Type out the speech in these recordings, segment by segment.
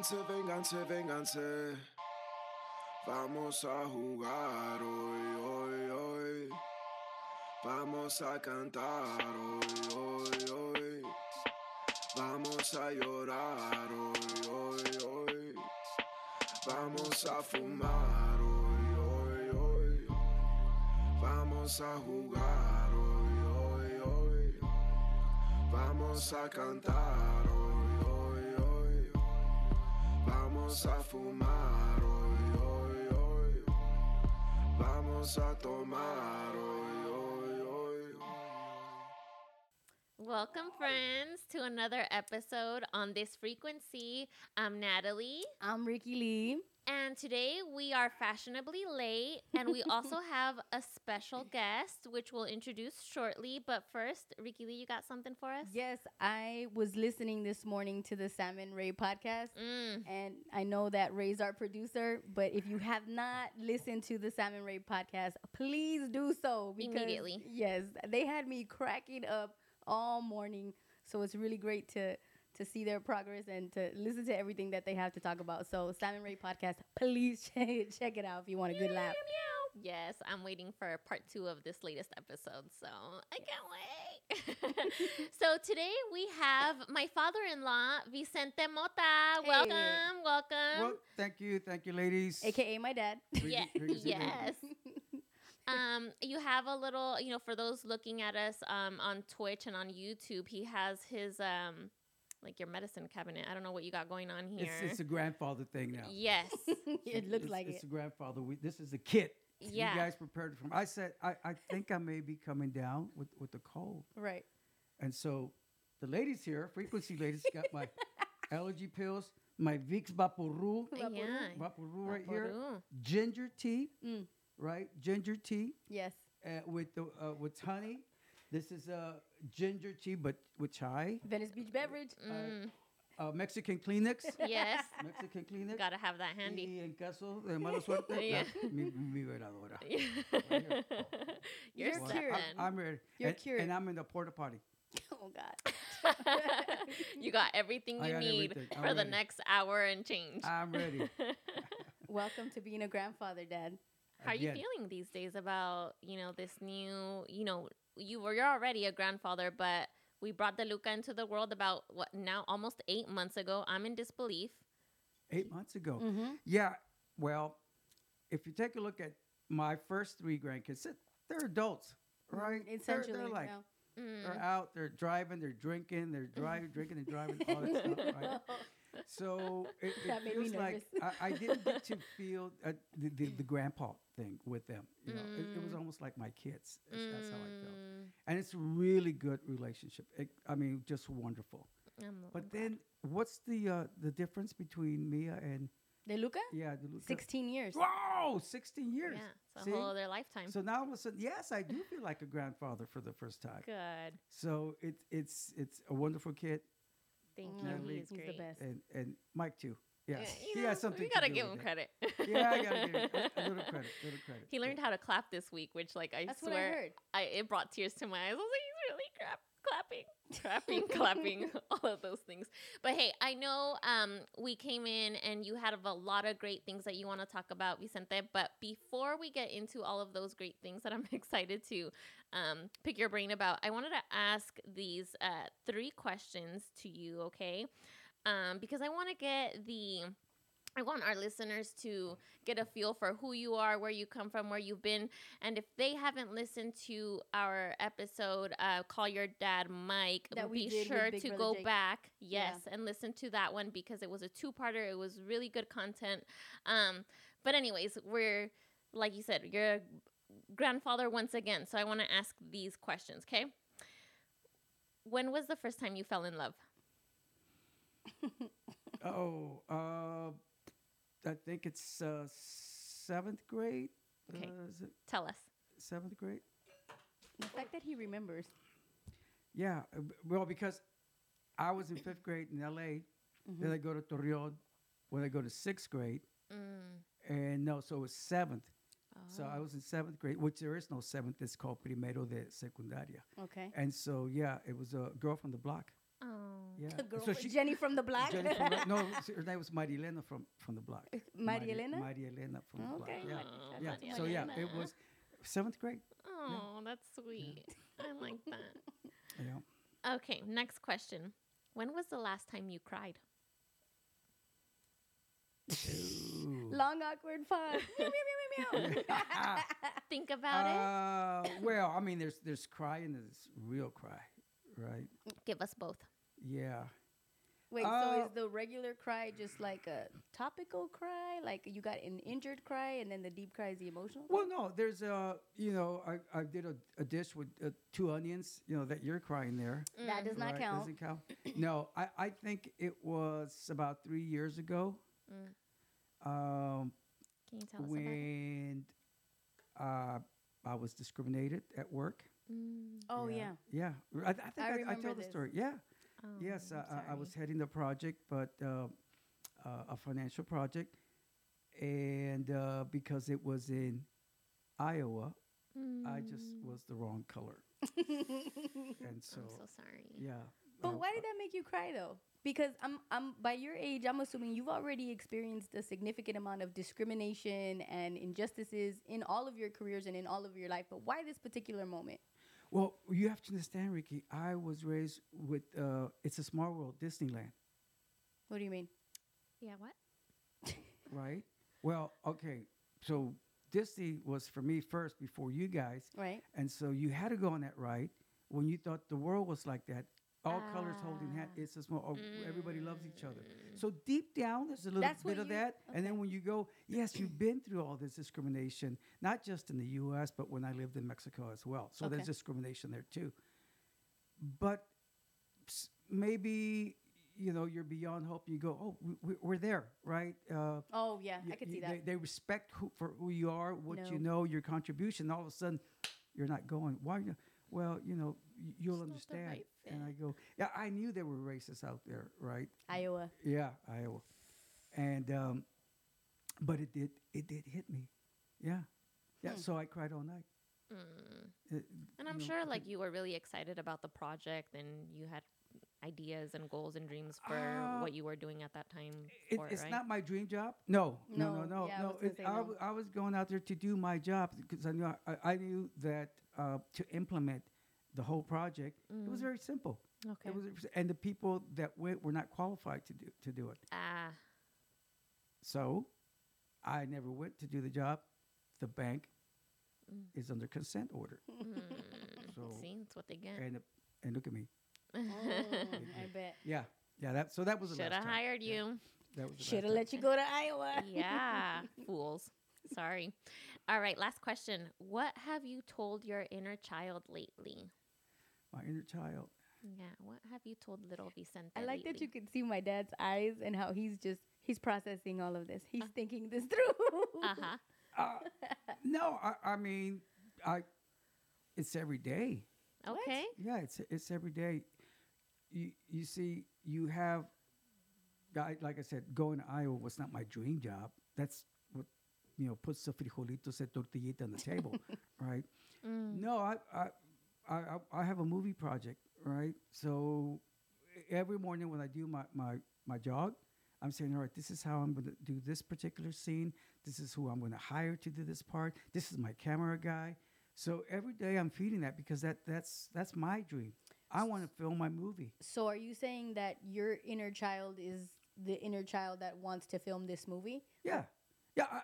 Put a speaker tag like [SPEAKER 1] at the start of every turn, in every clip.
[SPEAKER 1] Vénganse, vénganse, vénganse. Vamos a jugar hoy, hoy, hoy. Vamos a cantar hoy, hoy, hoy. Vamos a llorar hoy, hoy, hoy. Vamos a fumar hoy, hoy, hoy. Vamos a jugar hoy, hoy, hoy. Vamos a cantar hoy, Vamos a fumar hoy, hoy, hoy. Vamos a tomar hoy, hoy, hoy.
[SPEAKER 2] Welcome, friends, to another episode on this frequency. I'm Natalie,
[SPEAKER 3] I'm Ricky Lee.
[SPEAKER 2] And today we are fashionably late, and we also have a special guest, which we'll introduce shortly. But first, Ricky Lee, you got something for us?
[SPEAKER 3] Yes, I was listening this morning to the Salmon Ray podcast,
[SPEAKER 2] Mm.
[SPEAKER 3] and I know that Ray's our producer. But if you have not listened to the Salmon Ray podcast, please do so
[SPEAKER 2] Immediately.
[SPEAKER 3] Yes, they had me cracking up all morning, so it's really great to to see their progress and to listen to everything that they have to talk about. So Simon Ray podcast, please check, check it out if you want a good laugh.
[SPEAKER 2] Yes, I'm waiting for part two of this latest episode, so I can't wait. so today we have my father-in-law, Vicente Mota. Welcome, welcome.
[SPEAKER 4] Well, thank you, thank you, ladies.
[SPEAKER 3] AKA my dad.
[SPEAKER 2] yeah,
[SPEAKER 4] Ricky- Ricky's a baby.
[SPEAKER 2] yes. um, you have a little, you know, for those looking at us um, on Twitch and on YouTube, he has his um, like your medicine cabinet. I don't know what you got going on here.
[SPEAKER 4] It's, it's a grandfather thing now.
[SPEAKER 2] yes.
[SPEAKER 3] it looks
[SPEAKER 4] it's,
[SPEAKER 3] like
[SPEAKER 4] it's
[SPEAKER 3] it.
[SPEAKER 4] a grandfather. We, this is a kit.
[SPEAKER 2] Yeah.
[SPEAKER 4] You guys prepared for. I said I, I think I may be coming down with with the cold,
[SPEAKER 3] Right.
[SPEAKER 4] and so the ladies here, frequency ladies, got my allergy pills, my Vicks Vaporub,
[SPEAKER 2] yeah.
[SPEAKER 4] Vaporub right here, ginger tea,
[SPEAKER 3] Mm.
[SPEAKER 4] right? Ginger tea
[SPEAKER 3] Yes.
[SPEAKER 4] uh, with the uh, with honey. This is a uh, ginger tea, but with chai.
[SPEAKER 3] Venice Beach beverage.
[SPEAKER 2] Mm.
[SPEAKER 4] Uh, Mexican Kleenex.
[SPEAKER 2] Yes.
[SPEAKER 4] Mexican Kleenex.
[SPEAKER 2] Gotta have that handy.
[SPEAKER 4] Y en caso de mala suerte,
[SPEAKER 2] Yeah.
[SPEAKER 4] mi, mi veladora.
[SPEAKER 2] You're
[SPEAKER 3] You're
[SPEAKER 2] set
[SPEAKER 3] cured.
[SPEAKER 4] I'm, I'm ready.
[SPEAKER 3] You're
[SPEAKER 4] and,
[SPEAKER 3] cured.
[SPEAKER 4] And I'm in the porta potty.
[SPEAKER 3] Oh God.
[SPEAKER 2] you got everything you
[SPEAKER 4] got
[SPEAKER 2] need
[SPEAKER 4] everything. I'm
[SPEAKER 2] for the next hour and change.
[SPEAKER 4] I'm ready.
[SPEAKER 3] Welcome to being a grandfather, Dad.
[SPEAKER 2] How are you feeling these days about you know this new you know you were you're already a grandfather, but we brought DeLuca into the world about what now almost eight months ago. I'm in disbelief.
[SPEAKER 4] Eight months ago.
[SPEAKER 3] Mm-hmm.
[SPEAKER 4] Yeah. Well, if you take a look at my first three grandkids, they're- they're adults, right? They're-
[SPEAKER 3] Essentially.
[SPEAKER 4] they're, like
[SPEAKER 3] yeah.
[SPEAKER 4] they're out, they're driving, they're drinking, they're driving, drinking and driving, all that stuff, right? So it, it
[SPEAKER 3] That made me
[SPEAKER 4] feels like. I, I didn't get to feel uh, the, the the grandpa thing with them. You know, it, it was almost like my kids. That's, that's how I felt, and it's a really good relationship. It, I mean, just wonderful.
[SPEAKER 2] I'm-
[SPEAKER 4] But then, what's the uh, the difference between Mia and
[SPEAKER 3] DeLuca?
[SPEAKER 4] yeah, DeLuca?
[SPEAKER 3] 16 years.
[SPEAKER 4] Wow, 16 years.
[SPEAKER 2] yeah, it's a
[SPEAKER 4] See?
[SPEAKER 2] whole other lifetime.
[SPEAKER 4] So now all of a sudden, yes, I do feel like a grandfather for the first time.
[SPEAKER 2] Good.
[SPEAKER 4] So it, it's it's a wonderful kid,
[SPEAKER 2] Thank you.
[SPEAKER 4] Natalie.
[SPEAKER 2] He's
[SPEAKER 3] He's the best.
[SPEAKER 4] and and Mike too.
[SPEAKER 2] Yeah,
[SPEAKER 4] Yes,
[SPEAKER 2] you
[SPEAKER 4] he has something.
[SPEAKER 2] we gotta
[SPEAKER 4] do
[SPEAKER 2] give
[SPEAKER 4] with
[SPEAKER 2] him
[SPEAKER 4] it.
[SPEAKER 2] credit.
[SPEAKER 4] Yeah, I gotta give him a, a little credit. Little credit.
[SPEAKER 2] He learned how to clap this week, which like I
[SPEAKER 3] That's what I
[SPEAKER 2] swear
[SPEAKER 3] heard.
[SPEAKER 2] I, it brought tears to my eyes. I was like, he's really crap, clapping, clapping, clapping, all of those things. But hey, I know um, we came in and you had a lot of great things that you want to talk about, Vicente. But before we get into all of those great things that I'm excited to um, pick your brain about, I wanted to ask these uh, three questions to you, okay? Um, because I want to get the I want our listeners to get a feel for who you are, where you come from, where you've been. And if they haven't listened to our episode, uh, Call Your Dad Mike,
[SPEAKER 3] That
[SPEAKER 2] be sure to
[SPEAKER 3] Brother
[SPEAKER 2] go
[SPEAKER 3] Jake.
[SPEAKER 2] back, yes, and listen to that one because it was a two parter. It was really good content. Um, but, anyways, we're, like you said, you're a grandfather once again. So I want to ask these questions, okay? When was the first time you fell in love?
[SPEAKER 4] Oh, uh, I think it's uh, seventh grade.
[SPEAKER 2] Okay.
[SPEAKER 4] Uh, is it
[SPEAKER 2] Tell us.
[SPEAKER 4] seventh grade?
[SPEAKER 3] The fact that he remembers.
[SPEAKER 4] Yeah. uh, b- Well, because I was in fifth grade in L.A. Then I go to Torreon. When I go to sixth grade, and no, so it was seventh. So I was in seventh grade, which there is no seventh. It's called primero de secundaria.
[SPEAKER 3] Okay.
[SPEAKER 4] And so yeah, it was a girl from the block. Yeah.
[SPEAKER 3] The girl,
[SPEAKER 4] So she-
[SPEAKER 3] Jenny from the block.
[SPEAKER 4] Jenny from the, no, her name was Maria Elena from from the block.
[SPEAKER 3] Maria Elena?
[SPEAKER 4] Maria Elena from the
[SPEAKER 3] Okay.
[SPEAKER 4] block.
[SPEAKER 2] Oh,
[SPEAKER 4] Yeah,
[SPEAKER 2] Maria
[SPEAKER 4] yeah. So yeah, it was seventh grade.
[SPEAKER 2] Oh, that's sweet. I like that.
[SPEAKER 4] Yeah.
[SPEAKER 2] Okay, next question. When was the last time you cried?
[SPEAKER 3] Long awkward pause. meow, meow, meow, meow, meow.
[SPEAKER 2] Think about it.
[SPEAKER 4] Uh, well, I mean, there's there's cry and there's real cry, right?
[SPEAKER 2] Give us both.
[SPEAKER 4] Yeah.
[SPEAKER 3] Wait, so
[SPEAKER 4] Uh,
[SPEAKER 3] is the regular cry just like a topical cry? Like you got an injured cry and then the deep cry is the emotional?
[SPEAKER 4] Well, no, there's a, you know, I, I did a, a dish with uh, two onions, you know, that you're crying there.
[SPEAKER 3] That does not
[SPEAKER 4] right?
[SPEAKER 3] count.
[SPEAKER 4] Doesn't count. no, I, I think it was about three years ago.
[SPEAKER 2] Mm.
[SPEAKER 4] Um,
[SPEAKER 2] Can you tell us about
[SPEAKER 4] when uh, I was discriminated at work.
[SPEAKER 2] Mm.
[SPEAKER 3] Oh yeah.
[SPEAKER 4] Yeah, I, I think
[SPEAKER 3] I
[SPEAKER 4] I, I,
[SPEAKER 3] remember
[SPEAKER 4] tell the story. Yeah,
[SPEAKER 2] Oh,
[SPEAKER 4] yes,
[SPEAKER 2] I'm
[SPEAKER 4] I, I- I was heading the project, but uh, uh, a financial project, and uh, because it was in Iowa, I just
[SPEAKER 2] Mm.
[SPEAKER 4] was the wrong color, and so,
[SPEAKER 2] I'm so sorry.
[SPEAKER 4] yeah.
[SPEAKER 3] But
[SPEAKER 4] uh,
[SPEAKER 3] why did that make you cry though? Because I'm I'm by your age, I'm assuming you've already experienced a significant amount of discrimination and injustices in all of your careers and in all of your life. But why this particular moment?
[SPEAKER 4] Well, you have to understand, Ricky. I was raised with uh, "It's a Small World" Disneyland,
[SPEAKER 3] What do you mean?
[SPEAKER 2] Yeah, what?
[SPEAKER 4] right? Well, okay, so Disney was for me first before you guys,
[SPEAKER 3] Right?
[SPEAKER 4] and so you had to go on that ride when you thought the world was like that. All colors holding hand.
[SPEAKER 2] Ah.
[SPEAKER 4] It's a small. Oh, everybody loves each other. So deep down, there's a little
[SPEAKER 3] That's
[SPEAKER 4] bit of
[SPEAKER 3] you-
[SPEAKER 4] that. And then when you go, yes, you've been through all this discrimination, not just in the U.S., but when I lived in Mexico as well. So there's discrimination there too. But maybe you know you're beyond hope. You go, oh, we- we, we're there, right? Uh,
[SPEAKER 3] Oh yeah, I
[SPEAKER 4] y-
[SPEAKER 3] could
[SPEAKER 4] y-
[SPEAKER 3] see that.
[SPEAKER 4] they respect who, for who you are, what you know, your contribution. All of a sudden, you're not going. Why? Are you- Well, you know, you'll
[SPEAKER 2] the
[SPEAKER 4] understand.
[SPEAKER 2] right
[SPEAKER 4] and I go, yeah, I knew there were racists out there, right?
[SPEAKER 3] Iowa.
[SPEAKER 4] Yeah, Iowa. And um, but it did it did hit me. Yeah. Yeah.
[SPEAKER 3] Hmm.
[SPEAKER 4] So I cried all night.
[SPEAKER 2] Mm.
[SPEAKER 4] It-
[SPEAKER 2] And I'm
[SPEAKER 4] know,
[SPEAKER 2] sure like you were really excited about the project and you had ideas and goals and dreams for
[SPEAKER 4] Uh,
[SPEAKER 2] what you were doing at that time
[SPEAKER 4] it,
[SPEAKER 2] for it,
[SPEAKER 4] it's
[SPEAKER 2] right?
[SPEAKER 4] not my dream job. No, no, no,
[SPEAKER 3] No,
[SPEAKER 4] no,
[SPEAKER 3] yeah, I was gonna
[SPEAKER 4] It-
[SPEAKER 3] say no.
[SPEAKER 4] w- I was going out there to do my job because I knew I, I knew that uh, to implement the whole project, it was
[SPEAKER 2] Mm.
[SPEAKER 4] very simple.
[SPEAKER 2] okay.
[SPEAKER 4] It was, and the people that went were not qualified to do to do it.
[SPEAKER 2] ah,
[SPEAKER 4] So, I never went to do the job. The bank
[SPEAKER 2] Mm.
[SPEAKER 4] is under consent order,
[SPEAKER 2] mm.
[SPEAKER 4] So-
[SPEAKER 2] see, that's what they get.
[SPEAKER 4] and it- and look at me.
[SPEAKER 3] Oh, I bet.
[SPEAKER 4] Yeah, yeah. That so that was the
[SPEAKER 2] Should
[SPEAKER 4] last
[SPEAKER 2] have
[SPEAKER 4] time.
[SPEAKER 2] hired
[SPEAKER 4] Yeah,
[SPEAKER 2] you.
[SPEAKER 4] That was
[SPEAKER 3] Should have let you go to Iowa.
[SPEAKER 2] yeah, fools. Sorry. All right, last question. What have you told your inner child lately?
[SPEAKER 4] My inner child.
[SPEAKER 2] Yeah, what have you told little Vicente?
[SPEAKER 3] I like that you can see my dad's eyes and how he's just he's processing all of this. He's thinking this through.
[SPEAKER 2] Uh-huh.
[SPEAKER 4] Uh, no, I, I mean, I. It's every day.
[SPEAKER 2] Okay.
[SPEAKER 4] Yeah, it's it's every day. You you see, you have. I, like I said, going to Iowa was not my dream job. That's what you know puts the frijolitos and tortillita on the table, right?
[SPEAKER 2] Mm.
[SPEAKER 4] No, I, I I I- have a movie project, right? So every morning when I do my my my jog, I'm saying, all right, this is how I'm going to do this particular scene. This is who I'm going to hire to do this part. This is my camera guy. So every day I'm feeding that because that that's that's my dream. I want to film my movie.
[SPEAKER 3] so are you saying that your inner child is the inner child that wants to film this movie?
[SPEAKER 4] Yeah, yeah. I, I,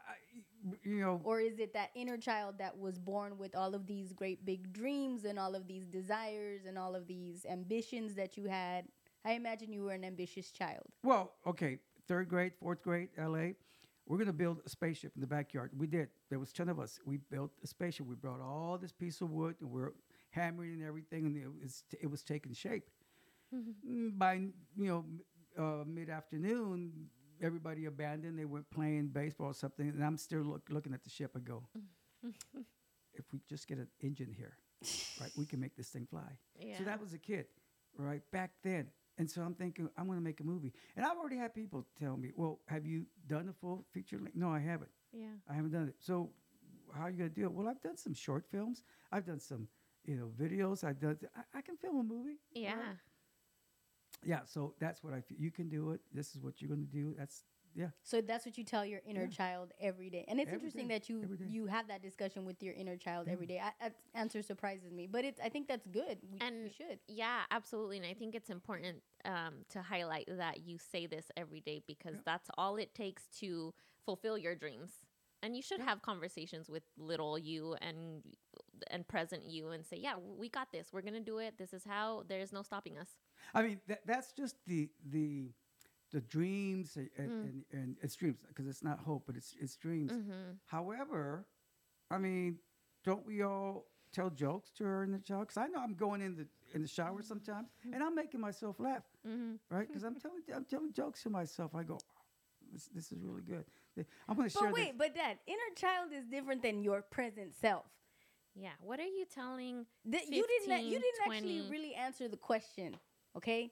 [SPEAKER 4] you know,
[SPEAKER 3] Or is it that inner child that was born with all of these great big dreams and all of these desires and all of these ambitions that you had? I imagine you were an ambitious child.
[SPEAKER 4] Well, okay, third grade, fourth grade, LA. We're gonna build a spaceship in the backyard. We did. There was ten of us. We built a spaceship. We brought all this piece of wood and we're hammering and everything, and it was it was taking shape. Mm, By you know uh, mid afternoon, everybody abandoned. They went playing baseball or something, and I'm still look, looking at the ship. I go, if we just get an engine here, right, we can make this thing fly.
[SPEAKER 2] Yeah.
[SPEAKER 4] So that was a kid, right, back then. And so I'm thinking, I'm going to make a movie. And I've already had people tell me, well, have you done a full feature length? No, I haven't.
[SPEAKER 2] yeah.
[SPEAKER 4] I haven't done it. So how are you going to do it? Well, I've done some short films. I've done some, you know, videos. I've done, I, I can film a movie.
[SPEAKER 2] Yeah.
[SPEAKER 4] yeah, so that's what I feel. You can do it. This is what you're going to do. That's yeah.
[SPEAKER 3] So that's what you tell your inner
[SPEAKER 4] Yeah.
[SPEAKER 3] child every day, and it's
[SPEAKER 4] Every
[SPEAKER 3] interesting
[SPEAKER 4] day,
[SPEAKER 3] that you you have that discussion with your inner child
[SPEAKER 4] Yeah.
[SPEAKER 3] every day. I, that answer surprises me, but it's I think that's good. We, we
[SPEAKER 2] And-
[SPEAKER 3] should.
[SPEAKER 2] Yeah, absolutely. And I think it's important um, to highlight that you say this every day because
[SPEAKER 4] Yeah.
[SPEAKER 2] that's all it takes to fulfill your dreams. And you should
[SPEAKER 4] Yeah.
[SPEAKER 2] have conversations with little you and and present you and say, "Yeah, we got this. We're gonna do it. This is how. There's no stopping us."
[SPEAKER 4] I mean, that, that's just the the the dreams and, and,
[SPEAKER 2] Mm.
[SPEAKER 4] and, and it's dreams because it's not hope, but it's it's dreams.
[SPEAKER 2] Mm-hmm.
[SPEAKER 4] However, I mean, don't we all tell jokes to her in the shower? Because I know I'm going in the in the shower sometimes, and I'm making myself laugh,
[SPEAKER 2] Mm-hmm.
[SPEAKER 4] right? Because I'm telling I'm telling jokes to myself. I go, this, this is really good. I'm going to share
[SPEAKER 3] But wait,
[SPEAKER 4] this.
[SPEAKER 3] but dad, inner child is different than your present self.
[SPEAKER 2] Yeah. What are you telling?
[SPEAKER 3] Th- you didn't. a- You didn't actually really answer the question. Okay,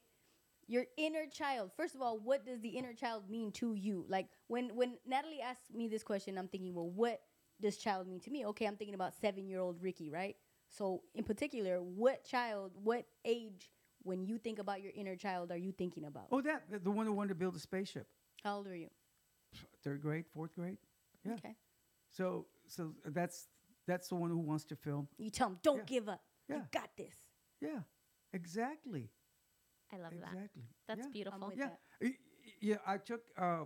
[SPEAKER 3] your inner child. First of all, what does the inner child mean to you? Like when when Natalie asked me this question, I'm thinking, well, what does child mean to me? Okay, I'm thinking about seven year old Ricky, right? So in particular, what child, what age, when you think about your inner child, are you thinking about?
[SPEAKER 4] Oh, that the, the one who wanted to build a spaceship,
[SPEAKER 3] How old are you?
[SPEAKER 4] third grade, fourth grade. Yeah.
[SPEAKER 3] Okay.
[SPEAKER 4] So so that's that's the one who wants to film.
[SPEAKER 3] You tell them, don't
[SPEAKER 4] Yeah.
[SPEAKER 3] give up. You got this.
[SPEAKER 4] Yeah, exactly,
[SPEAKER 2] I love that.
[SPEAKER 4] exactly.
[SPEAKER 2] That's
[SPEAKER 4] yeah.
[SPEAKER 2] Beautiful.
[SPEAKER 4] Yeah,
[SPEAKER 3] that.
[SPEAKER 4] y- y- yeah. I took uh,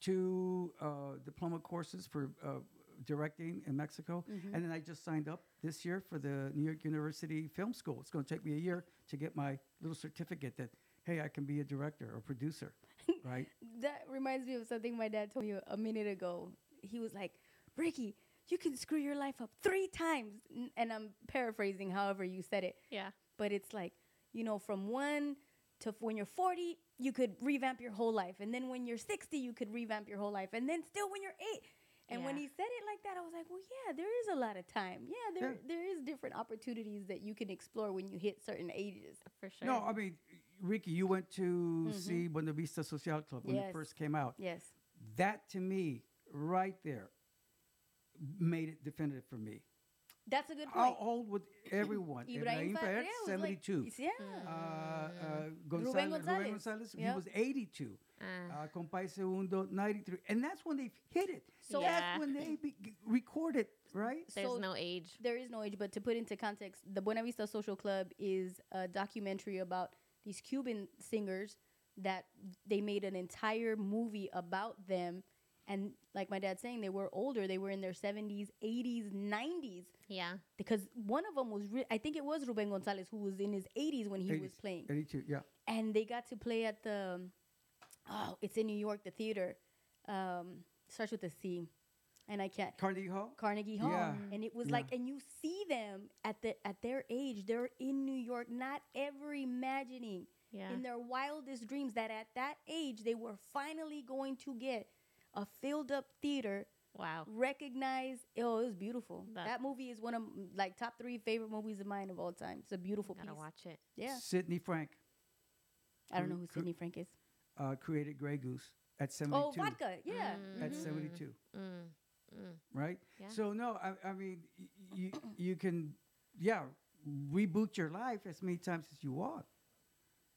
[SPEAKER 4] two uh, diploma courses for uh, directing in Mexico,
[SPEAKER 3] Mhm.
[SPEAKER 4] and then I just signed up this year for the New York University Film School. It's going to take me a year to get my little certificate that hey, I can be a director or producer, right?
[SPEAKER 3] That reminds me of something my dad told me a minute ago. He was like, Ricky, you can screw your life up three times. N- And I'm paraphrasing however you said it.
[SPEAKER 2] Yeah.
[SPEAKER 3] But it's like, you know, from one to f- when you're 40, you could revamp your whole life. And then when you're 60, you could revamp your whole life. And then still when you're eight. And when he said it like that, I was like, well, yeah, there is a lot of time. Yeah, there,
[SPEAKER 4] Yeah.
[SPEAKER 3] there is different opportunities that you can explore when you hit certain ages.
[SPEAKER 2] For sure.
[SPEAKER 4] No, I mean, Ricky, you went to
[SPEAKER 3] Mhm.
[SPEAKER 4] see Buena Vista Social Club when
[SPEAKER 3] Yes.
[SPEAKER 4] it first came out.
[SPEAKER 3] Yes.
[SPEAKER 4] That to me, right there, made it definitive for me.
[SPEAKER 3] That's a good point.
[SPEAKER 4] How old would everyone?
[SPEAKER 3] Ibrahim
[SPEAKER 4] Ibrahim
[SPEAKER 3] Fa-
[SPEAKER 4] Fahed,
[SPEAKER 3] yeah, it was like-
[SPEAKER 4] 72.
[SPEAKER 3] yeah.
[SPEAKER 4] uh, uh,
[SPEAKER 3] Ruben
[SPEAKER 4] Gonzalez, Ruben
[SPEAKER 3] Gonzalez.
[SPEAKER 4] Gonzalez, he was 82.
[SPEAKER 2] Uh,
[SPEAKER 4] Uh, Compay Segundo, 93. And that's when they hit it.
[SPEAKER 3] So-
[SPEAKER 2] Yeah.
[SPEAKER 4] that's when they be- g- recorded, right?
[SPEAKER 2] there's
[SPEAKER 3] so-
[SPEAKER 2] no age.
[SPEAKER 3] There is no age, but to put into context, the Buena Vista Social Club is a documentary about these Cuban singers that they made an entire movie about them. And like my dad's saying, they were older. They were in their 70s, 80s, 90s.
[SPEAKER 2] Yeah.
[SPEAKER 3] Because one of them was, re- I think it was Ruben Gonzalez, who was in his 80s when he was playing.
[SPEAKER 4] 82, yeah.
[SPEAKER 3] And they got to play at the, oh, it's in New York, the theater. Um, starts with a C. And I can't,
[SPEAKER 4] Carnegie Hall?
[SPEAKER 3] Carnegie Hall,
[SPEAKER 4] Yeah.
[SPEAKER 3] and it was
[SPEAKER 4] Yeah.
[SPEAKER 3] like, and you see them at the at their age, they're in New York, not ever imagining
[SPEAKER 2] Yeah.
[SPEAKER 3] in their wildest dreams that at that age they were finally going to get a filled up theater,
[SPEAKER 2] wow.
[SPEAKER 3] Recognize, Oh, it was beautiful.
[SPEAKER 2] That-
[SPEAKER 3] That, movie is one of like top three favorite movies of mine of all time. It's a beautiful
[SPEAKER 2] Gotta
[SPEAKER 3] piece.
[SPEAKER 2] watch it.
[SPEAKER 3] Yeah,
[SPEAKER 4] Sidney Frank
[SPEAKER 3] I don't know who
[SPEAKER 4] Cr-
[SPEAKER 3] Sidney Frank is.
[SPEAKER 4] uh, created Grey Goose at 72.
[SPEAKER 3] Oh, vodka. Yeah.
[SPEAKER 4] At
[SPEAKER 2] Mhm.
[SPEAKER 4] 72,
[SPEAKER 2] Mm. Mm.
[SPEAKER 4] right?
[SPEAKER 2] Yeah.
[SPEAKER 4] So, no, I, I mean, y- you, you can, yeah, reboot your life as many times as you want.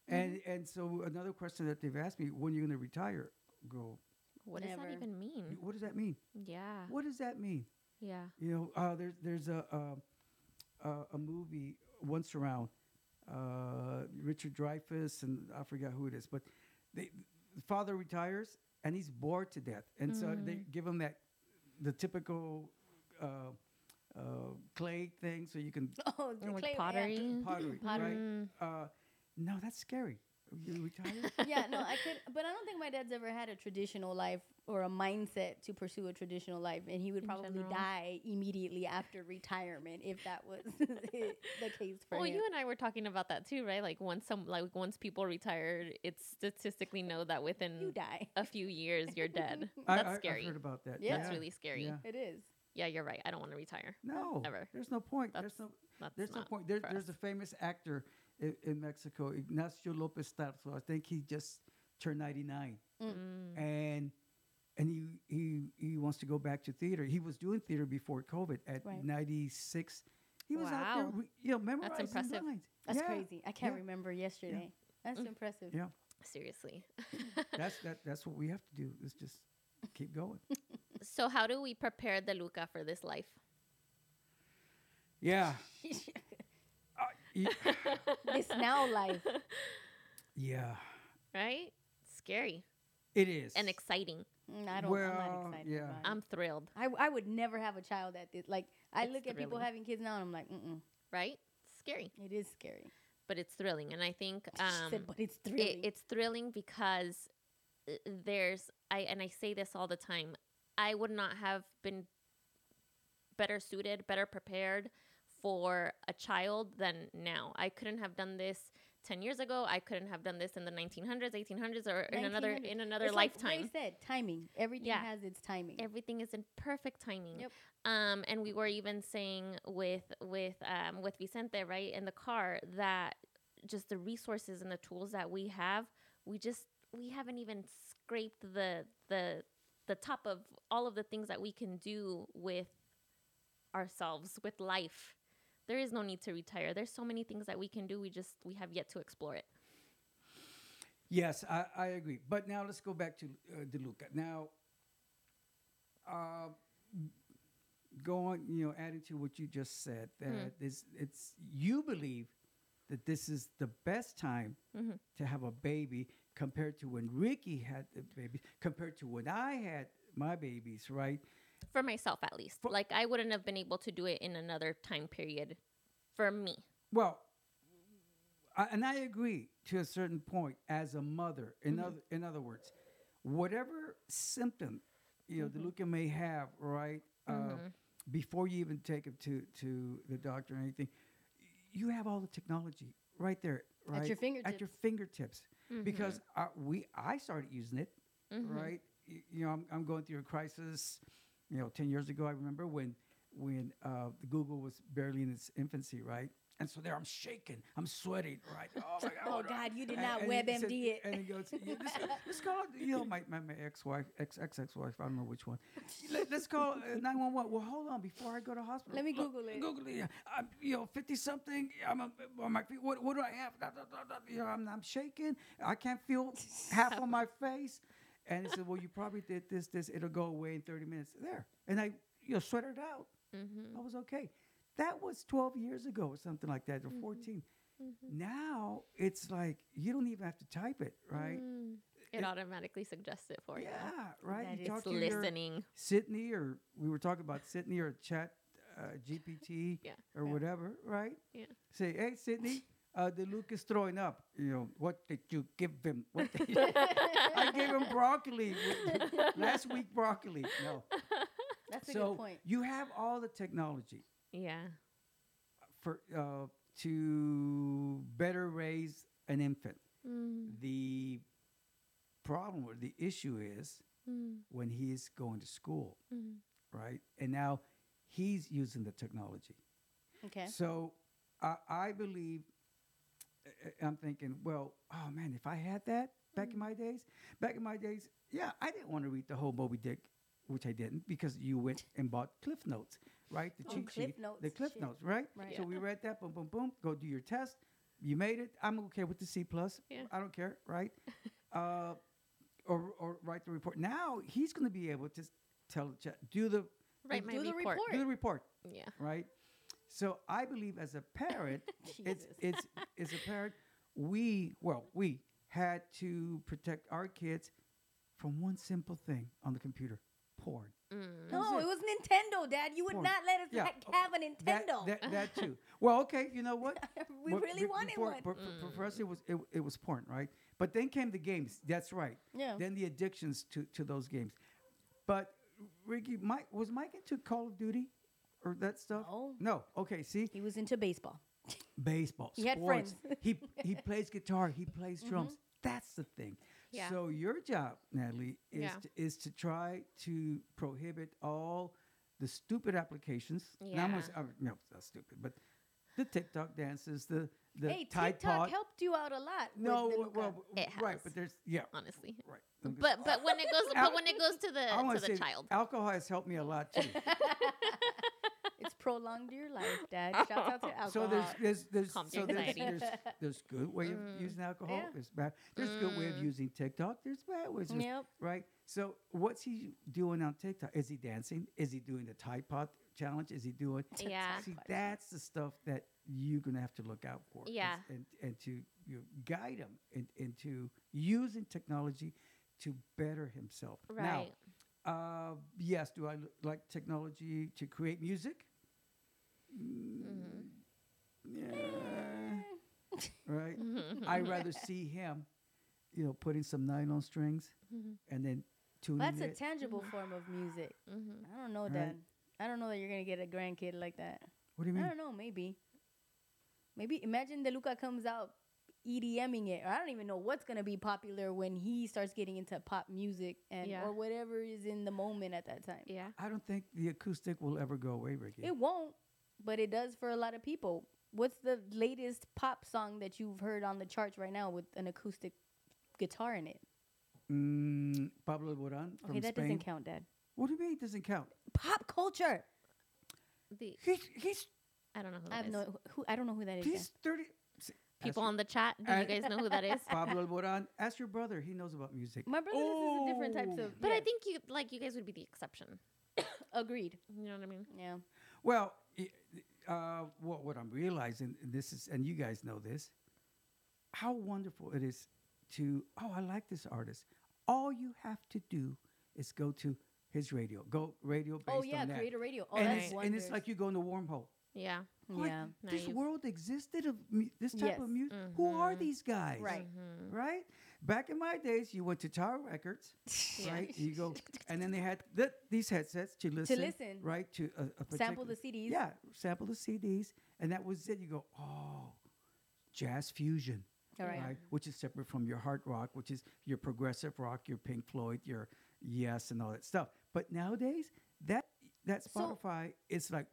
[SPEAKER 4] And,
[SPEAKER 3] Mm-hmm.
[SPEAKER 4] and so another question that they've asked me, when are you going to retire? Go,
[SPEAKER 2] What does that even mean?
[SPEAKER 4] what does that mean?
[SPEAKER 2] Yeah.
[SPEAKER 4] What does that mean?
[SPEAKER 2] Yeah.
[SPEAKER 4] You know, uh, there's there's a a, a a movie once around uh, Richard Dreyfuss and I forgot who it is, but they, the father retires and he's bored to death, and so they
[SPEAKER 2] Mm.
[SPEAKER 4] give him that the typical uh, uh, clay thing, so you can
[SPEAKER 3] Oh, the
[SPEAKER 2] Or like
[SPEAKER 3] clay- yeah.
[SPEAKER 2] pottery.
[SPEAKER 4] pottery,
[SPEAKER 3] Pottery.
[SPEAKER 4] right?
[SPEAKER 2] Mm.
[SPEAKER 4] Uh, no, that's scary. You retire?
[SPEAKER 3] yeah, no, I could, but I don't think my dad's ever had a traditional life or a mindset to pursue a traditional life, and he would
[SPEAKER 2] In
[SPEAKER 3] probably
[SPEAKER 2] general.
[SPEAKER 3] die immediately after retirement if that was the case for
[SPEAKER 2] Well,
[SPEAKER 3] him.
[SPEAKER 2] Well, you and I were talking about that too, right? Like once some, like once people retire, it's statistically know that within
[SPEAKER 3] You
[SPEAKER 2] within
[SPEAKER 3] die.
[SPEAKER 2] a few years you're dead. That's
[SPEAKER 4] I,
[SPEAKER 2] scary.
[SPEAKER 4] I've heard about that.
[SPEAKER 3] Yeah.
[SPEAKER 2] That's really scary.
[SPEAKER 4] Yeah.
[SPEAKER 3] It is.
[SPEAKER 2] Yeah, you're right. I don't want to retire.
[SPEAKER 4] No,
[SPEAKER 2] Ever.
[SPEAKER 4] there's no point.
[SPEAKER 2] That's
[SPEAKER 4] there's no
[SPEAKER 2] That's
[SPEAKER 4] There's no point. There, there's
[SPEAKER 2] us.
[SPEAKER 4] a famous actor in, in Mexico, Ignacio Lopez Tarso. I think he just turned 99,
[SPEAKER 2] Mm.
[SPEAKER 4] and and he he he wants to go back to theater. He was doing theater before COVID at
[SPEAKER 3] Right.
[SPEAKER 4] 96. He was out there,
[SPEAKER 2] Wow.
[SPEAKER 4] re- you know, memorizing
[SPEAKER 2] impressive.
[SPEAKER 4] lines.
[SPEAKER 3] That's
[SPEAKER 4] Yeah,
[SPEAKER 3] crazy. I can't
[SPEAKER 4] yeah.
[SPEAKER 3] remember yesterday. That's
[SPEAKER 2] Mm.
[SPEAKER 3] impressive.
[SPEAKER 4] Yeah.
[SPEAKER 2] Seriously.
[SPEAKER 4] That's that. That's what we have to do. Is just keep going.
[SPEAKER 2] so how do we prepare DeLuca for this life?
[SPEAKER 4] Yeah. Uh, y-
[SPEAKER 3] this now life.
[SPEAKER 4] yeah.
[SPEAKER 2] Right? Scary
[SPEAKER 4] It is.
[SPEAKER 2] and exciting.
[SPEAKER 3] Mm, I don't. I'm
[SPEAKER 4] Well,
[SPEAKER 3] not excited.
[SPEAKER 4] yeah.
[SPEAKER 3] about it.
[SPEAKER 2] I'm thrilled,
[SPEAKER 3] I, I would never have a child at this. Like I
[SPEAKER 2] It's
[SPEAKER 3] look at people having kids now, and I'm like, mm mm.
[SPEAKER 2] right? Scary,
[SPEAKER 3] it is scary.
[SPEAKER 2] but it's thrilling. And I think
[SPEAKER 3] She
[SPEAKER 2] um,
[SPEAKER 3] said, but it's
[SPEAKER 2] it,
[SPEAKER 3] thrilling.
[SPEAKER 2] it's thrilling because uh, there's I and I say this all the time. I would not have been better suited, better prepared for a child than now. I couldn't have done this 10 years ago. I couldn't have done this in the 1900s, 1800s or in another in another
[SPEAKER 3] It's like
[SPEAKER 2] lifetime.
[SPEAKER 3] Ray said timing. Everything
[SPEAKER 2] Yeah.
[SPEAKER 3] has its timing.
[SPEAKER 2] Everything is in perfect timing.
[SPEAKER 3] Yep.
[SPEAKER 2] Um, and we were even saying with with um, with Vicente right in the car that just the resources and the tools that we have, we just we haven't even scraped the the the top of all of the things that we can do with ourselves with life. There is no need to retire. There's so many things that we can do. We just we have yet to explore it.
[SPEAKER 4] Yes, I, I agree. But now let's go back to uh, DeLuca. Now, uh, going, you know, adding to what you just said, that this, it's you believe that this is the best time
[SPEAKER 2] Mhm.
[SPEAKER 4] to have a baby compared to when Ricky had the baby, compared to when I had my babies, right?
[SPEAKER 2] For myself at least.
[SPEAKER 4] For-
[SPEAKER 2] like I wouldn't have been able to do it in another time period for me.
[SPEAKER 4] Well, I, and I agree to a certain point as a mother. In mm-hmm. other in other words, whatever symptom you know the mm-hmm. Luca may have, right? Uh, mm-hmm. before you even take him to to the doctor or anything, you have all the technology right there, right at
[SPEAKER 3] your
[SPEAKER 4] At
[SPEAKER 3] fingertips.
[SPEAKER 4] your fingertips, because uh, we I started using it, right? Y- You know, I'm, I'm going through a crisis. You know, ten years ago, I remember when when uh, the Google was barely in its infancy, right? And so there, I'm shaking, I'm sweating, right? Oh my God!
[SPEAKER 3] Oh,
[SPEAKER 4] do I-
[SPEAKER 3] God, you did not
[SPEAKER 4] and
[SPEAKER 3] WebMD
[SPEAKER 4] said-
[SPEAKER 3] it.
[SPEAKER 4] And he goes, yeah, let's, let's call you know, my, my, my ex-wife, ex ex ex wife, I don't know which one. Let, us call uh, nine one one. Well, hold on, before I go to hospital.
[SPEAKER 3] Let me
[SPEAKER 4] look,
[SPEAKER 3] Google it.
[SPEAKER 4] Google it. I'm, you know, fifty something. I'm on my feet. What, what do I have? You know, I'm, I'm shaking. I can't feel half on my face. And he said, well, you probably did this, this. It'll go away in thirty minutes. There, and I, you know, sweated out.
[SPEAKER 2] Mm-hmm.
[SPEAKER 4] I was okay. That was 12 years ago or something like that, or
[SPEAKER 2] Mm-hmm.
[SPEAKER 4] 14. Now it's like you don't even have to type it, right?
[SPEAKER 2] Mm. It,
[SPEAKER 4] It-
[SPEAKER 2] automatically suggests it for
[SPEAKER 4] Yeah,
[SPEAKER 2] you.
[SPEAKER 4] Yeah, right.
[SPEAKER 3] That
[SPEAKER 4] you
[SPEAKER 3] is
[SPEAKER 4] talk
[SPEAKER 2] It's
[SPEAKER 4] to your
[SPEAKER 2] listening.
[SPEAKER 4] Sydney, or we were talking about Sydney or Chat uh, GPT
[SPEAKER 2] Yeah.
[SPEAKER 4] or
[SPEAKER 3] Yeah.
[SPEAKER 4] whatever, right?
[SPEAKER 2] Yeah.
[SPEAKER 4] Say, hey, Sydney, uh, the Luke is throwing up. You know, what did you give him? What did you I gave him broccoli last week. Broccoli. No.
[SPEAKER 3] That's a good point.
[SPEAKER 4] you have all the technology.
[SPEAKER 2] Yeah.
[SPEAKER 4] for uh, to better raise an infant.
[SPEAKER 2] Mm.
[SPEAKER 4] The problem or the issue is
[SPEAKER 2] Mm.
[SPEAKER 4] when he's going to school,
[SPEAKER 2] Mm.
[SPEAKER 4] right? And now he's using the technology.
[SPEAKER 3] Okay.
[SPEAKER 4] So I, I believe I- I- I'm thinking, well, oh man, if I had that back in my days, back in my days, yeah, I didn't want to read the whole Moby Dick, which I didn't because you went and bought Cliff Notes, right? The
[SPEAKER 3] Oh,
[SPEAKER 4] cheat
[SPEAKER 3] Cliff
[SPEAKER 4] sheet, the
[SPEAKER 3] Notes,
[SPEAKER 4] Cliff
[SPEAKER 3] shit.
[SPEAKER 4] Notes, right?
[SPEAKER 3] Right.
[SPEAKER 4] So we read that, boom, boom, boom. Go do your test. You made it. I'm okay with the C plus.
[SPEAKER 2] Yeah.
[SPEAKER 4] I don't care, right? uh, or or write the report. Now he's going to be able to tell the chat, do the
[SPEAKER 2] Write my
[SPEAKER 3] do the
[SPEAKER 2] report.
[SPEAKER 3] report.
[SPEAKER 4] do the report,
[SPEAKER 2] Yeah.
[SPEAKER 4] right? So I believe as a parent, it's
[SPEAKER 3] Jesus.
[SPEAKER 4] it's as a parent, we well we had to protect our kids from one simple thing on the computer, porn.
[SPEAKER 2] Mm.
[SPEAKER 3] No,
[SPEAKER 4] it.
[SPEAKER 3] it was Nintendo, Dad. You would
[SPEAKER 4] Porn.
[SPEAKER 3] not let us
[SPEAKER 4] Yeah,
[SPEAKER 3] ha- have a Nintendo.
[SPEAKER 4] that that too. Well, okay, you know what?
[SPEAKER 3] we
[SPEAKER 4] Well,
[SPEAKER 3] really
[SPEAKER 4] be-
[SPEAKER 3] wanted
[SPEAKER 4] before-
[SPEAKER 3] one.
[SPEAKER 4] For, for- for us, it was it, it was porn, right? But then came the games. That's right.
[SPEAKER 3] Yeah.
[SPEAKER 4] Then the addictions to to those games. But Ricky, Mike was Mike into Call of Duty or that stuff?
[SPEAKER 3] No.
[SPEAKER 4] No. Okay. See,
[SPEAKER 3] he was into baseball.
[SPEAKER 4] baseball,
[SPEAKER 3] He had
[SPEAKER 4] sports.
[SPEAKER 3] friends. Mm-hmm.
[SPEAKER 4] he he plays guitar. He plays drums. That's the thing.
[SPEAKER 2] Yeah.
[SPEAKER 4] So your job, Natalie, is
[SPEAKER 2] Yeah.
[SPEAKER 4] to, is to try to prohibit all the stupid applications.
[SPEAKER 2] Yeah.
[SPEAKER 4] say- uh, no, that's stupid. But the TikTok dances, the the
[SPEAKER 3] hey,
[SPEAKER 4] Tide
[SPEAKER 3] TikTok
[SPEAKER 4] Pod.
[SPEAKER 3] helped you out a lot.
[SPEAKER 4] no, well, well,
[SPEAKER 2] It
[SPEAKER 4] right, but there's yeah,
[SPEAKER 2] Honestly.
[SPEAKER 4] right.
[SPEAKER 2] But but when it goes but when it goes to the to the
[SPEAKER 4] say
[SPEAKER 2] child.
[SPEAKER 4] alcohol has helped me a lot too.
[SPEAKER 3] it's prolonged your life, Dad. Shout out to alcohol.
[SPEAKER 4] So there's there's there's
[SPEAKER 2] Calms
[SPEAKER 4] so
[SPEAKER 2] your
[SPEAKER 4] there's, there's there's good way of
[SPEAKER 2] Mm.
[SPEAKER 4] using alcohol.
[SPEAKER 3] Yeah.
[SPEAKER 4] There's bad. There's good way of
[SPEAKER 2] Mm.
[SPEAKER 4] using TikTok. There's bad ways. of-
[SPEAKER 3] Yep.
[SPEAKER 4] Right. So what's he doing on TikTok? Is he dancing? Is he doing the Tide Pod challenge? Is he doing?
[SPEAKER 2] Yeah.
[SPEAKER 4] See, that's the stuff that you're gonna have to look out for. is-
[SPEAKER 2] Yeah.
[SPEAKER 4] And and to you know, guide him in, into using technology to better himself.
[SPEAKER 2] Right.
[SPEAKER 4] Now, uh, yes. Do I l- like technology to create music?
[SPEAKER 2] Mm-hmm.
[SPEAKER 4] Yeah. right. Mm-hmm. I'd rather see him, you know, putting some nylon strings mm-hmm. and then tuning
[SPEAKER 3] That's a tangible form of music.
[SPEAKER 2] Mm-hmm.
[SPEAKER 3] I don't know,
[SPEAKER 4] Right.
[SPEAKER 3] Dad. I don't know that you're gonna get a grandkid like that.
[SPEAKER 4] what do you mean?
[SPEAKER 3] I don't know. Maybe. Maybe imagine DeLuca comes out EDMing it. Or I don't even know what's gonna be popular when he starts getting into pop music and
[SPEAKER 2] Yeah.
[SPEAKER 3] or whatever is in the moment at that time.
[SPEAKER 2] Yeah.
[SPEAKER 4] I don't think the acoustic will ever go away, Ricky.
[SPEAKER 3] It won't, but it does for a lot of people. What's the latest pop song that you've heard on the charts right now with an acoustic guitar in it?
[SPEAKER 4] Mm, Pablo Alborán from
[SPEAKER 3] Okay, that
[SPEAKER 4] Spain.
[SPEAKER 3] doesn't count, Dad.
[SPEAKER 4] What do you mean it doesn't count?
[SPEAKER 3] Pop culture.
[SPEAKER 2] The
[SPEAKER 4] He's he's
[SPEAKER 2] I don't know who
[SPEAKER 3] I
[SPEAKER 2] that
[SPEAKER 3] have
[SPEAKER 2] is.
[SPEAKER 3] no who. I don't know who that is.
[SPEAKER 4] he's
[SPEAKER 3] Dad.
[SPEAKER 4] thirty. s-
[SPEAKER 2] People
[SPEAKER 4] ask
[SPEAKER 2] on the chat, do you guys know who that is?
[SPEAKER 4] Pablo Alborán. Ask your brother. He knows about music.
[SPEAKER 3] My brother listens to different types
[SPEAKER 4] Oh.
[SPEAKER 3] of.
[SPEAKER 2] But I
[SPEAKER 3] yeah,
[SPEAKER 2] think you like you guys would be the exception.
[SPEAKER 3] agreed.
[SPEAKER 2] You know what I mean?
[SPEAKER 3] Yeah.
[SPEAKER 4] Well, i- uh, what what I'm realizing, and this is, and you guys know this, how wonderful it is to. Oh, I like this artist. All you have to do is go to his radio. Go radio based
[SPEAKER 3] Oh yeah,
[SPEAKER 4] on that.
[SPEAKER 3] creator radio. Oh,
[SPEAKER 4] and,
[SPEAKER 3] that's
[SPEAKER 4] it's, and it's like you go in a wormhole.
[SPEAKER 2] Yeah.
[SPEAKER 4] What?
[SPEAKER 3] Yeah.
[SPEAKER 4] This
[SPEAKER 2] Naive.
[SPEAKER 4] world existed of mu- this type of
[SPEAKER 3] Yes.
[SPEAKER 4] music. Who are
[SPEAKER 2] Mhm.
[SPEAKER 4] these guys?
[SPEAKER 3] Right.
[SPEAKER 4] Right. Back in my days, you went to Tower Records,
[SPEAKER 2] Yeah.
[SPEAKER 4] right? You go, and then they had th- these headsets to listen,
[SPEAKER 3] listen.
[SPEAKER 4] right? To a, a
[SPEAKER 3] Sample the CDs.
[SPEAKER 4] Yeah, sample the CDs, and that was it. You go, oh, jazz fusion,
[SPEAKER 3] All right.
[SPEAKER 4] right? Which is separate from your hard rock, which is your progressive rock, your Pink Floyd, your Yes, and all that stuff. But nowadays, that that
[SPEAKER 3] So-
[SPEAKER 4] Spotify is like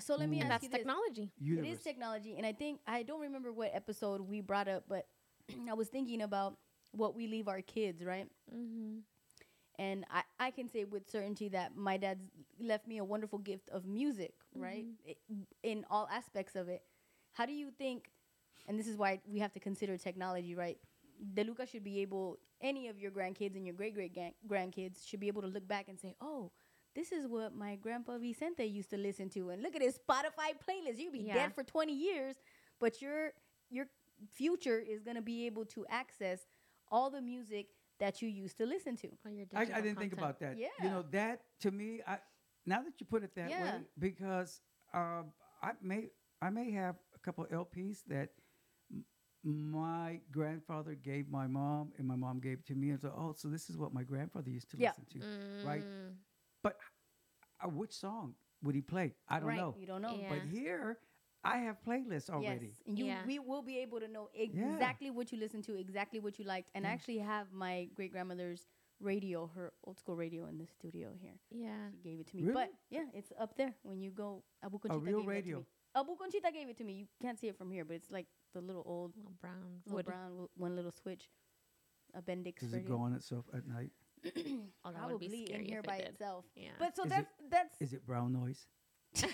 [SPEAKER 3] So let me ask
[SPEAKER 2] that's
[SPEAKER 3] you this.
[SPEAKER 2] technology.
[SPEAKER 4] universe.
[SPEAKER 3] It is technology, and I think I don't remember what episode we brought up, but I was thinking about what we leave our kids, right?
[SPEAKER 2] Mm-hmm.
[SPEAKER 3] And I, I can say with certainty that my dad's left me a wonderful gift of music, right? I- in all aspects of it. How do you think, and this is why we have to consider technology, right? DeLuca should be able, any of your grandkids and your great great grandkids should be able to look back and say, oh, this is what my grandpa Vicente used to listen to. And look at his Spotify playlist. You'd be
[SPEAKER 2] Yeah.
[SPEAKER 3] dead for 20 years, but your your future is going to be able to access all the music that you used to listen to.
[SPEAKER 2] Your
[SPEAKER 4] I, I didn't think about that.
[SPEAKER 3] Yeah.
[SPEAKER 4] You know, that to me, I now that you put it that
[SPEAKER 3] Yeah.
[SPEAKER 4] way, because um, I may I may have a couple LPs that m- my grandfather gave my mom, and my mom gave to me, and so oh, so this is what my grandfather used to
[SPEAKER 3] Yeah.
[SPEAKER 4] listen to, right?
[SPEAKER 2] Mm,
[SPEAKER 4] But uh, which song would he play? I don't
[SPEAKER 3] right.
[SPEAKER 4] know.
[SPEAKER 3] You don't know.
[SPEAKER 2] Yeah.
[SPEAKER 4] But here, I have playlists already.
[SPEAKER 3] Yes, and you
[SPEAKER 2] Yeah.
[SPEAKER 3] we will be able to know exactly what you listened to, exactly what you liked, and I actually have my great grandmother's radio, her old school radio, in the studio here.
[SPEAKER 2] yeah.
[SPEAKER 3] She gave it to me,
[SPEAKER 4] Really?
[SPEAKER 3] but yeah, it's up there when you go. Abu Conchita
[SPEAKER 4] real
[SPEAKER 3] gave
[SPEAKER 4] radio.
[SPEAKER 3] It to me. Abu Conchita gave it to me. You can't see it from here, but it's like the little old,
[SPEAKER 2] Little brown
[SPEAKER 3] little
[SPEAKER 2] wood.
[SPEAKER 3] brown, one little switch, a Bendix
[SPEAKER 4] Does it go on itself at night?
[SPEAKER 2] Oh, that would be
[SPEAKER 3] Probably
[SPEAKER 2] scary
[SPEAKER 3] in here
[SPEAKER 2] if
[SPEAKER 3] by
[SPEAKER 2] did.
[SPEAKER 3] itself.
[SPEAKER 2] Yeah.
[SPEAKER 3] But so
[SPEAKER 4] Is
[SPEAKER 3] that's that's
[SPEAKER 4] Is it brown noise?
[SPEAKER 3] this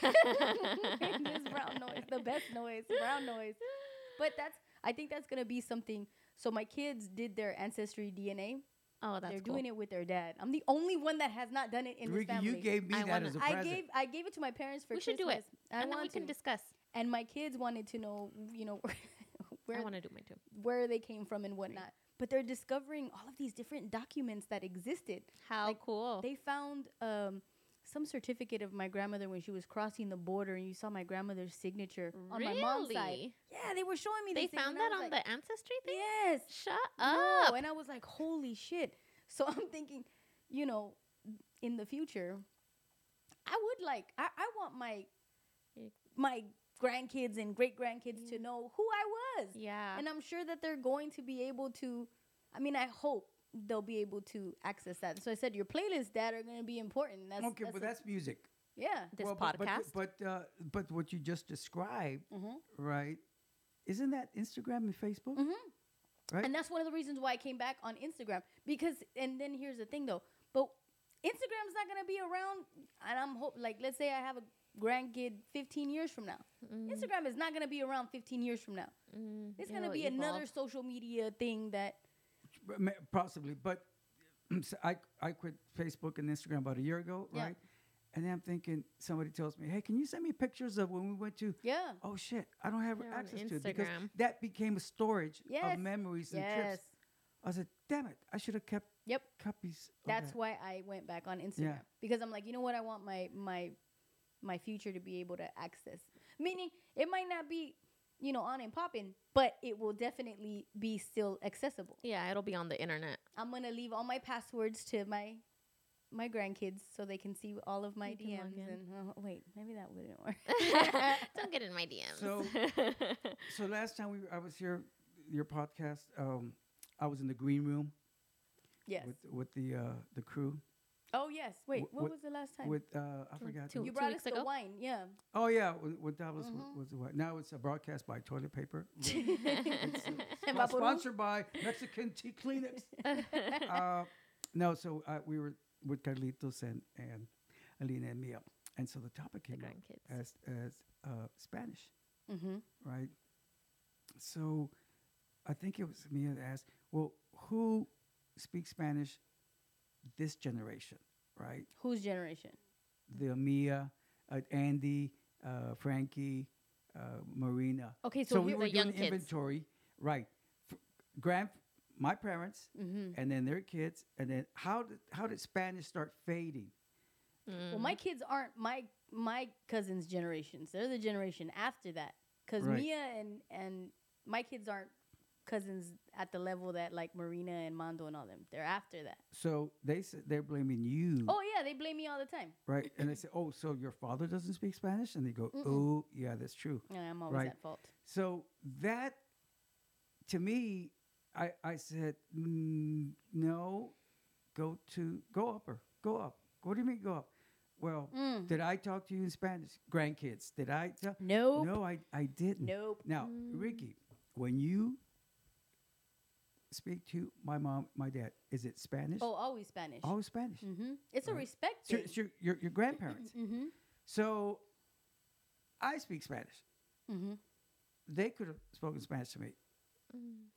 [SPEAKER 3] brown noise, the best noise, brown noise. But that's, I think that's gonna be something. So my kids did their ancestry DNA.
[SPEAKER 2] oh, that's
[SPEAKER 3] They're
[SPEAKER 2] cool.
[SPEAKER 3] doing it with their dad. I'm the only one that has not done it in
[SPEAKER 4] Ricky,
[SPEAKER 3] this family.
[SPEAKER 4] you gave me
[SPEAKER 2] I
[SPEAKER 4] that
[SPEAKER 2] wanna-
[SPEAKER 4] as a
[SPEAKER 3] I
[SPEAKER 4] present.
[SPEAKER 3] gave I gave it to my parents for
[SPEAKER 2] We should do it.
[SPEAKER 3] I
[SPEAKER 2] and then we
[SPEAKER 3] want
[SPEAKER 2] can
[SPEAKER 3] to.
[SPEAKER 2] discuss.
[SPEAKER 3] and my kids wanted to know, you know,
[SPEAKER 2] I
[SPEAKER 3] where
[SPEAKER 2] want to do mine too.
[SPEAKER 3] where they came from and whatnot. But they're discovering all of these different documents that existed.
[SPEAKER 2] How
[SPEAKER 3] Like,
[SPEAKER 2] cool.
[SPEAKER 3] They found um, some certificate of my grandmother when she was crossing the border, and you saw my grandmother's signature on my mom's side.
[SPEAKER 2] Really?
[SPEAKER 3] Yeah, they were showing me.
[SPEAKER 2] They
[SPEAKER 3] these things,
[SPEAKER 2] found
[SPEAKER 3] and I
[SPEAKER 2] that
[SPEAKER 3] was
[SPEAKER 2] on
[SPEAKER 3] like,
[SPEAKER 2] the ancestry thing.
[SPEAKER 3] Yes.
[SPEAKER 2] Shut
[SPEAKER 3] No,
[SPEAKER 2] up.
[SPEAKER 3] and I was like, holy shit. So I'm thinking, you know, in the future, I would like, I, I want my
[SPEAKER 2] Yeah.
[SPEAKER 3] my grandkids and great grandkids to know who I was.
[SPEAKER 2] Yeah.
[SPEAKER 3] And I'm sure that they're going to be able to, I mean, I hope they'll be able to access that. So I said, your playlists, Dad, are going to be important. That's,
[SPEAKER 4] okay, but
[SPEAKER 3] a-
[SPEAKER 4] that's music.
[SPEAKER 3] yeah.
[SPEAKER 2] this
[SPEAKER 4] Well, but- but-
[SPEAKER 2] podcast.
[SPEAKER 4] But but, uh, but what you just described,
[SPEAKER 3] Mm-hmm.
[SPEAKER 4] right? Isn't that Instagram and Facebook?
[SPEAKER 3] Mhm.
[SPEAKER 4] Right.
[SPEAKER 3] And that's one of the reasons why I came back on Instagram because and then here's the thing though, but Instagram's not gonna be around, and I'm hope like let's say I have a grandkid 15 years from now. Instagram is not gonna be around 15 years from now.
[SPEAKER 2] Mm,
[SPEAKER 3] It's gonna
[SPEAKER 2] it'll
[SPEAKER 3] be another social media thing that.
[SPEAKER 4] Possibly, but so I I quit Facebook and Instagram about a year ago,
[SPEAKER 3] Yeah.
[SPEAKER 4] right? And then I'm thinking, somebody tells me, "Hey, can you send me pictures of when we went to?"
[SPEAKER 3] Yeah.
[SPEAKER 4] Oh shit, I don't have
[SPEAKER 2] They're
[SPEAKER 4] access to it because that became a storage
[SPEAKER 3] Yes.
[SPEAKER 4] of memories and
[SPEAKER 3] Yes.
[SPEAKER 4] trips. I said, "Damn it, I should have kept
[SPEAKER 3] Yep.
[SPEAKER 4] copies." Of
[SPEAKER 3] That's
[SPEAKER 4] that.
[SPEAKER 3] why I went back on Instagram because I'm like, you know what? I want my my my future to be able to access. Meaning, it might not be, you know, on and popping, but it will definitely be still accessible.
[SPEAKER 2] Yeah, it'll be on the internet.
[SPEAKER 3] I'm gonna leave all my passwords to my my grandkids so they can see all of my
[SPEAKER 2] You
[SPEAKER 3] DMs. And oh, wait, maybe that wouldn't work.
[SPEAKER 2] Don't get in my DMs.
[SPEAKER 4] So- So last time we I was here, your podcast, um, I was in the green room
[SPEAKER 3] yes.
[SPEAKER 4] with with the uh, the crew
[SPEAKER 3] oh yes. Wait,
[SPEAKER 4] Wh-
[SPEAKER 3] what
[SPEAKER 4] what-
[SPEAKER 3] was the last time?
[SPEAKER 4] with uh, I
[SPEAKER 2] Two-
[SPEAKER 4] forgot.
[SPEAKER 2] two-
[SPEAKER 3] you brought
[SPEAKER 2] weeks
[SPEAKER 3] us the wine. Yeah.
[SPEAKER 4] Oh yeah, with, when Davos wa-
[SPEAKER 3] Mhm.
[SPEAKER 4] was the what? Now it's a broadcast by toilet paper.
[SPEAKER 3] And
[SPEAKER 4] Spo-
[SPEAKER 3] Vaporub?
[SPEAKER 4] sponsored by Mexican Tea Kleenex. uh, no, so uh, we were with Carlitos and and Alina and Mia, and so the topic
[SPEAKER 2] the
[SPEAKER 4] came up
[SPEAKER 2] grandkids.
[SPEAKER 4] as as uh, Spanish,
[SPEAKER 3] mm-hmm.
[SPEAKER 4] right? So I think it was Mia that asked, well, who speaks Spanish this generation, right?
[SPEAKER 3] Whose generation?
[SPEAKER 4] The Mia, uh, Andy, uh, Frankie, uh, Marina.
[SPEAKER 3] Okay, so,
[SPEAKER 4] So, we were
[SPEAKER 2] The young
[SPEAKER 4] doing
[SPEAKER 2] kids.
[SPEAKER 4] inventory, right? F- grand, my parents,
[SPEAKER 3] Mhm.
[SPEAKER 4] and then their kids, and then how did how did Spanish start fading?
[SPEAKER 3] Well, my kids aren't my my cousins' generations. They're the generation after that. Because
[SPEAKER 4] Right.
[SPEAKER 3] Mia and and my kids aren't cousins at the level that like Marina and Mando and all them. They're after that.
[SPEAKER 4] So they said they're blaming you,
[SPEAKER 3] Oh yeah, they blame me all the time.
[SPEAKER 4] right? And they say, "Oh, so your father doesn't speak Spanish?" And they go,
[SPEAKER 3] Mm-mm.
[SPEAKER 4] "Oh, yeah, that's true."
[SPEAKER 3] And I'm always
[SPEAKER 4] Right.
[SPEAKER 3] at fault.
[SPEAKER 4] So that, to me, I I said, mm, "No, go to go upper, go up." What do you mean go up? Well,
[SPEAKER 3] Mm.
[SPEAKER 4] did I talk to you in Spanish, grandkids? Did I tell?
[SPEAKER 3] Nope.
[SPEAKER 4] No, I I didn't.
[SPEAKER 3] Nope.
[SPEAKER 4] Now, Ricky, when you speak to my mom, my dad, is it Spanish?
[SPEAKER 3] Oh, always Spanish.
[SPEAKER 4] Always Spanish.
[SPEAKER 3] Mm-hmm. It's a respect
[SPEAKER 4] It's your,
[SPEAKER 3] thing.
[SPEAKER 4] it's your, your, your grandparents.
[SPEAKER 3] mm-hmm.
[SPEAKER 4] so I speak Spanish.
[SPEAKER 3] Mm-hmm.
[SPEAKER 4] They could have spoken Spanish to me.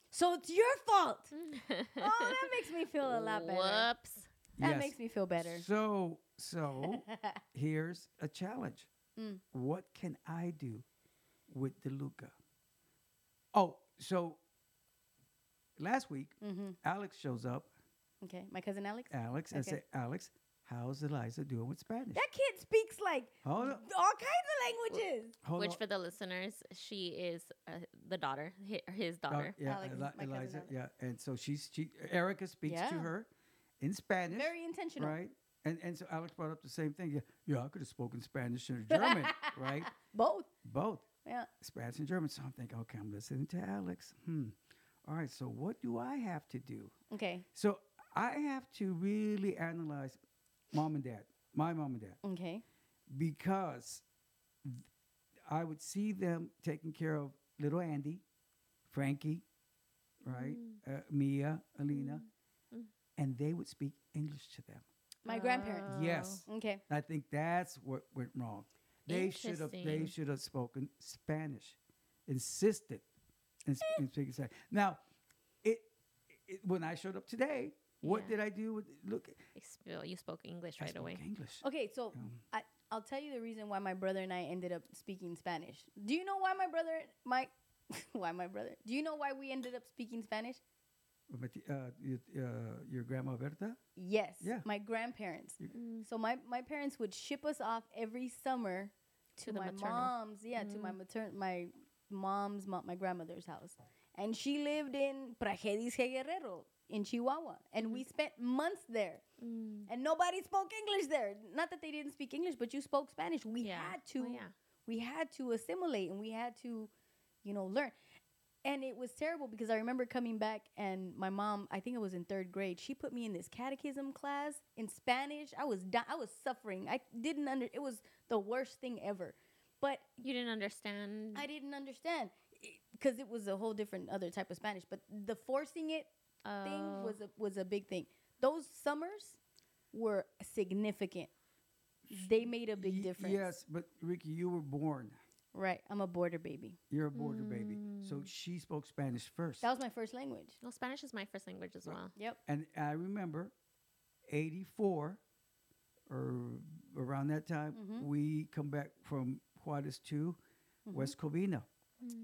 [SPEAKER 3] So it's your fault. oh, that makes me feel a lot better.
[SPEAKER 2] Whoops.
[SPEAKER 3] That
[SPEAKER 4] Yes.
[SPEAKER 3] makes me feel better.
[SPEAKER 4] So, so here's a challenge.
[SPEAKER 3] Mm.
[SPEAKER 4] What can I do with DeLuca? Oh, so last week,
[SPEAKER 3] mm-hmm.
[SPEAKER 4] Alex shows up.
[SPEAKER 3] Okay, my cousin Alex.
[SPEAKER 4] Alex, and
[SPEAKER 3] Okay.
[SPEAKER 4] say, Alex, how's Eliza doing with Spanish?
[SPEAKER 3] That kid speaks like
[SPEAKER 4] Hold
[SPEAKER 3] all kinds of languages.
[SPEAKER 4] Hold
[SPEAKER 2] Which,
[SPEAKER 4] on.
[SPEAKER 2] for the listeners, she is uh, the daughter, hi- his
[SPEAKER 4] Uh,
[SPEAKER 2] daughter.
[SPEAKER 4] yeah,
[SPEAKER 3] Alex
[SPEAKER 4] Eli-
[SPEAKER 3] my
[SPEAKER 4] Eliza.
[SPEAKER 3] Alex.
[SPEAKER 4] Yeah, and so she's she Erica speaks to her in Spanish,
[SPEAKER 3] Very intentional.
[SPEAKER 4] right? And and so Alex brought up the same thing. Yeah, yeah, I could have spoken Spanish and German, right?
[SPEAKER 3] Both.
[SPEAKER 4] Both
[SPEAKER 3] Yeah.
[SPEAKER 4] Spanish and German. So I'm thinking, okay, I'm listening to Alex. Hmm. All right. So what do I have to do?
[SPEAKER 3] Okay.
[SPEAKER 4] So I have to really analyze mom and dad, my mom and dad,
[SPEAKER 3] Okay.
[SPEAKER 4] because I would see them taking care of little Andy, Frankie, right, uh, Mia, Alina,
[SPEAKER 2] Mm.
[SPEAKER 4] and they would speak English to them.
[SPEAKER 3] My grandparents.
[SPEAKER 4] Yes.
[SPEAKER 3] Okay.
[SPEAKER 4] I think that's what went wrong. They should have. They should have spoken Spanish, insisted in, sp- in speaking Spanish. Now, it, it when I showed up today, what
[SPEAKER 2] Yeah.
[SPEAKER 4] did I do? With, look,
[SPEAKER 2] You spoke English
[SPEAKER 4] I
[SPEAKER 2] right
[SPEAKER 4] spoke
[SPEAKER 2] away.
[SPEAKER 4] English.
[SPEAKER 3] Okay. So
[SPEAKER 4] Um,
[SPEAKER 3] I I'll tell you the reason why my brother and I ended up speaking Spanish. Do you know why my brother my why my brother? Do you know why we ended up speaking Spanish?
[SPEAKER 4] but, uh, you, uh, your grandma Berta.
[SPEAKER 3] Yes.
[SPEAKER 4] Yeah.
[SPEAKER 3] My grandparents.
[SPEAKER 2] Mm.
[SPEAKER 3] So my, my parents would ship us off every summer to,
[SPEAKER 2] To the
[SPEAKER 3] my
[SPEAKER 2] maternal.
[SPEAKER 3] mom's, yeah, to my matern my mom's mo- my grandmother's house. And she lived in Praxedis Guerrero in Chihuahua. And we spent months there.
[SPEAKER 2] Mm.
[SPEAKER 3] And nobody spoke English there. Not that they didn't speak English, but you spoke Spanish. We
[SPEAKER 2] Yeah.
[SPEAKER 3] had to
[SPEAKER 2] Oh, yeah.
[SPEAKER 3] we had to assimilate and we had to, you know, learn. And it was terrible because I remember coming back and my mom, I think it was in third grade, she put me in this catechism class in Spanish. I was di- I was suffering. I didn't under it was the worst thing ever. But
[SPEAKER 2] You didn't understand.
[SPEAKER 3] I didn't understand because it was a whole different other type of Spanish, but the forcing it thing
[SPEAKER 2] Oh.
[SPEAKER 3] was a was a big thing. Those summers were significant. they made a big
[SPEAKER 4] Ye-
[SPEAKER 3] difference.
[SPEAKER 4] Yes, but Ricky, you were born.
[SPEAKER 3] Right. I'm a border baby.
[SPEAKER 4] You're a border baby. So she spoke Spanish first.
[SPEAKER 3] That was my first language.
[SPEAKER 2] Well, Spanish is my first language as well.
[SPEAKER 3] Yep.
[SPEAKER 4] and I remember 84 or around that time,
[SPEAKER 3] Mm-hmm.
[SPEAKER 4] we come back from Juarez to West Covina.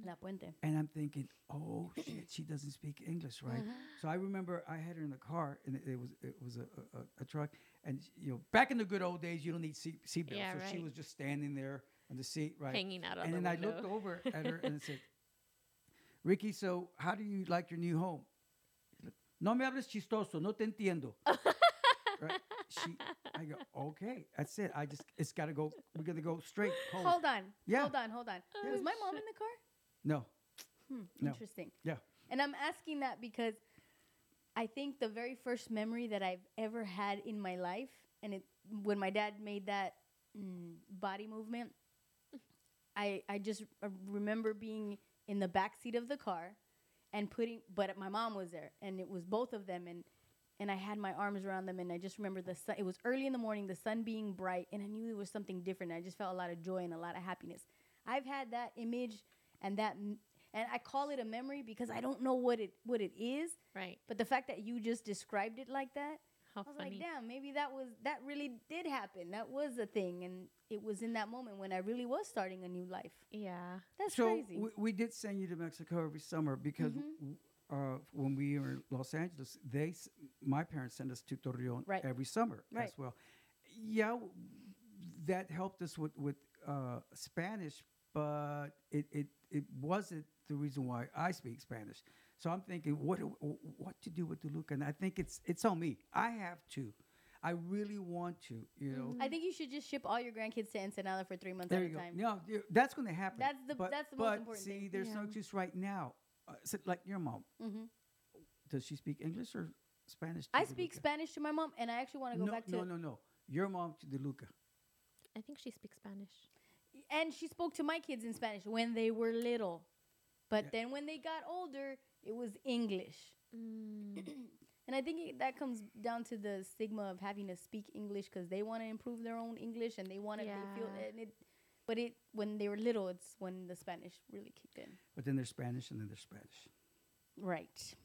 [SPEAKER 3] La Puente.
[SPEAKER 4] And I'm thinking, oh shit, she doesn't speak English, right?
[SPEAKER 3] Mm-hmm.
[SPEAKER 4] So I remember I had her in the car, and it, it was it was a, a, a- a truck, and you know, back in the good old days, you don't need seat seatbelts,
[SPEAKER 2] Yeah,
[SPEAKER 4] so she was just standing there on the seat, right,
[SPEAKER 2] Hanging out
[SPEAKER 4] and
[SPEAKER 2] the
[SPEAKER 4] then I looked over at her and I said, Ricky, so how do you like your new home? No me hables chistoso, no te entiendo. right? She, I go, okay, that's it. I just, it's got to go. We're gonna go straight home.
[SPEAKER 3] Hold on.
[SPEAKER 4] Yeah.
[SPEAKER 3] Hold on. Hold on. Was my mom in the car?
[SPEAKER 4] No,
[SPEAKER 3] Hmm,
[SPEAKER 4] No.
[SPEAKER 3] Interesting.
[SPEAKER 4] yeah.
[SPEAKER 3] And I'm asking that because I think the very first memory that I've ever had in my life, and it when my dad made that mm, body movement, I I just uh, remember being in the back seat of the car and putting, but my mom was there, and it was both of them, and and I had my arms around them, and I just remember the sun. It was early in the morning, the sun being bright, and I knew it was something different. I just felt a lot of joy and a lot of happiness. I've had that image and that, m- and I call it a memory because I don't know what it what it is.
[SPEAKER 2] Right.
[SPEAKER 3] But the fact that you just described it like that,
[SPEAKER 2] How
[SPEAKER 3] I was
[SPEAKER 2] funny.
[SPEAKER 3] like, damn, maybe that was that really did happen. That was a thing, and it was in that moment when I really was starting a new life.
[SPEAKER 2] yeah.
[SPEAKER 3] That's
[SPEAKER 4] so
[SPEAKER 3] crazy.
[SPEAKER 4] We, we did send you to Mexico every summer because
[SPEAKER 3] Mm-hmm.
[SPEAKER 4] w- uh, when we were in Los Angeles, they, s- my parents sent us to Torreon
[SPEAKER 3] Right.
[SPEAKER 4] every summer
[SPEAKER 3] Right.
[SPEAKER 4] as well. Yeah, w- that helped us with with uh, Spanish, but it, it it wasn't the reason why I speak Spanish. So I'm thinking, what do- what to do with Toluca? And I think it's it's on me. I have to. I really want to. You know.
[SPEAKER 3] I think you should just ship all your grandkids to Ensenada for three months
[SPEAKER 4] There
[SPEAKER 3] at a time.
[SPEAKER 4] No, that's going to happen.
[SPEAKER 3] That's the-
[SPEAKER 4] but,
[SPEAKER 3] that's the most important
[SPEAKER 4] see,
[SPEAKER 3] thing.
[SPEAKER 4] See, there's no
[SPEAKER 2] Yeah.
[SPEAKER 4] juice right now. Uh, so like your mom,
[SPEAKER 3] hmm
[SPEAKER 4] does she speak English or Spanish? to
[SPEAKER 3] I speak
[SPEAKER 4] Luca?
[SPEAKER 3] Spanish to my mom, and I actually want to go
[SPEAKER 4] no,
[SPEAKER 3] back to.
[SPEAKER 4] no, no, no. Your mom to DeLuca.
[SPEAKER 2] I think she speaks Spanish.
[SPEAKER 3] And she spoke to my kids in Spanish when they were little, but
[SPEAKER 4] Yeah.
[SPEAKER 3] then when they got older, it was English.
[SPEAKER 2] Mm.
[SPEAKER 3] And I think it, that comes down to the stigma of having to speak English because they want to improve their own English and they want to they feel
[SPEAKER 2] Yeah.
[SPEAKER 3] and it. But it when they were little, it's when the Spanish really kicked in.
[SPEAKER 4] But then there's Spanish and then there's Spanish.
[SPEAKER 3] Right.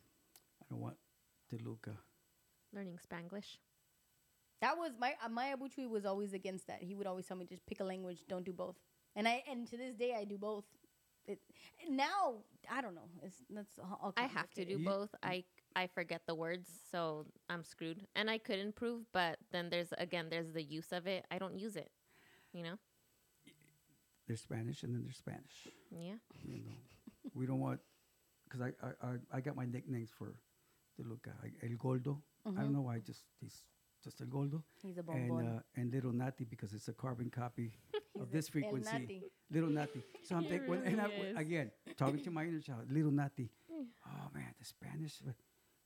[SPEAKER 4] I don't want DeLuca.
[SPEAKER 2] Learning Spanglish.
[SPEAKER 3] That was my uh, my Abu Chui was always against that. He would always tell me just pick a language, don't do both. And I and to this day I do both. It, now I don't know. It's that's all- all
[SPEAKER 2] I have to do.
[SPEAKER 4] You-
[SPEAKER 2] both. I I forget the words, so I'm screwed. And I could improve, but then there's again there's the use of it. I don't use it. You know?
[SPEAKER 4] There's Spanish and then there's Spanish.
[SPEAKER 2] Yeah.
[SPEAKER 4] You know, we don't want because I, I I I got my nicknames for DeLuca. I, El Goldo. I
[SPEAKER 3] Mm-hmm.
[SPEAKER 4] don't know why. Just he's just El Goldo.
[SPEAKER 3] He's a
[SPEAKER 4] and uh, and little Nati because it's a carbon copy of this frequency.
[SPEAKER 3] Nati.
[SPEAKER 4] Little Nati. So I'm thinking, when, and I,
[SPEAKER 2] really
[SPEAKER 4] again, talking to my inner child, little Nati. Oh man, the Spanish.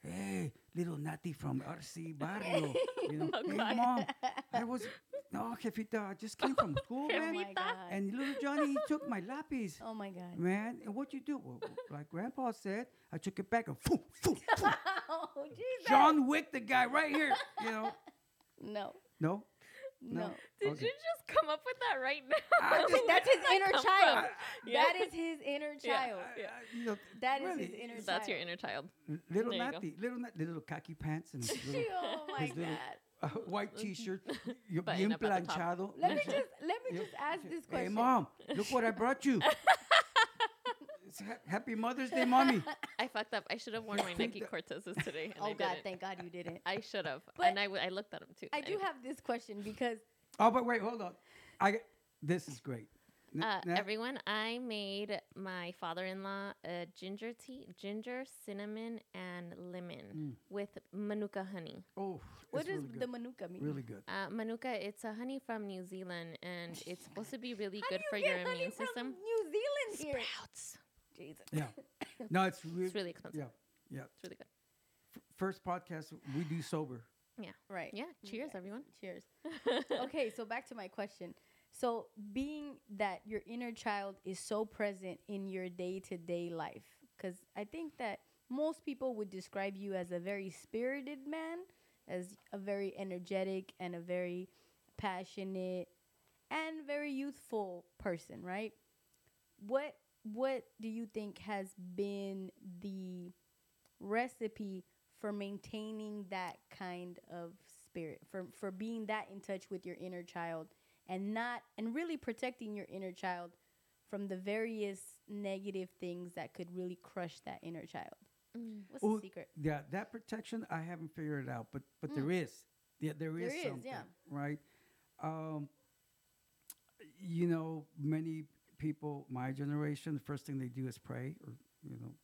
[SPEAKER 4] Hey, little Nati from RC Barrio. You know,
[SPEAKER 2] Oh,
[SPEAKER 4] hey mom, I was no jefita. I just came from school,
[SPEAKER 3] oh
[SPEAKER 4] man.
[SPEAKER 3] my god.
[SPEAKER 4] And little Johnny, he took my lapis.
[SPEAKER 3] oh my god.
[SPEAKER 4] Man, and what you do? Well, like Grandpa said, I took it back and foo, foo, foo.
[SPEAKER 3] oh Jesus.
[SPEAKER 4] John Wick, the guy right here. You know,
[SPEAKER 3] No.
[SPEAKER 4] no,
[SPEAKER 3] No.
[SPEAKER 2] Did
[SPEAKER 4] Okay.
[SPEAKER 2] you just come up with that right now?
[SPEAKER 4] Just-
[SPEAKER 3] That's his inner
[SPEAKER 2] come
[SPEAKER 3] child.
[SPEAKER 2] Yeah.
[SPEAKER 3] That is his inner
[SPEAKER 2] Yeah.
[SPEAKER 3] child.
[SPEAKER 4] I- I- you know,
[SPEAKER 3] That is
[SPEAKER 4] really,
[SPEAKER 3] his inner child.
[SPEAKER 2] That's your inner child.
[SPEAKER 4] Little
[SPEAKER 2] There you go.
[SPEAKER 4] Natty, little Natty, little khaki pants and little,
[SPEAKER 3] oh my
[SPEAKER 4] his little
[SPEAKER 3] god.
[SPEAKER 4] Uh, white T-shirt, you
[SPEAKER 2] Button
[SPEAKER 4] bien
[SPEAKER 2] up at the top.
[SPEAKER 4] planchado.
[SPEAKER 3] Let me just let me just ask this question.
[SPEAKER 4] Hey, mom, look what I brought you. Ha- Happy Mother's Day, mommy.
[SPEAKER 2] I fucked up. I should have worn my Nike Cortezes today. And
[SPEAKER 3] Oh
[SPEAKER 2] I
[SPEAKER 3] God,
[SPEAKER 2] didn't.
[SPEAKER 3] thank God you didn't.
[SPEAKER 2] I should have.
[SPEAKER 3] But
[SPEAKER 2] And I, w- I looked at them too.
[SPEAKER 3] I do
[SPEAKER 2] Anyway.
[SPEAKER 3] have this question because
[SPEAKER 4] Oh, but wait, hold on. I get- this is great. N-
[SPEAKER 2] Uh,
[SPEAKER 4] Nat-
[SPEAKER 2] everyone, I made my father-in-law a ginger tea, ginger, cinnamon, and lemon with manuka honey.
[SPEAKER 4] oh,
[SPEAKER 3] what does
[SPEAKER 4] really
[SPEAKER 3] the manuka mean?
[SPEAKER 4] really good.
[SPEAKER 2] Uh, manuka, it's a honey from New Zealand, and it's supposed to be really good
[SPEAKER 3] do
[SPEAKER 2] for
[SPEAKER 3] you
[SPEAKER 2] your
[SPEAKER 3] get honey
[SPEAKER 2] immune
[SPEAKER 3] from
[SPEAKER 2] system.
[SPEAKER 3] New Zealand here.
[SPEAKER 2] Sprouts.
[SPEAKER 3] Jesus.
[SPEAKER 4] Yeah. No, it's really,
[SPEAKER 2] It's really expensive.
[SPEAKER 4] Yeah, yeah.
[SPEAKER 2] It's really good.
[SPEAKER 4] F- first podcast we do sober.
[SPEAKER 2] Yeah.
[SPEAKER 3] Right.
[SPEAKER 2] Yeah. Cheers,
[SPEAKER 3] Okay.
[SPEAKER 2] everyone.
[SPEAKER 3] Cheers. okay, so back to my question. So, being that your inner child is so present in your day to day life, because I think that most people would describe you as a very spirited man, as a very energetic and a very passionate, and very youthful person, right? What what do you think has been the recipe for maintaining that kind of spirit for for being that in touch with your inner child and not and really protecting your inner child from the various negative things that could really crush that inner child
[SPEAKER 2] Mm.
[SPEAKER 3] what's
[SPEAKER 4] Well,
[SPEAKER 3] the secret
[SPEAKER 4] Yeah, that protection I haven't figured it out, but but
[SPEAKER 3] Mm.
[SPEAKER 4] there is. Yeah, there is
[SPEAKER 3] There is,
[SPEAKER 4] something,
[SPEAKER 3] yeah.
[SPEAKER 4] right? Um, you know, many people my generation, the first thing they do is pray, or you know,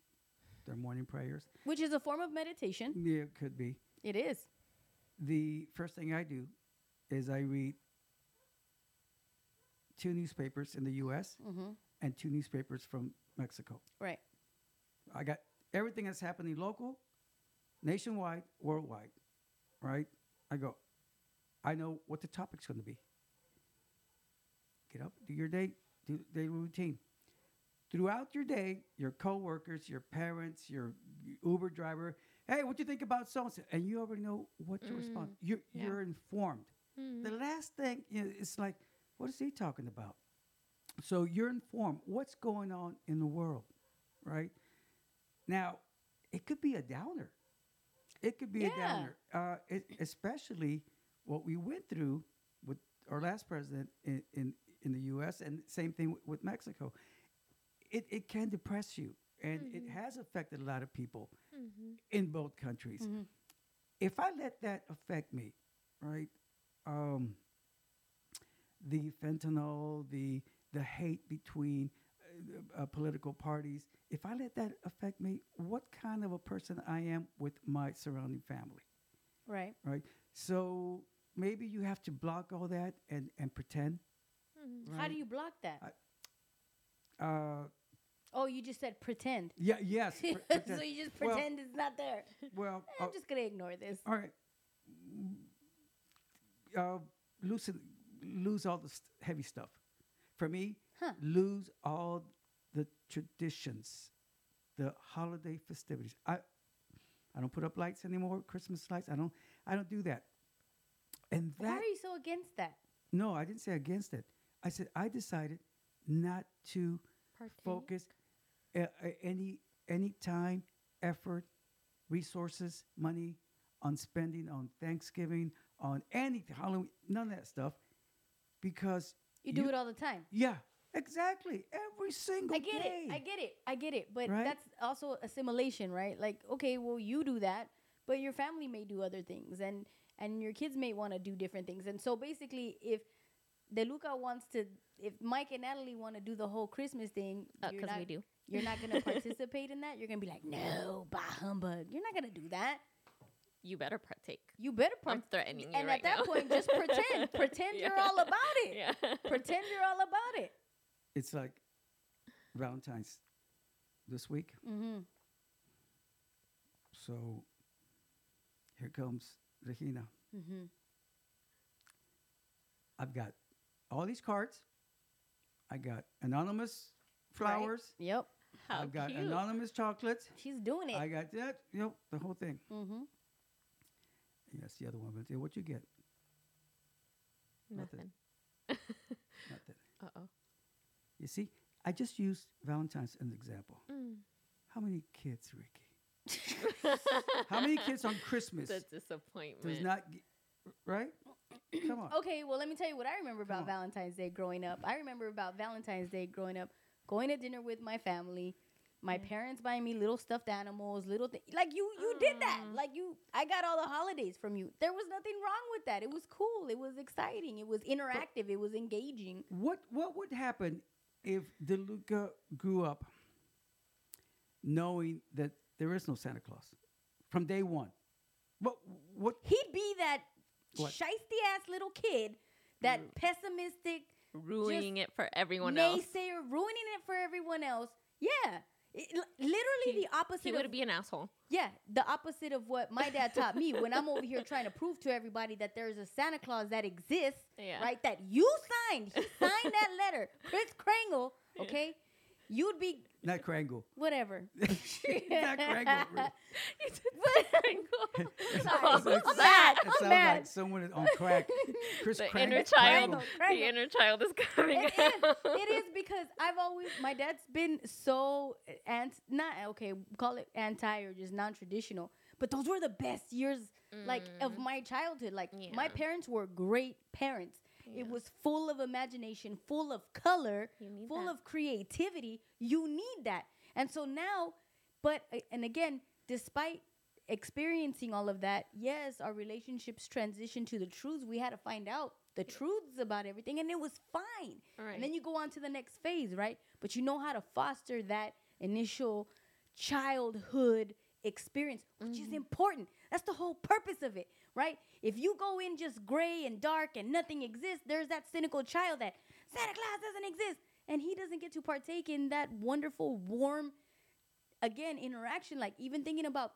[SPEAKER 4] their morning prayers.
[SPEAKER 3] which is a form of meditation
[SPEAKER 4] Yeah, it could be.
[SPEAKER 3] it is
[SPEAKER 4] The first thing I do is I read two newspapers in the U.S.
[SPEAKER 3] mm-hmm.
[SPEAKER 4] and two newspapers from Mexico.
[SPEAKER 3] right
[SPEAKER 4] I got everything that's happening local, nationwide, worldwide, right? I go, I know what the topic's going to be. Get up, do your day, do daily routine. Throughout your day, your coworkers, your parents, your Uber driver, hey, what do you think about so and so? And you already know what to respond. You're,
[SPEAKER 2] yeah.
[SPEAKER 4] you're informed.
[SPEAKER 2] Mm.
[SPEAKER 4] The last thing you know, it's like, what is he talking about? So you're informed what's going on in the world, right? Now, it could be a downer. It could be
[SPEAKER 3] Yeah.
[SPEAKER 4] a downer, uh, it, especially what we went through with our last president in, in, in the U.S. and same thing with, with Mexico. It, it can depress you, and it has affected a lot of people
[SPEAKER 2] Mhm.
[SPEAKER 4] in both countries.
[SPEAKER 3] Mhm.
[SPEAKER 4] If I let that affect me, right? Um, the fentanyl, the the hate between uh, uh, political parties. If I let that affect me, what kind of a person I am with my surrounding family,
[SPEAKER 3] right
[SPEAKER 4] right? So maybe you have to block all that and and pretend.
[SPEAKER 2] Mhm.
[SPEAKER 3] how do you block that
[SPEAKER 4] I- Uh,
[SPEAKER 3] oh you just said pretend
[SPEAKER 4] yeah. Yes. pre-
[SPEAKER 3] so you just
[SPEAKER 4] Well-
[SPEAKER 3] pretend it's not there
[SPEAKER 4] well,
[SPEAKER 3] i'm
[SPEAKER 4] uh,
[SPEAKER 3] just gonna ignore this
[SPEAKER 4] All right. Uh, loosen, lose all the st- heavy stuff. For me,
[SPEAKER 3] Huh.
[SPEAKER 4] lose all the traditions, the holiday festivities. I, I don't put up lights anymore. Christmas lights. I don't. I don't do that. And
[SPEAKER 3] why are you so against that
[SPEAKER 4] no, I didn't say against it. I said I decided not to
[SPEAKER 2] Partake.
[SPEAKER 4] focus uh, uh, any any time, effort, resources, money on spending on Thanksgiving, on any Halloween, none of that stuff, because
[SPEAKER 3] you do
[SPEAKER 4] You-
[SPEAKER 3] it all the time
[SPEAKER 4] yeah, exactly, every single
[SPEAKER 3] I get
[SPEAKER 4] day.
[SPEAKER 3] it. I get it. I get it. But
[SPEAKER 4] Right?
[SPEAKER 3] that's also assimilation, right? Like, okay, well, you do that, but your family may do other things, and and your kids may want to do different things. And so basically, if DeLuca wants to, if Mike and Natalie want to do the whole Christmas thing,
[SPEAKER 2] because Uh, we do.
[SPEAKER 3] you're not gonna participate in that. You're gonna be like, no, bah humbug. You're not gonna do that.
[SPEAKER 2] You better partake.
[SPEAKER 3] You better
[SPEAKER 2] I'm
[SPEAKER 3] part.
[SPEAKER 2] threatening you
[SPEAKER 3] And
[SPEAKER 2] right
[SPEAKER 3] at that
[SPEAKER 2] now.
[SPEAKER 3] point, just pretend. Pretend you're all about it.
[SPEAKER 2] Yeah.
[SPEAKER 3] Pretend you're all about it.
[SPEAKER 4] It's like Valentine's this week,
[SPEAKER 3] Mm-hmm.
[SPEAKER 4] so here comes Regina.
[SPEAKER 3] Mm-hmm.
[SPEAKER 4] I've got all these cards. I got anonymous flowers.
[SPEAKER 3] Yep.
[SPEAKER 2] How
[SPEAKER 4] I've got
[SPEAKER 2] cute.
[SPEAKER 4] anonymous chocolates.
[SPEAKER 3] She's doing it.
[SPEAKER 4] I got that, Yep. the whole thing.
[SPEAKER 3] mm-hmm.
[SPEAKER 4] Yes, the other one. But what you get?
[SPEAKER 2] Nothing.
[SPEAKER 4] Nothing.
[SPEAKER 2] Uh oh.
[SPEAKER 4] You see, I just used Valentine's as an example.
[SPEAKER 2] Mm.
[SPEAKER 4] How many kids, Ricky? How many kids on Christmas
[SPEAKER 2] the disappointment.
[SPEAKER 4] does not, g- right? Come on.
[SPEAKER 3] Okay, well, let me tell you what I remember about. Valentine's Day growing up. I remember about Valentine's Day growing up, going to dinner with my family, my mm. parents buying me little stuffed animals, little things. Like you, you did that.
[SPEAKER 2] Mm.
[SPEAKER 3] Like you, I got all the holidays from you. There was nothing wrong with that. It was cool. It was exciting. It was interactive. It was engaging.
[SPEAKER 4] What what would happen if DeLuca grew up knowing that there is no Santa Claus from day one? What what
[SPEAKER 3] He'd be that
[SPEAKER 4] What?
[SPEAKER 3] shisty ass little kid, that pessimistic
[SPEAKER 2] ruining it for everyone else.
[SPEAKER 3] naysayer, ruining it for everyone else. Yeah. It- literally
[SPEAKER 2] He-
[SPEAKER 3] the opposite
[SPEAKER 2] He
[SPEAKER 3] of
[SPEAKER 2] would be an asshole.
[SPEAKER 3] Yeah, the opposite of what my dad taught me when I'm over here trying to prove to everybody that there's a Santa Claus that exists,
[SPEAKER 2] Yeah.
[SPEAKER 3] right? That you signed. He signed that letter. Chris Kringle, okay? You'd be
[SPEAKER 4] Not Krangle.
[SPEAKER 3] whatever.
[SPEAKER 4] Not Krangle.
[SPEAKER 2] You.
[SPEAKER 3] Sorry.
[SPEAKER 4] It's
[SPEAKER 3] I'm mad.
[SPEAKER 4] It sounds
[SPEAKER 3] mad.
[SPEAKER 4] like someone on crack. Chris
[SPEAKER 2] the
[SPEAKER 4] Krangle.
[SPEAKER 2] inner child.
[SPEAKER 3] Krangle,
[SPEAKER 2] The inner child is coming
[SPEAKER 3] it
[SPEAKER 2] out.
[SPEAKER 3] is. It is because I've always my dad's been so eh, and not okay. Call it anti or just non-traditional. But those were the best years, like of mm. my childhood. Like my parents were great parents. It was full of imagination, full of color, full
[SPEAKER 2] that.
[SPEAKER 3] of creativity. You need that. And so now, but uh, and again, despite experiencing all of that, yes, our relationships transitioned to the truths. We had to find out the truths about everything, and it was fine.
[SPEAKER 2] Right.
[SPEAKER 3] And then you go on to the next phase, right? But you know how to foster that initial childhood experience, which is important. That's the whole purpose of it, right? If you go in just gray and dark and nothing exists, there's that cynical child that Santa Claus doesn't exist. And he doesn't get to partake in that wonderful, warm, again, interaction. Like even thinking about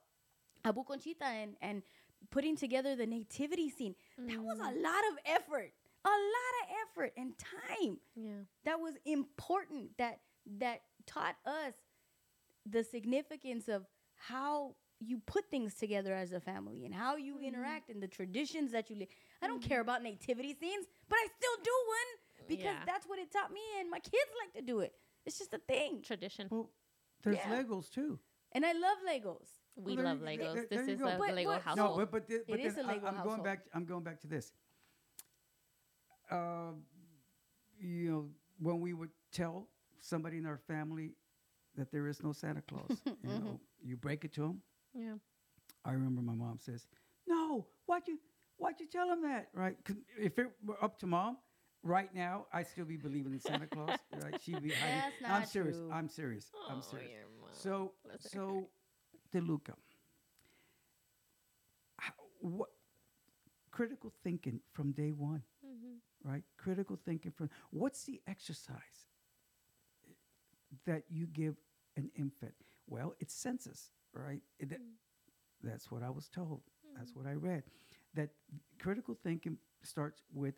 [SPEAKER 3] Abu Conchita and, and putting together the nativity scene, that was a mm. lot of effort. A lot of effort and time
[SPEAKER 2] yeah.
[SPEAKER 3] that was important that that taught us the significance of how you put things together as a family and how you interact and the traditions that you live. I don't care about nativity scenes, but I still do one because
[SPEAKER 2] Yeah.
[SPEAKER 3] that's what it taught me and my kids like to do it. It's just a thing.
[SPEAKER 2] Tradition.
[SPEAKER 4] Well, there's
[SPEAKER 3] Yeah.
[SPEAKER 4] Legos too.
[SPEAKER 3] And I love Legos.
[SPEAKER 2] We
[SPEAKER 4] there
[SPEAKER 2] love
[SPEAKER 4] you- there-
[SPEAKER 2] Legos.
[SPEAKER 4] there-
[SPEAKER 2] this
[SPEAKER 4] there you
[SPEAKER 2] is
[SPEAKER 4] go.
[SPEAKER 2] a
[SPEAKER 3] But-
[SPEAKER 2] Lego
[SPEAKER 3] but-
[SPEAKER 2] household.
[SPEAKER 4] No, but but, thi- but
[SPEAKER 3] is
[SPEAKER 4] then
[SPEAKER 3] a
[SPEAKER 4] I-
[SPEAKER 3] Lego
[SPEAKER 4] I'm going
[SPEAKER 3] household.
[SPEAKER 4] back. I'm going back to this. Uh, you know, when we would tell somebody in our family that there is no Santa Claus, you
[SPEAKER 3] Mm-hmm.
[SPEAKER 4] know, you break it to them.
[SPEAKER 2] Yeah.
[SPEAKER 4] I remember my mom says, "No, why'd you why'd you tell him that?" Right? if it were up to mom, right now I'd still be believing in Santa Claus. Right? She'd be hiding.
[SPEAKER 3] That's
[SPEAKER 4] I'm
[SPEAKER 3] not
[SPEAKER 4] serious.
[SPEAKER 3] true.
[SPEAKER 4] I'm serious. I'm
[SPEAKER 2] Oh,
[SPEAKER 4] serious.
[SPEAKER 2] your mom.
[SPEAKER 4] So
[SPEAKER 2] Bless her
[SPEAKER 4] so, DeLuca, how, what critical thinking from day one,
[SPEAKER 2] Mm-hmm.
[SPEAKER 4] right? Critical thinking from what's the exercise that you give an infant? Well, it's senses, right? It- that- mm. That's what I was told. That's mm-hmm. what I read. That critical thinking starts with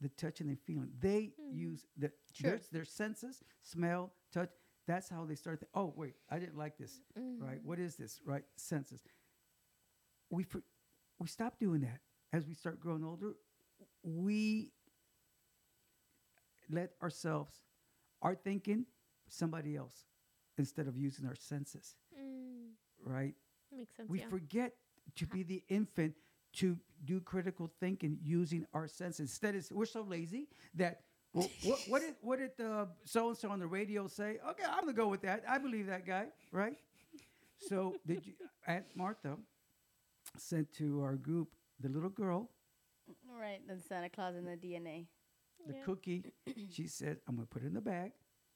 [SPEAKER 4] the touching and feeling. They mm-hmm. use the
[SPEAKER 3] Sure.
[SPEAKER 4] their, their senses, smell, touch. That's how they start. th- oh wait, I didn't like this. Right? Mm-hmm. What is this? Right? Senses. We for, we stop doing that as we start growing older. We let ourselves, our thinking, somebody else, instead of using our senses.
[SPEAKER 2] Mm,
[SPEAKER 4] Right?
[SPEAKER 2] makes sense.
[SPEAKER 4] we
[SPEAKER 2] yeah.
[SPEAKER 4] forget to be the infant to do critical thinking using our senses. Instead, it's, we're so lazy that well, what, what did what did uh, the so and so on the radio say? Okay, I'm gonna go with that. I believe that guy, right? So did you, Aunt Martha sent to our group the little girl,
[SPEAKER 3] Right, the Santa Claus and the DNA.
[SPEAKER 4] the
[SPEAKER 2] Yeah.
[SPEAKER 4] cookie. she said, "I'm gonna put it in the bag.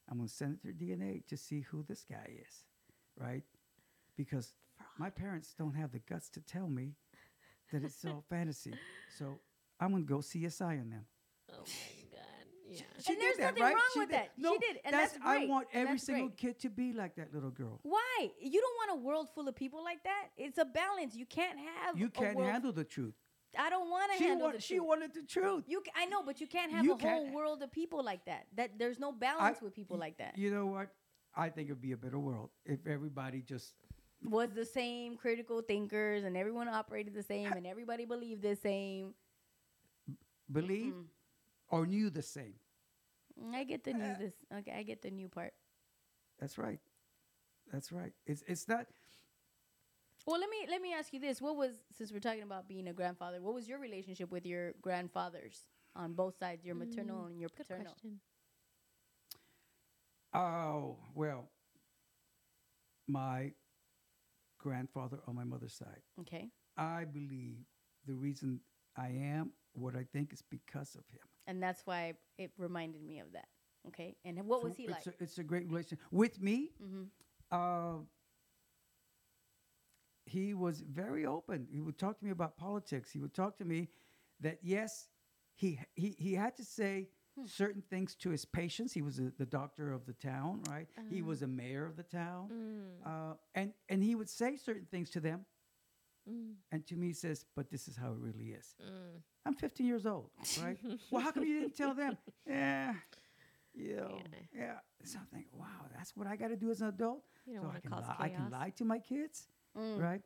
[SPEAKER 4] I'm gonna send it to DNA to see who this guy is, right? Because my parents don't have the guts to tell me that it's all fantasy. So I'm gonna go CSI on them.
[SPEAKER 2] Oh my god. Yeah.
[SPEAKER 4] She
[SPEAKER 3] And
[SPEAKER 4] did
[SPEAKER 3] there's
[SPEAKER 4] that,
[SPEAKER 3] nothing
[SPEAKER 4] right?
[SPEAKER 3] wrong
[SPEAKER 4] She
[SPEAKER 3] with
[SPEAKER 4] did.
[SPEAKER 3] that.
[SPEAKER 4] No, She
[SPEAKER 3] did, and that's
[SPEAKER 4] I
[SPEAKER 3] great,
[SPEAKER 4] want every single
[SPEAKER 3] great.
[SPEAKER 4] kid to be like that little girl.
[SPEAKER 3] Why? You don't want a world full of people like that. It's a balance. You can't have.
[SPEAKER 4] You can't handle the truth.
[SPEAKER 3] I don't want to
[SPEAKER 4] She,
[SPEAKER 3] handle the
[SPEAKER 4] she
[SPEAKER 3] truth.
[SPEAKER 4] wanted the truth.
[SPEAKER 3] You, I know, but you can't have
[SPEAKER 4] You
[SPEAKER 3] a whole
[SPEAKER 4] can't-
[SPEAKER 3] world of people like that. That there's no balance with people like that.
[SPEAKER 4] You know what? I think it'd be a better world if everybody just
[SPEAKER 3] Was the same critical thinkers, and everyone operated the same, and everybody believed the same.
[SPEAKER 4] believed or knew the same.
[SPEAKER 3] Mm, I get the new this. Okay, I get the new part.
[SPEAKER 4] That's right. That's right. It's it's not.
[SPEAKER 3] Well, let me let me ask you this: What was since we're talking about being a grandfather? What was your relationship with your grandfathers on both sides, your maternal and your
[SPEAKER 2] Good
[SPEAKER 3] paternal?
[SPEAKER 2] question.
[SPEAKER 4] Oh well. My grandfather on my mother's side.
[SPEAKER 3] Okay,
[SPEAKER 4] I believe the reason I am what I think is because of him.
[SPEAKER 3] and that's why it reminded me of that. Okay, and what
[SPEAKER 4] So
[SPEAKER 3] was he
[SPEAKER 4] it's
[SPEAKER 3] like?
[SPEAKER 4] A, it's a great relation with me.
[SPEAKER 3] mm-hmm.
[SPEAKER 4] Uh, he was very open. He would talk to me about politics. He would talk to me that yes, he he he had to say
[SPEAKER 3] Hmm.
[SPEAKER 4] certain things to his patients. He was a, the doctor of the town, right? He was a mayor of the town,
[SPEAKER 2] Mm,
[SPEAKER 4] uh, and and he would say certain things to them.
[SPEAKER 2] mm,
[SPEAKER 4] And to me, he says, "But this is how it really is."
[SPEAKER 2] mm.
[SPEAKER 4] I'm 15 years old, right? well, how come you didn't tell them? Yeah, You know,
[SPEAKER 2] Yeah.
[SPEAKER 4] yeah. So I think, wow, that's what I got to do as an adult.
[SPEAKER 2] You don't
[SPEAKER 4] so I can,
[SPEAKER 2] cause
[SPEAKER 4] lie,
[SPEAKER 2] chaos.
[SPEAKER 4] I can lie to my kids,
[SPEAKER 3] Mm.
[SPEAKER 4] right?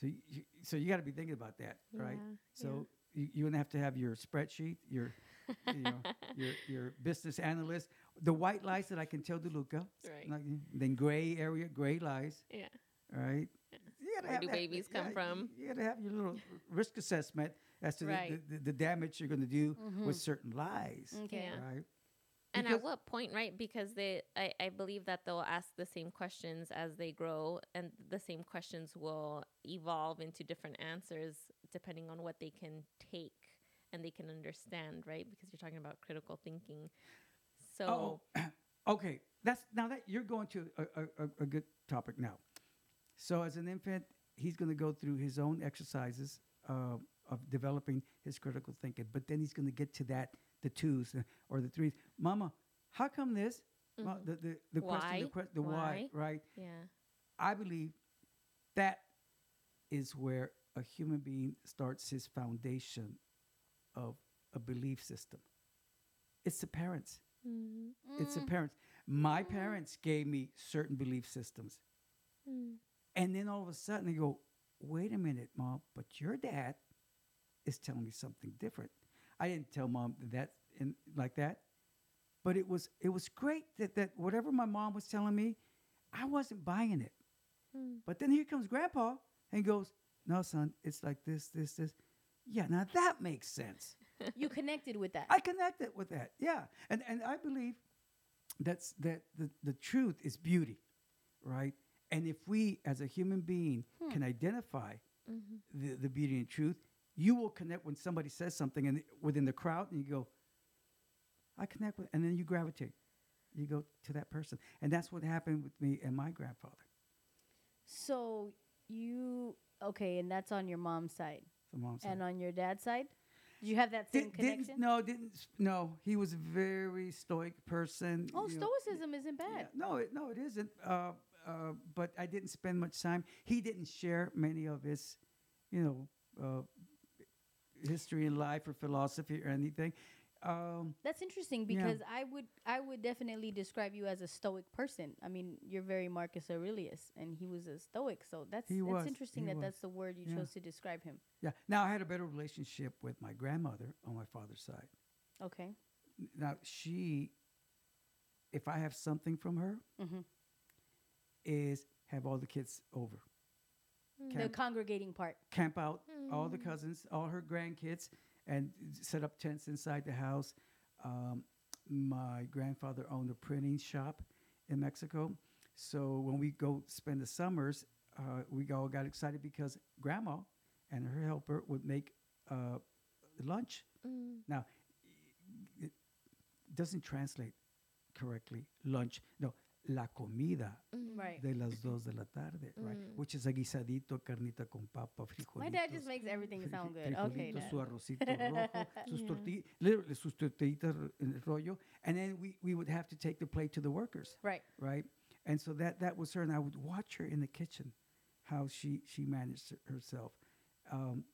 [SPEAKER 4] So you, you- so you got to be thinking about that, right?
[SPEAKER 2] Yeah,
[SPEAKER 4] So you, you're gonna have to have your spreadsheet, your you know, your your business analyst, the white lies that I can tell to Luca,
[SPEAKER 2] Right.
[SPEAKER 4] like, then gray area, gray lies,
[SPEAKER 2] Yeah.
[SPEAKER 4] right? You gotta
[SPEAKER 2] Where
[SPEAKER 4] have
[SPEAKER 2] do
[SPEAKER 4] that-
[SPEAKER 2] babies come
[SPEAKER 4] yeah,
[SPEAKER 2] from?
[SPEAKER 4] You gotta have your little risk assessment as to the-
[SPEAKER 2] Right.
[SPEAKER 4] the, the, the damage you're gonna do
[SPEAKER 3] Mhm.
[SPEAKER 4] with certain lies,
[SPEAKER 3] Okay.
[SPEAKER 2] Yeah.
[SPEAKER 4] right?
[SPEAKER 2] And at what point, right? Because they, I, I believe that they'll ask the same questions as they grow, and the same questions will evolve into different answers depending on what they can take and they can understand, right? Because you're talking about critical thinking. So,
[SPEAKER 4] Oh, okay. That's now that you're going to a, a, a, good topic now. So as an infant, he's going to go through his own exercises uh, of developing his critical thinking, but then he's going to get to that the twos uh, or the threes. Mama, how come this? Ma-
[SPEAKER 2] Mhm.
[SPEAKER 4] the the, the question, the, que- the why,
[SPEAKER 2] Why?
[SPEAKER 4] right?
[SPEAKER 2] yeah.
[SPEAKER 4] I believe that is where a human being starts his foundation of a belief system. It's the parents.
[SPEAKER 2] Mm.
[SPEAKER 4] It's the
[SPEAKER 3] Mm.
[SPEAKER 4] parents. My parents gave me certain belief systems.
[SPEAKER 2] Mm.
[SPEAKER 4] And then all of a sudden they go, wait a minute, mom, but your dad is telling me something different. I didn't tell mom that in, like that. But it was it was great that, that whatever my mom was telling me, I wasn't buying it.
[SPEAKER 2] Mm.
[SPEAKER 4] But then here comes grandpa and goes, No, son, it's like this, this, this. Yeah, now that makes sense.
[SPEAKER 3] You connected with that.
[SPEAKER 4] I connected with that. Yeah. And and I believe that's that the, the truth is beauty, right? And if we as a human being
[SPEAKER 3] Hmm.
[SPEAKER 4] can identify
[SPEAKER 2] Mhm.
[SPEAKER 4] the, the beauty and truth, you will connect when somebody says something and within the crowd and you go, I connect with and then you gravitate. You go to that person. And that's what happened with me and my grandfather.
[SPEAKER 3] so you okay, and that's on your mom's side,
[SPEAKER 4] The mom said.
[SPEAKER 3] and on your dad's side, did you have that same
[SPEAKER 4] Did,
[SPEAKER 3] connection?
[SPEAKER 4] didn't, no, didn't. No, he was a very stoic person.
[SPEAKER 3] oh,
[SPEAKER 4] you know.
[SPEAKER 3] stoicism isn't
[SPEAKER 4] Yeah,
[SPEAKER 3] bad.
[SPEAKER 4] no, it, no, it isn't. Uh, uh, but I didn't spend much time. He didn't share many of his, you know, uh, history in life or philosophy or anything. Um,
[SPEAKER 3] That's interesting
[SPEAKER 4] Yeah.
[SPEAKER 3] because I would I would definitely describe you as a stoic person. I mean, you're very Marcus Aurelius, and he was a stoic. So that's
[SPEAKER 4] He
[SPEAKER 3] that's
[SPEAKER 4] was,
[SPEAKER 3] interesting that
[SPEAKER 4] was.
[SPEAKER 3] that's the word you
[SPEAKER 4] Yeah.
[SPEAKER 3] chose to describe him.
[SPEAKER 4] yeah. Now I had a better relationship with my grandmother on my father's side.
[SPEAKER 3] Okay.
[SPEAKER 4] Now she, if I have something from her,
[SPEAKER 3] hmm
[SPEAKER 4] is have all the kids over.
[SPEAKER 3] The
[SPEAKER 4] Camp-
[SPEAKER 3] congregating part.
[SPEAKER 4] camp out all the
[SPEAKER 2] Mm.
[SPEAKER 4] cousins, all her grandkids, and set up tents inside the house. Um, my grandfather owned a printing shop in Mexico, so when we go spend the summers, uh, we all got excited because grandma and her helper would make uh, lunch.
[SPEAKER 2] Mm.
[SPEAKER 4] Now, it doesn't translate correctly. Lunch, no, la comida
[SPEAKER 2] Mm.
[SPEAKER 3] Right.
[SPEAKER 4] de las dos de la tarde, right?
[SPEAKER 2] Mm.
[SPEAKER 4] Which is a guisadito, carnita con papa, frijolitos.
[SPEAKER 3] My dad just makes everything sound good. Okay.
[SPEAKER 4] frijolitos,
[SPEAKER 3] Dad.
[SPEAKER 4] su arrocito rojo, sus
[SPEAKER 2] Yeah.
[SPEAKER 4] tortillas, literally sus tortillitas r- en el rollo, and then we, we would have to take the plate to the workers,
[SPEAKER 3] Right.
[SPEAKER 4] right? And so that that was her, and I would watch her in the kitchen, how she she managed herself. Um,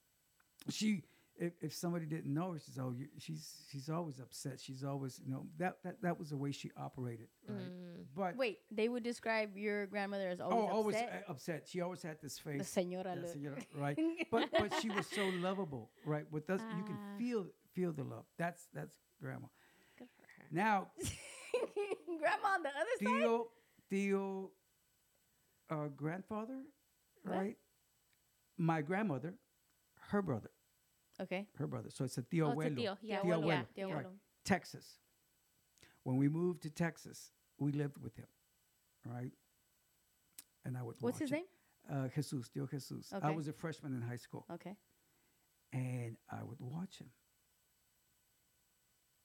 [SPEAKER 4] she if, if somebody didn't know her, she's oh you, she's she's always upset. She's always you know that that that was the way she operated, right?
[SPEAKER 2] Mm.
[SPEAKER 4] But
[SPEAKER 3] Wait, they would describe your grandmother as always
[SPEAKER 4] oh, always
[SPEAKER 3] upset.
[SPEAKER 4] uh, upset. She always had this
[SPEAKER 3] the
[SPEAKER 4] face.
[SPEAKER 3] señora
[SPEAKER 4] Yeah, señora, right? but but she was so lovable, right? With us, you can
[SPEAKER 2] Ah.
[SPEAKER 4] feel feel the love. That's that's grandma.
[SPEAKER 2] Good for her.
[SPEAKER 4] Now,
[SPEAKER 3] Grandma on the other side.
[SPEAKER 4] Tío, Tío, uh, grandfather,
[SPEAKER 3] What?
[SPEAKER 4] right? My grandmother, her brother,
[SPEAKER 3] Okay.
[SPEAKER 4] her brother. So it's a Tío
[SPEAKER 2] Oh, it's a
[SPEAKER 4] abuelo,
[SPEAKER 2] tío. Yeah.
[SPEAKER 3] Tío
[SPEAKER 4] Tío
[SPEAKER 3] abuelo.
[SPEAKER 4] abuelo.
[SPEAKER 3] Tío
[SPEAKER 4] Right.
[SPEAKER 3] abuelo.
[SPEAKER 4] Texas. When we moved to Texas, we lived with him, right? And I would
[SPEAKER 3] What's
[SPEAKER 4] watch
[SPEAKER 3] his
[SPEAKER 4] him.
[SPEAKER 3] name?
[SPEAKER 4] Uh, Jesus, Tío Jesus.
[SPEAKER 3] Okay.
[SPEAKER 4] I was a freshman in high school.
[SPEAKER 3] Okay.
[SPEAKER 4] and I would watch him.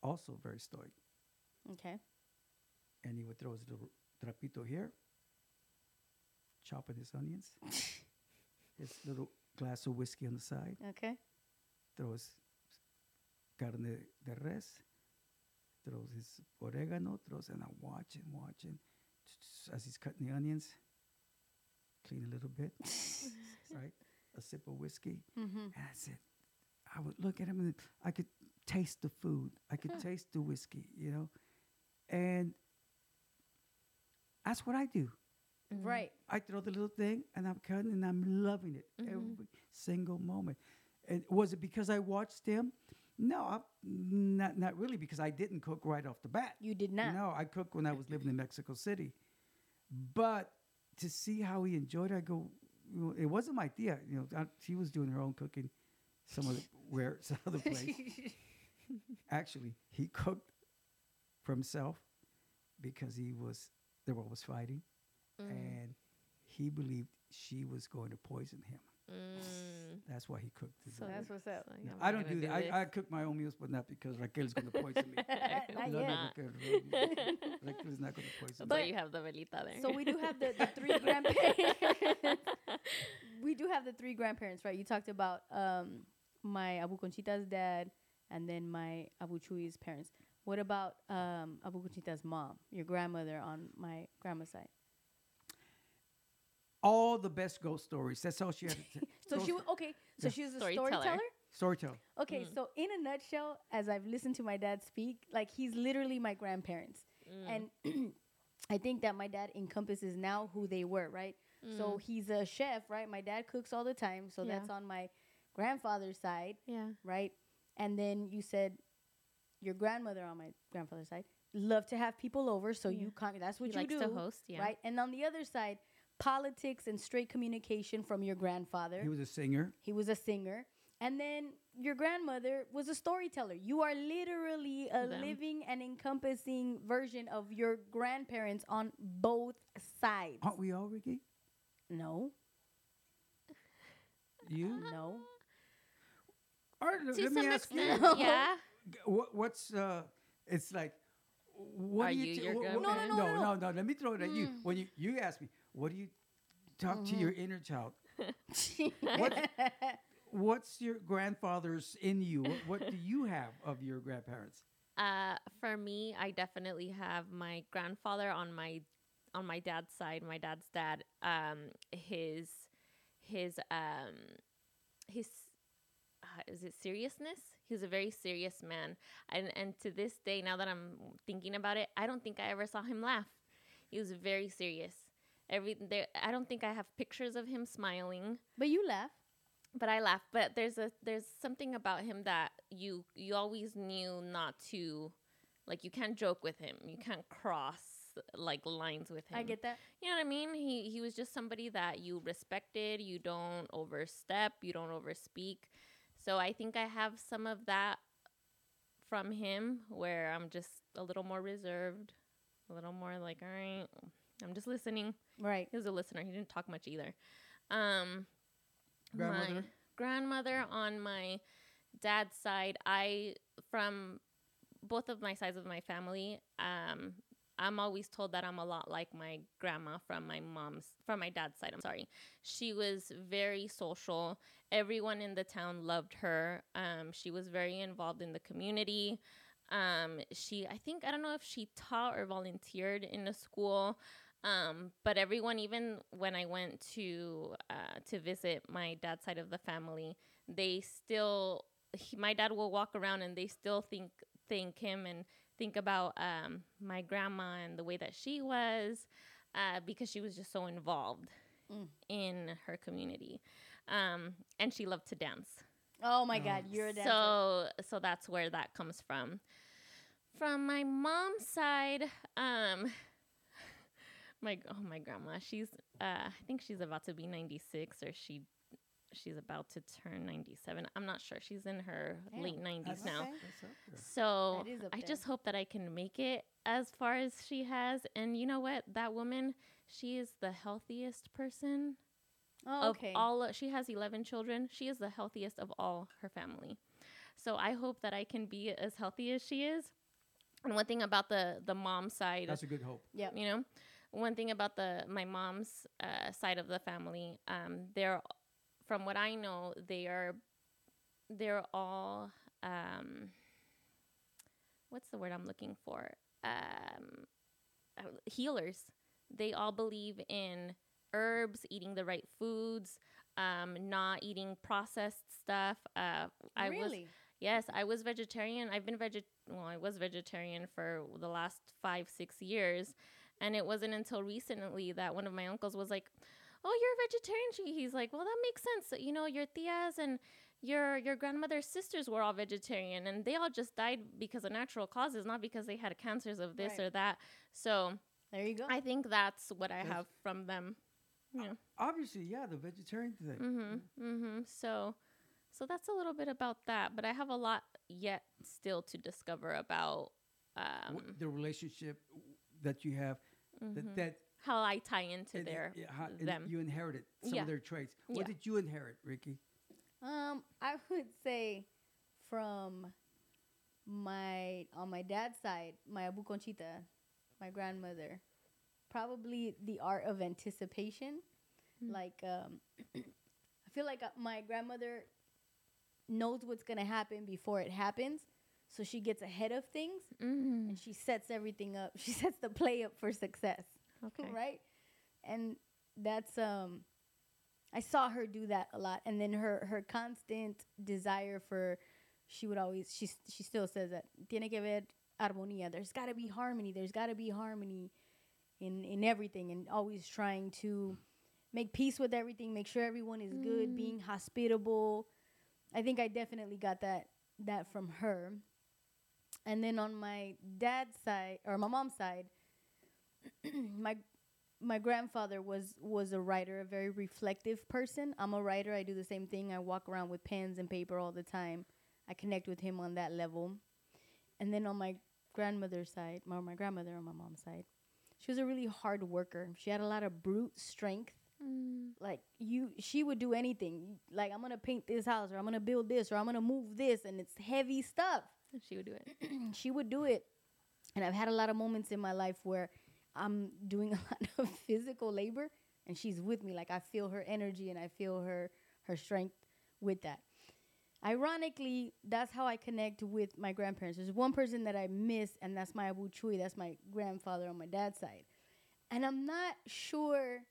[SPEAKER 4] Also very stoic,
[SPEAKER 3] Okay.
[SPEAKER 4] and he would throw his little trapito here, chopping his onions, his little glass of whiskey on the side,
[SPEAKER 3] Okay.
[SPEAKER 4] Throws carne de res, throws his oregano, throws, and I'm watching, watching, as he's cutting the onions, clean a little bit, right? A sip of whiskey,
[SPEAKER 3] Mm-hmm.
[SPEAKER 4] And I said, I would look at him and I could taste the food. I could taste the whiskey, you know. and that's what I do.
[SPEAKER 3] Right.
[SPEAKER 4] I throw the little thing and I'm cutting and I'm loving it
[SPEAKER 2] Mhm.
[SPEAKER 4] every single moment. Was it because I watched him? No, I, not not really because I didn't cook right off the bat.
[SPEAKER 3] You did not.
[SPEAKER 4] No, I cooked when I was living in Mexico City. But to see how he enjoyed it, I go, it wasn't my idea. You know, I, she was doing her own cooking some of the, where some other place. Actually, he cooked for himself because he was they were always fighting,
[SPEAKER 2] Mm.
[SPEAKER 4] and he believed she was going to poison him.
[SPEAKER 2] Mm.
[SPEAKER 4] That's why he cooked. his
[SPEAKER 2] So
[SPEAKER 4] own
[SPEAKER 3] That's what's up.
[SPEAKER 2] Like,
[SPEAKER 4] No, I don't
[SPEAKER 2] gonna
[SPEAKER 4] do that.
[SPEAKER 2] this?
[SPEAKER 4] I, I cook my own meals, but not because Raquel's going to poison me.
[SPEAKER 3] Not
[SPEAKER 4] No,
[SPEAKER 3] yet.
[SPEAKER 4] Raquel, Raquel's not going to poison
[SPEAKER 2] That's
[SPEAKER 4] me.
[SPEAKER 2] why you have the velita there.
[SPEAKER 3] So we do have the, the three grandparents. we do have the three grandparents, right? You talked about um, my Abu Conchita's dad and then my Abu Chui's parents. What about um, Abu Conchita's mom, your grandmother on my grandma's side?
[SPEAKER 4] All the best ghost stories. That's all she had to say.
[SPEAKER 3] So
[SPEAKER 4] Ghost
[SPEAKER 3] she wa- okay. So
[SPEAKER 4] Yeah.
[SPEAKER 3] she was a
[SPEAKER 2] Storyteller.
[SPEAKER 3] storyteller.
[SPEAKER 4] storyteller.
[SPEAKER 3] Okay,
[SPEAKER 2] Mm.
[SPEAKER 3] so in a nutshell, as I've listened to my dad speak, like he's literally my grandparents,
[SPEAKER 2] Mm.
[SPEAKER 3] and I think that my dad encompasses now who they were, right? So
[SPEAKER 2] Mm.
[SPEAKER 3] he's a chef, right? My dad cooks all the time, so
[SPEAKER 2] Yeah.
[SPEAKER 3] that's on my grandfather's side,
[SPEAKER 2] yeah.
[SPEAKER 3] right? And then you said your grandmother on my grandfather's side love to have people over, so
[SPEAKER 2] Yeah.
[SPEAKER 3] you con- that's what
[SPEAKER 2] he
[SPEAKER 3] you
[SPEAKER 2] likes
[SPEAKER 3] do,
[SPEAKER 2] to host. Yeah.
[SPEAKER 3] right? And on the other side, politics and straight communication from your grandfather.
[SPEAKER 4] He was a singer.
[SPEAKER 3] He was a singer. And then your grandmother was a storyteller. You are literally a
[SPEAKER 2] Them.
[SPEAKER 3] living and encompassing version of your grandparents on both sides.
[SPEAKER 4] Aren't we all, Ricky?
[SPEAKER 3] No,
[SPEAKER 4] You?
[SPEAKER 3] no.
[SPEAKER 4] All right, let
[SPEAKER 2] To
[SPEAKER 4] let me
[SPEAKER 2] some
[SPEAKER 4] ask you.
[SPEAKER 2] extent, yeah.
[SPEAKER 4] What, what's uh? It's like, what
[SPEAKER 2] Are
[SPEAKER 4] do you?
[SPEAKER 2] you
[SPEAKER 4] t-
[SPEAKER 2] your
[SPEAKER 4] wh- wh-
[SPEAKER 2] grandparent?
[SPEAKER 3] No, no,
[SPEAKER 4] no,
[SPEAKER 3] no,
[SPEAKER 4] no, no. Let me throw it at you.
[SPEAKER 3] Mm.
[SPEAKER 4] When you you ask me, what do you talk to
[SPEAKER 3] Mhm.
[SPEAKER 4] your inner child? What- What's your grandfather's in you? What, what do you have of your grandparents?
[SPEAKER 2] Uh, for me, I definitely have my grandfather on my on my dad's side. My dad's dad. Um, his his um his uh, is it seriousness? He was a very serious man, and and to this day, now that I'm thinking about it, I don't think I ever saw him laugh. He was very serious. Every there, I don't think I have pictures of him smiling
[SPEAKER 3] but you laugh.
[SPEAKER 2] but I laugh. But there's a there's something about him that you you always knew not to, like you can't joke with him. You can't cross like lines with him.
[SPEAKER 3] I get that.
[SPEAKER 2] You know what I mean? He he was just somebody that you respected. You don't overstep. You don't overspeak. So I think I have some of that from him, where I'm just a little more reserved, a little more like, all right, I'm just listening.
[SPEAKER 3] Right.
[SPEAKER 2] He was a listener. He didn't talk much either. Um, my
[SPEAKER 4] Grandmother?
[SPEAKER 2] grandmother on my dad's side, I from both of my sides of my family, um, I'm always told that I'm a lot like my grandma from my mom's from my dad's side. I'm sorry. She was very social. Everyone in the town loved her. Um, she was very involved in the community. Um, she, I think, I don't know if she taught or volunteered in a school. Um, but everyone, even when I went to uh, to visit my dad's side of the family, they still he, my dad will walk around and they still think thank him and think about um, my grandma and the way that she was uh, because she was just so involved
[SPEAKER 3] Mm.
[SPEAKER 2] in her community, um, and she loved to dance.
[SPEAKER 3] Oh my God, you're a dancer.
[SPEAKER 2] So so that's where that comes from. From my mom's side, um my oh my grandma, she's uh I think she's about to be 96 or she she's about to turn 97. I'm not sure. She's in her
[SPEAKER 3] Damn,
[SPEAKER 2] late 90s
[SPEAKER 4] That's-
[SPEAKER 2] now.
[SPEAKER 3] Okay.
[SPEAKER 4] that's up there.
[SPEAKER 2] So
[SPEAKER 3] That is
[SPEAKER 2] I just hope that I can make it as far as she has. And you know what? That woman, she is the healthiest person
[SPEAKER 3] oh,
[SPEAKER 2] of
[SPEAKER 3] okay.
[SPEAKER 2] all she has 11 children she is the healthiest of all her family so i hope that i can be as healthy as she is and one thing about the the mom side
[SPEAKER 4] That's a good hope.
[SPEAKER 3] yeah
[SPEAKER 2] you know one thing about the my mom's uh, side of the family um they're from what i know they are they're all um what's the word i'm looking for um healers they all believe in herbs eating the right foods um not eating processed stuff uh i was? Yes, I was vegetarian. I've been veget well, I was vegetarian for the last 5 6 years, and it wasn't until recently that one of my uncles was like, "Oh, you're a vegetarian." He's like, "Well, that makes sense. You know, your tias and your your grandmother's sisters were all vegetarian and they all just died because of natural causes, not because they had cancers of this
[SPEAKER 3] Right.
[SPEAKER 2] or that." So,
[SPEAKER 3] There you go.
[SPEAKER 2] I think that's what I
[SPEAKER 4] That's-
[SPEAKER 2] have from them. Yeah.
[SPEAKER 4] Obviously, yeah, the vegetarian thing.
[SPEAKER 2] Mm-hmm. Mm-hmm. So so that's a little bit about that, but I have a lot yet still to discover about um
[SPEAKER 4] the relationship that you have,
[SPEAKER 2] mhm.
[SPEAKER 4] that, that
[SPEAKER 2] how I tie into
[SPEAKER 4] and-
[SPEAKER 2] their
[SPEAKER 4] yeah, how-
[SPEAKER 2] them.
[SPEAKER 4] you inherited some
[SPEAKER 2] Yeah.
[SPEAKER 4] of their traits. What
[SPEAKER 2] Yeah.
[SPEAKER 4] did you inherit, Ricky?
[SPEAKER 3] Um, I would say from my on my dad's side, my abu Conchita, my grandmother, probably the art of anticipation.
[SPEAKER 2] Mm.
[SPEAKER 3] Like, um, I feel like uh, my grandmother knows what's gonna happen before it happens, so she gets ahead of things
[SPEAKER 2] Mhm.
[SPEAKER 3] and she sets everything up. She sets the play up for success
[SPEAKER 2] Okay.
[SPEAKER 3] right? And that's um I saw her do that a lot and then her her constant desire for she would always she she still says that tiene que ver armonía there's got to be harmony there's got to be harmony in in everything and always trying to make peace with everything make sure everyone is good
[SPEAKER 2] Mm.
[SPEAKER 3] being hospitable I think I definitely got that that from her and then on my dad's side or my mom's side my my grandfather was was a writer, a very reflective person. I'm a writer. I do the same thing. I walk around with pens and paper all the time. I connect with him on that level. And then on my grandmother's side, my my grandmother on my mom's side, she was a really hard worker. She had a lot of brute strength.
[SPEAKER 2] Mm.
[SPEAKER 3] Like you, she would do anything. Like I'm gonna paint this house, or I'm gonna build this, or I'm gonna move this, and it's heavy stuff
[SPEAKER 2] She would do it.
[SPEAKER 3] she would do it. And I've had a lot of moments in my life where I'm doing a lot of physical labor and she's with me. Like I feel her energy and I feel her her strength with that. Ironically, that's how I connect with my grandparents. There's one person that I miss, and that's my Abu Chui. That's my grandfather on my dad's side. And I'm not sure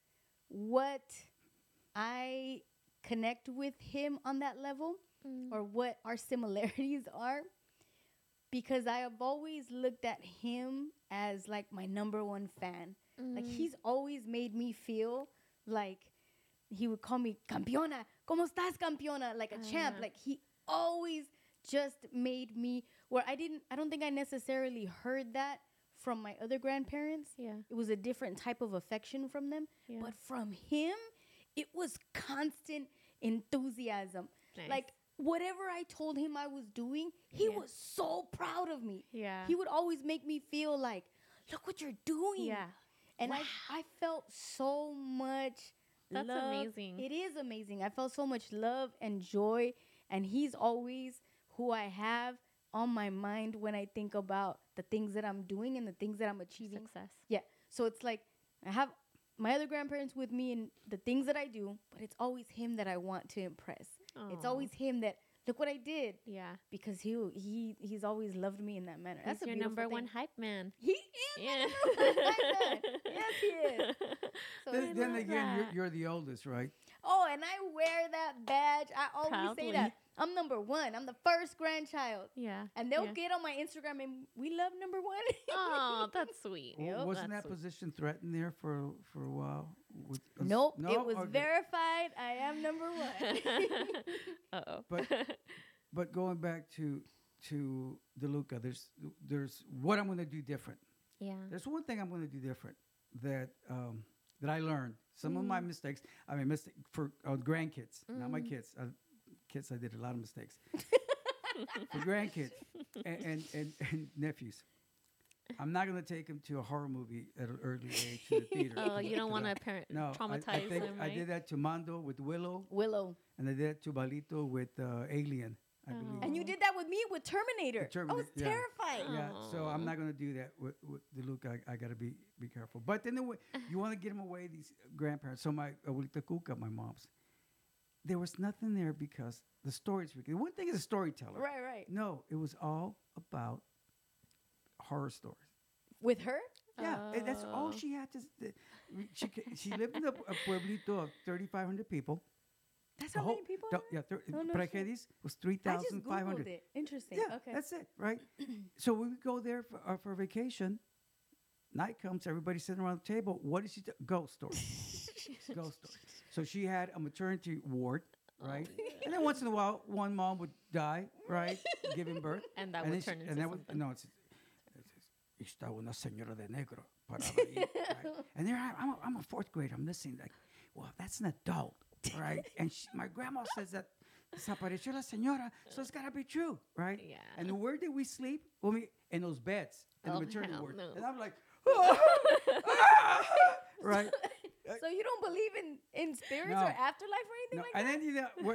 [SPEAKER 3] what I connect with him on that level
[SPEAKER 2] Mm.
[SPEAKER 3] or what our similarities are because I have always looked at him as like my number one fan. Like
[SPEAKER 2] Mm.
[SPEAKER 3] he's always made me feel like he would call me campeona, ¿cómo estás campeona? Like a champ.
[SPEAKER 2] Ah.
[SPEAKER 3] Like he always just made me where I didn't I don't think I necessarily heard that from my other grandparents.
[SPEAKER 2] Yeah.
[SPEAKER 3] It was a different type of affection from them,
[SPEAKER 2] Yeah.
[SPEAKER 3] but from him it was constant enthusiasm.
[SPEAKER 2] Nice.
[SPEAKER 3] Like whatever I told him I was doing, he
[SPEAKER 2] Yeah.
[SPEAKER 3] was so proud of me.
[SPEAKER 2] yeah.
[SPEAKER 3] He would always make me feel like, look what you're doing.
[SPEAKER 2] yeah.
[SPEAKER 3] And I I felt so much
[SPEAKER 2] That's
[SPEAKER 3] love.
[SPEAKER 2] amazing.
[SPEAKER 3] It is amazing. I felt so much love and joy and he's always who I have on my mind when I think about the things that I'm doing and the things that I'm achieving.
[SPEAKER 2] Success.
[SPEAKER 3] Yeah. So it's like I have my other grandparents with me and the things that I do, but it's always him that I want to impress. It's
[SPEAKER 2] oh.
[SPEAKER 3] always him that look what I did
[SPEAKER 2] yeah.
[SPEAKER 3] because he he he's always loved me in that manner. That's
[SPEAKER 2] He's
[SPEAKER 3] a
[SPEAKER 2] your number
[SPEAKER 3] thing.
[SPEAKER 2] one hype man.
[SPEAKER 3] He is
[SPEAKER 2] Yeah.
[SPEAKER 3] number one hype man. Yes, he is. So
[SPEAKER 4] Then, then again, you're, you're the oldest, right?
[SPEAKER 3] oh, and I wear that badge. I always
[SPEAKER 2] Proudly.
[SPEAKER 3] say that I'm number one. I'm the first grandchild,
[SPEAKER 2] yeah.
[SPEAKER 3] and they'll
[SPEAKER 2] yeah.
[SPEAKER 3] get on my Instagram and we love number one.
[SPEAKER 2] Oh, that's sweet.
[SPEAKER 4] W-
[SPEAKER 3] Yep.
[SPEAKER 4] Wasn't
[SPEAKER 2] That's
[SPEAKER 4] that
[SPEAKER 2] sweet.
[SPEAKER 4] position threatened there for for a while? With, us-
[SPEAKER 3] nope,
[SPEAKER 4] No?
[SPEAKER 3] it was
[SPEAKER 4] Okay.
[SPEAKER 3] verified. I am number one.
[SPEAKER 2] uh oh.
[SPEAKER 4] But but going back to to DeLuca, there's there's what I'm going to do different.
[SPEAKER 2] yeah.
[SPEAKER 4] There's one thing I'm going to do different that um, that I learned. Some of my mistakes. I mean, mistake for uh, grandkids, not my kids. Uh, kids, I did a lot of mistakes. for grandkids and, and, and, and nephews. I'm not going to take him to a horror movie at an early age to the theater.
[SPEAKER 2] Oh, you don't want to parent
[SPEAKER 4] No, I-
[SPEAKER 2] traumatize
[SPEAKER 4] I, think
[SPEAKER 2] them,
[SPEAKER 4] I did that to Mando with Willow,
[SPEAKER 3] Willow,
[SPEAKER 4] and I did that to Balito with uh, Alien, I
[SPEAKER 2] Oh.
[SPEAKER 4] believe.
[SPEAKER 3] and you did that with me with Terminator. I
[SPEAKER 4] Terminator,
[SPEAKER 3] was
[SPEAKER 4] yeah.
[SPEAKER 3] terrified.
[SPEAKER 4] Yeah, so I'm not gonna do that with, with the Luke. I, I gotta be be careful. But then the way, you want to get them away, these grandparents. So my abuelita Cuca, my mom's, there was nothing there because the stories. The one thing is a storyteller.
[SPEAKER 3] Right, right.
[SPEAKER 4] No, it was all about horror stories.
[SPEAKER 3] With her,
[SPEAKER 4] Yeah, and that's all
[SPEAKER 2] Oh.
[SPEAKER 4] she had to. She she lived in a, a pueblito of 3,500 people.
[SPEAKER 3] That's
[SPEAKER 4] The
[SPEAKER 3] how
[SPEAKER 4] whole-
[SPEAKER 3] many people.
[SPEAKER 4] the- yeah, thir-
[SPEAKER 3] Oh, no.
[SPEAKER 4] Kedis was
[SPEAKER 3] I just
[SPEAKER 4] 3,500.
[SPEAKER 3] googled it. Interesting.
[SPEAKER 4] Yeah,
[SPEAKER 3] okay.
[SPEAKER 4] that's it, right? so we would go there for, uh, for vacation. Night comes, everybody's sitting around the table. What is she? Do? Ghost story. Ghost story. So she had a maternity ward, right? and then once in a while, one mom would die, right, giving birth.
[SPEAKER 2] And that
[SPEAKER 4] and
[SPEAKER 2] would
[SPEAKER 4] then she-
[SPEAKER 2] turn into
[SPEAKER 4] and that would- no, it's, it's está una señora de negro ahí, right? And there I, I'm a, I'm a fourth grader. I'm listening like, well, that's an adult, right? and she, my grandma says that desapareció la señora, so it's gotta be true, right?
[SPEAKER 2] Yeah.
[SPEAKER 4] And where did we sleep? When we in those beds in
[SPEAKER 2] Oh,
[SPEAKER 4] the maternity ward.
[SPEAKER 2] no.
[SPEAKER 4] And I'm like, "Ah!" right?
[SPEAKER 3] So you don't believe in in spirits
[SPEAKER 4] No.
[SPEAKER 3] or afterlife or anything
[SPEAKER 4] No,
[SPEAKER 3] like
[SPEAKER 4] and
[SPEAKER 3] that?
[SPEAKER 4] And then you know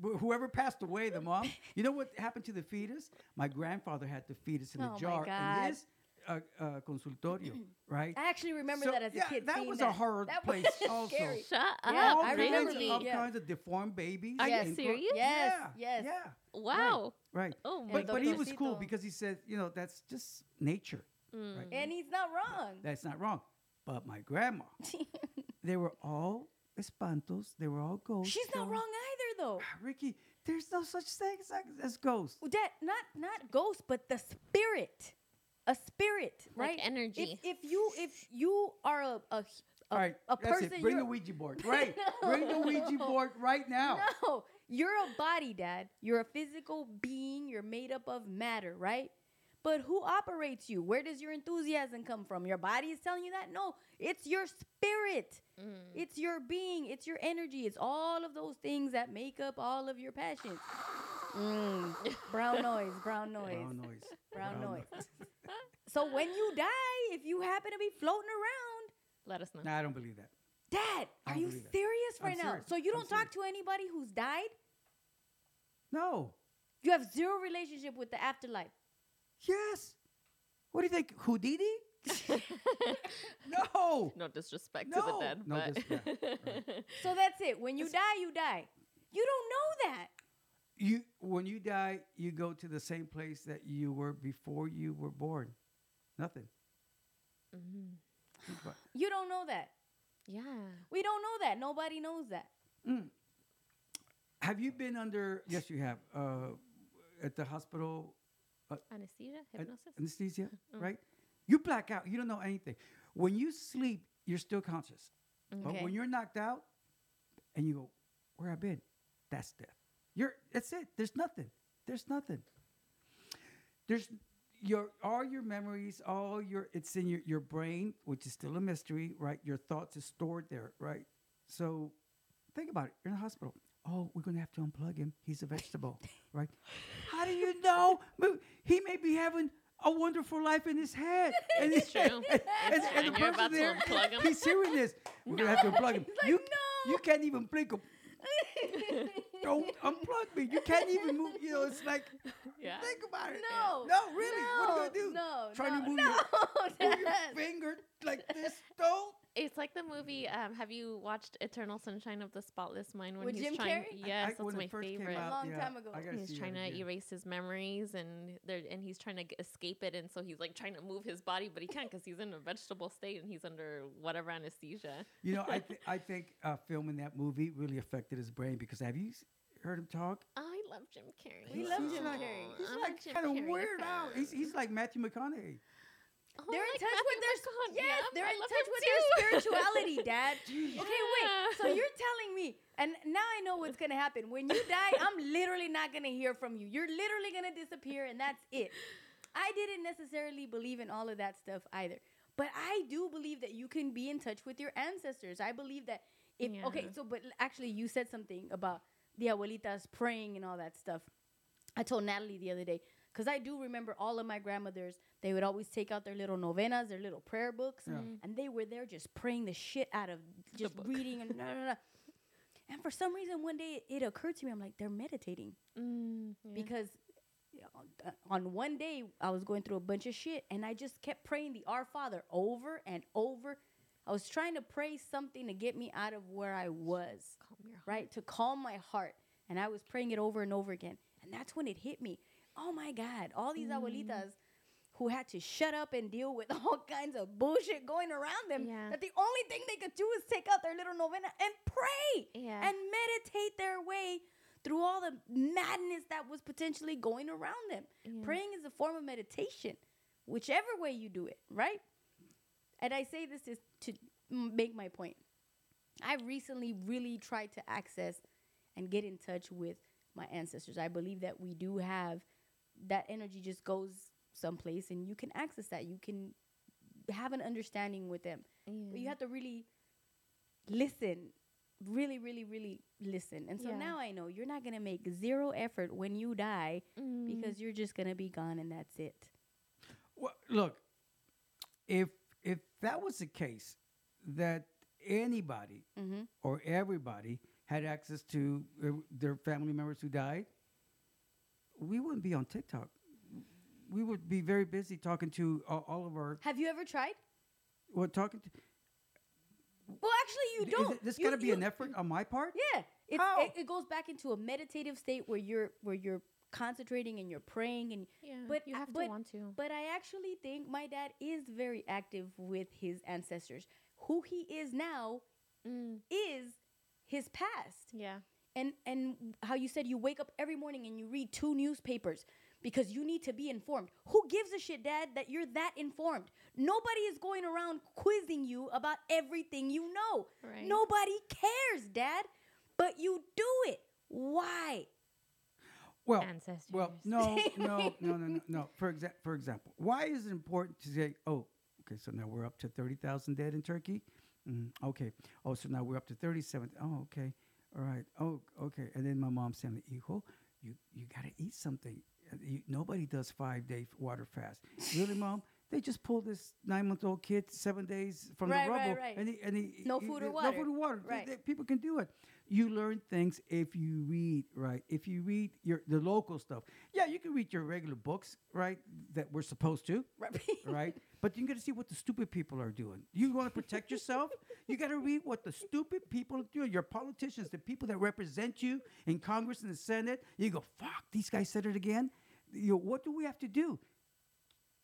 [SPEAKER 4] wh- wh- whoever passed away, the mom. You know what happened to the fetus? My grandfather had the fetus in
[SPEAKER 3] Oh
[SPEAKER 4] a jar
[SPEAKER 3] God.
[SPEAKER 4] in his uh, uh, consultorio, right?
[SPEAKER 3] I actually remember
[SPEAKER 4] So,
[SPEAKER 3] that as a
[SPEAKER 4] yeah,
[SPEAKER 3] kid.
[SPEAKER 4] that
[SPEAKER 3] seeing
[SPEAKER 4] was a horror
[SPEAKER 3] that
[SPEAKER 4] place
[SPEAKER 3] was
[SPEAKER 4] also.
[SPEAKER 3] Scary.
[SPEAKER 2] Shut
[SPEAKER 3] Yeah,
[SPEAKER 2] up.
[SPEAKER 4] all
[SPEAKER 3] I
[SPEAKER 4] kinds,
[SPEAKER 3] remember
[SPEAKER 2] really?
[SPEAKER 4] all
[SPEAKER 3] yeah.
[SPEAKER 4] kinds of deformed babies.
[SPEAKER 2] Are you serious?
[SPEAKER 3] Yes,
[SPEAKER 4] Yeah,
[SPEAKER 3] yes.
[SPEAKER 4] Yeah.
[SPEAKER 2] Wow.
[SPEAKER 4] Right.
[SPEAKER 2] Oh my
[SPEAKER 4] But but he was cool because he said, you know, that's just nature.
[SPEAKER 2] Mm.
[SPEAKER 4] Right.
[SPEAKER 3] And he's not wrong.
[SPEAKER 4] That's not wrong. But my grandma, they were all espantos. They were all ghosts.
[SPEAKER 3] She's not wrong either, though.
[SPEAKER 4] Ricky, there's no such thing as, as ghosts.
[SPEAKER 3] Well, That not not ghost, but the spirit, a spirit,
[SPEAKER 2] Like
[SPEAKER 3] right?
[SPEAKER 2] energy.
[SPEAKER 3] If, if you if you are a a, a,
[SPEAKER 4] All right,
[SPEAKER 3] a
[SPEAKER 4] that's
[SPEAKER 3] person,
[SPEAKER 4] it. Bring the Ouija board. Right. Bring the Ouija board right now.
[SPEAKER 3] No, you're a body, Dad. You're a physical being. You're made up of matter, right? But who operates you? Where does your enthusiasm come from? Your body is telling you that? No, it's your spirit.
[SPEAKER 2] Mm.
[SPEAKER 3] It's your being. It's your energy. It's all of those things that make up all of your passions. Mm, brown noise, brown noise.
[SPEAKER 4] Brown noise.
[SPEAKER 3] Brown noise. So when you die, if you happen to be floating around,
[SPEAKER 2] Let us know.
[SPEAKER 4] No, I don't believe that.
[SPEAKER 3] Dad, are you
[SPEAKER 4] believe that.
[SPEAKER 3] serious
[SPEAKER 4] I'm
[SPEAKER 3] right now?
[SPEAKER 4] serious.
[SPEAKER 3] So you
[SPEAKER 4] I'm
[SPEAKER 3] don't talk to anybody who's died?
[SPEAKER 4] No.
[SPEAKER 3] You have zero relationship with the afterlife.
[SPEAKER 4] Yes. What do you think? Houdini? no.
[SPEAKER 2] No disrespect to the dead,
[SPEAKER 4] No
[SPEAKER 2] but
[SPEAKER 4] dis- yeah, right.
[SPEAKER 3] So that's it. When you die, you die. You don't know that.
[SPEAKER 4] You when you die, you go to the same place that you were before you were born. Nothing.
[SPEAKER 2] Mhm.
[SPEAKER 3] You don't know that.
[SPEAKER 2] yeah.
[SPEAKER 3] We don't know that. Nobody knows that.
[SPEAKER 4] Mm. Have you been under? Yes, you have. Uh, at the hospital,
[SPEAKER 2] Anesthesia, hypnosis.
[SPEAKER 4] anesthesia,
[SPEAKER 2] Mm.
[SPEAKER 4] right? You black out. You don't know anything. When you sleep, you're still conscious.
[SPEAKER 3] Okay.
[SPEAKER 4] But when you're knocked out, and you go, "Where I been?" That's death. You're. That's it. There's nothing. There's nothing. There's your all your memories, all your it's in your, your brain, which is still a mystery, right? Your thoughts is stored there, right? So think about it. You're in the hospital. Oh, we're gonna have to unplug him. He's a vegetable, right? How do you know? He may be having a wonderful life in his head. And
[SPEAKER 2] It's true.
[SPEAKER 4] And, and,
[SPEAKER 2] true.
[SPEAKER 4] and
[SPEAKER 2] And
[SPEAKER 4] the person there,
[SPEAKER 2] him?
[SPEAKER 4] he's hearing this. We're gonna have to unplug him.
[SPEAKER 3] like,
[SPEAKER 4] you,
[SPEAKER 3] "No."
[SPEAKER 4] you can't even blink. A, don't unplug me. You can't even move. You know, it's like
[SPEAKER 2] Yeah.
[SPEAKER 4] think about it.
[SPEAKER 3] No.
[SPEAKER 4] no, really. what are you gonna do?
[SPEAKER 3] No.
[SPEAKER 4] Trying
[SPEAKER 3] no,
[SPEAKER 4] to move
[SPEAKER 3] no,
[SPEAKER 4] your, move your finger like this. Don't.
[SPEAKER 2] It's like the movie. Um, have you watched Eternal Sunshine of the Spotless Mind when
[SPEAKER 3] With
[SPEAKER 2] he's
[SPEAKER 3] Jim
[SPEAKER 2] trying?
[SPEAKER 3] Carrey?
[SPEAKER 2] Yes,
[SPEAKER 4] I-
[SPEAKER 2] that's my favorite.
[SPEAKER 4] out,
[SPEAKER 3] Long
[SPEAKER 4] yeah,
[SPEAKER 3] time ago.
[SPEAKER 4] Gotta
[SPEAKER 2] He's trying
[SPEAKER 4] that
[SPEAKER 2] to
[SPEAKER 4] again.
[SPEAKER 2] erase his memories, and there, and he's trying to escape it, and so he's like trying to move his body, but he can't because he's in a vegetable state and he's under whatever anesthesia.
[SPEAKER 4] You know, I th- I think uh, filming that movie really affected his brain because have you heard him talk?
[SPEAKER 2] I love Jim Carrey.
[SPEAKER 3] We love
[SPEAKER 4] He's
[SPEAKER 3] Jim
[SPEAKER 4] like,
[SPEAKER 3] Carrey.
[SPEAKER 4] He's
[SPEAKER 2] I'm a
[SPEAKER 4] like kind of
[SPEAKER 2] Carrey
[SPEAKER 4] weird out. He's, he's like Matthew McConaughey.
[SPEAKER 2] Oh,
[SPEAKER 3] They're
[SPEAKER 2] I
[SPEAKER 3] in
[SPEAKER 2] like
[SPEAKER 3] touch with their
[SPEAKER 2] McConaughey.
[SPEAKER 3] yes,
[SPEAKER 2] Yeah,
[SPEAKER 3] they're
[SPEAKER 2] I
[SPEAKER 3] in touch with
[SPEAKER 2] too.
[SPEAKER 3] their spirituality, Dad. Okay, wait. So you're telling me, and now I know what's gonna happen. When you die, I'm literally not gonna hear from you. You're literally gonna disappear, and that's it. I didn't necessarily believe in all of that stuff either, but I do believe that you can be in touch with your ancestors. I believe that if okay, so but actually, you said something about the abuelitas praying and all that stuff. I told Natalie the other day because I do remember all of my grandmothers. They would always take out their little novenas, their little prayer books,
[SPEAKER 4] Yeah.
[SPEAKER 3] and they were there just praying the shit out of just reading and da, da, da. And for some reason, one day it occurred to me, I'm like, they're meditating
[SPEAKER 2] Mm, yeah.
[SPEAKER 3] because on- uh, on one day I was going through a bunch of shit, and I just kept praying the Our Father over and over. I was trying to pray something to get me out of where I was
[SPEAKER 2] Calm your heart.
[SPEAKER 3] right? To calm my heart. And I was praying it over and over again. And that's when it hit me. Oh my God, all these mm. abuelitas who had to shut up and deal with all kinds of bullshit going around them.
[SPEAKER 2] Yeah.
[SPEAKER 3] That the only thing they could do is take out their little novena and pray
[SPEAKER 2] Yeah.
[SPEAKER 3] and meditate their way through all the madness that was potentially going around them.
[SPEAKER 2] Yeah.
[SPEAKER 3] Praying is a form of meditation, whichever way you do it, right? And I say this is to make my point. I recently really tried to access and get in touch with my ancestors. I believe that we do have that energy just goes someplace and you can access that. You can have an understanding with them. But you have to really listen. Really, really, really listen. And so
[SPEAKER 2] Yeah.
[SPEAKER 3] now I know you're not gonna make zero effort when you die
[SPEAKER 2] Mm.
[SPEAKER 3] because you're just gonna be gone and that's it.
[SPEAKER 4] Well, look, if if that was the case, that anybody
[SPEAKER 3] Mm-hmm.
[SPEAKER 4] or everybody had access to uh, their family members who died, we wouldn't be on TikTok. We would be very busy talking to all, all of our.
[SPEAKER 3] Have you ever tried?
[SPEAKER 4] Well, talking to.
[SPEAKER 3] Well, actually, you don't.
[SPEAKER 4] it- this
[SPEAKER 3] You-
[SPEAKER 4] got to be
[SPEAKER 3] you-
[SPEAKER 4] an effort on my part.
[SPEAKER 3] Yeah, it's,
[SPEAKER 4] How?
[SPEAKER 3] it, it goes back into a meditative state where you're where you're concentrating and you're praying and
[SPEAKER 2] Yeah.
[SPEAKER 3] but
[SPEAKER 2] you
[SPEAKER 3] I-
[SPEAKER 2] have
[SPEAKER 3] but-
[SPEAKER 2] to want to.
[SPEAKER 3] But I actually think my dad is very active with his ancestors. Who he is now
[SPEAKER 2] Mm.
[SPEAKER 3] is his past.
[SPEAKER 2] Yeah.
[SPEAKER 3] And and how you said you wake up every morning and you read two newspapers because you need to be informed. Who gives a shit, dad, that you're that informed? Nobody is going around quizzing you about everything you know.
[SPEAKER 2] Right.
[SPEAKER 3] Nobody cares, dad. But you do it. Why?
[SPEAKER 4] Well,
[SPEAKER 2] Ancestors.
[SPEAKER 4] well, no, no, no, no, no, no. For exa- for example, why is it important to say, oh, okay, so now we're up to thirty thousand dead in Turkey. Mm, okay. Oh, so now we're up to thirty-seven. Oh, okay. All right. Oh, okay. And then my mom said, "Hijo, you you gotta eat something. You, nobody does five day water fast. really, mom? They just pulled this nine month old kid seven days from
[SPEAKER 3] Right,
[SPEAKER 4] the
[SPEAKER 3] right,
[SPEAKER 4] rubble,
[SPEAKER 3] right.
[SPEAKER 4] and he, and he,
[SPEAKER 3] No
[SPEAKER 4] he-
[SPEAKER 3] food or
[SPEAKER 4] No
[SPEAKER 3] water.
[SPEAKER 4] food or water.
[SPEAKER 3] Right.
[SPEAKER 4] people can do it. You learn things if you read, right? If you read your the local stuff. Yeah, you can read your regular books, right? That we're supposed to, right? But you got to see what the stupid people are doing. You want to protect yourself? You got to read what the stupid people do. Your politicians, the people that represent you in Congress and the Senate. You go, fuck, these guys said it again. You know, what do we have to do?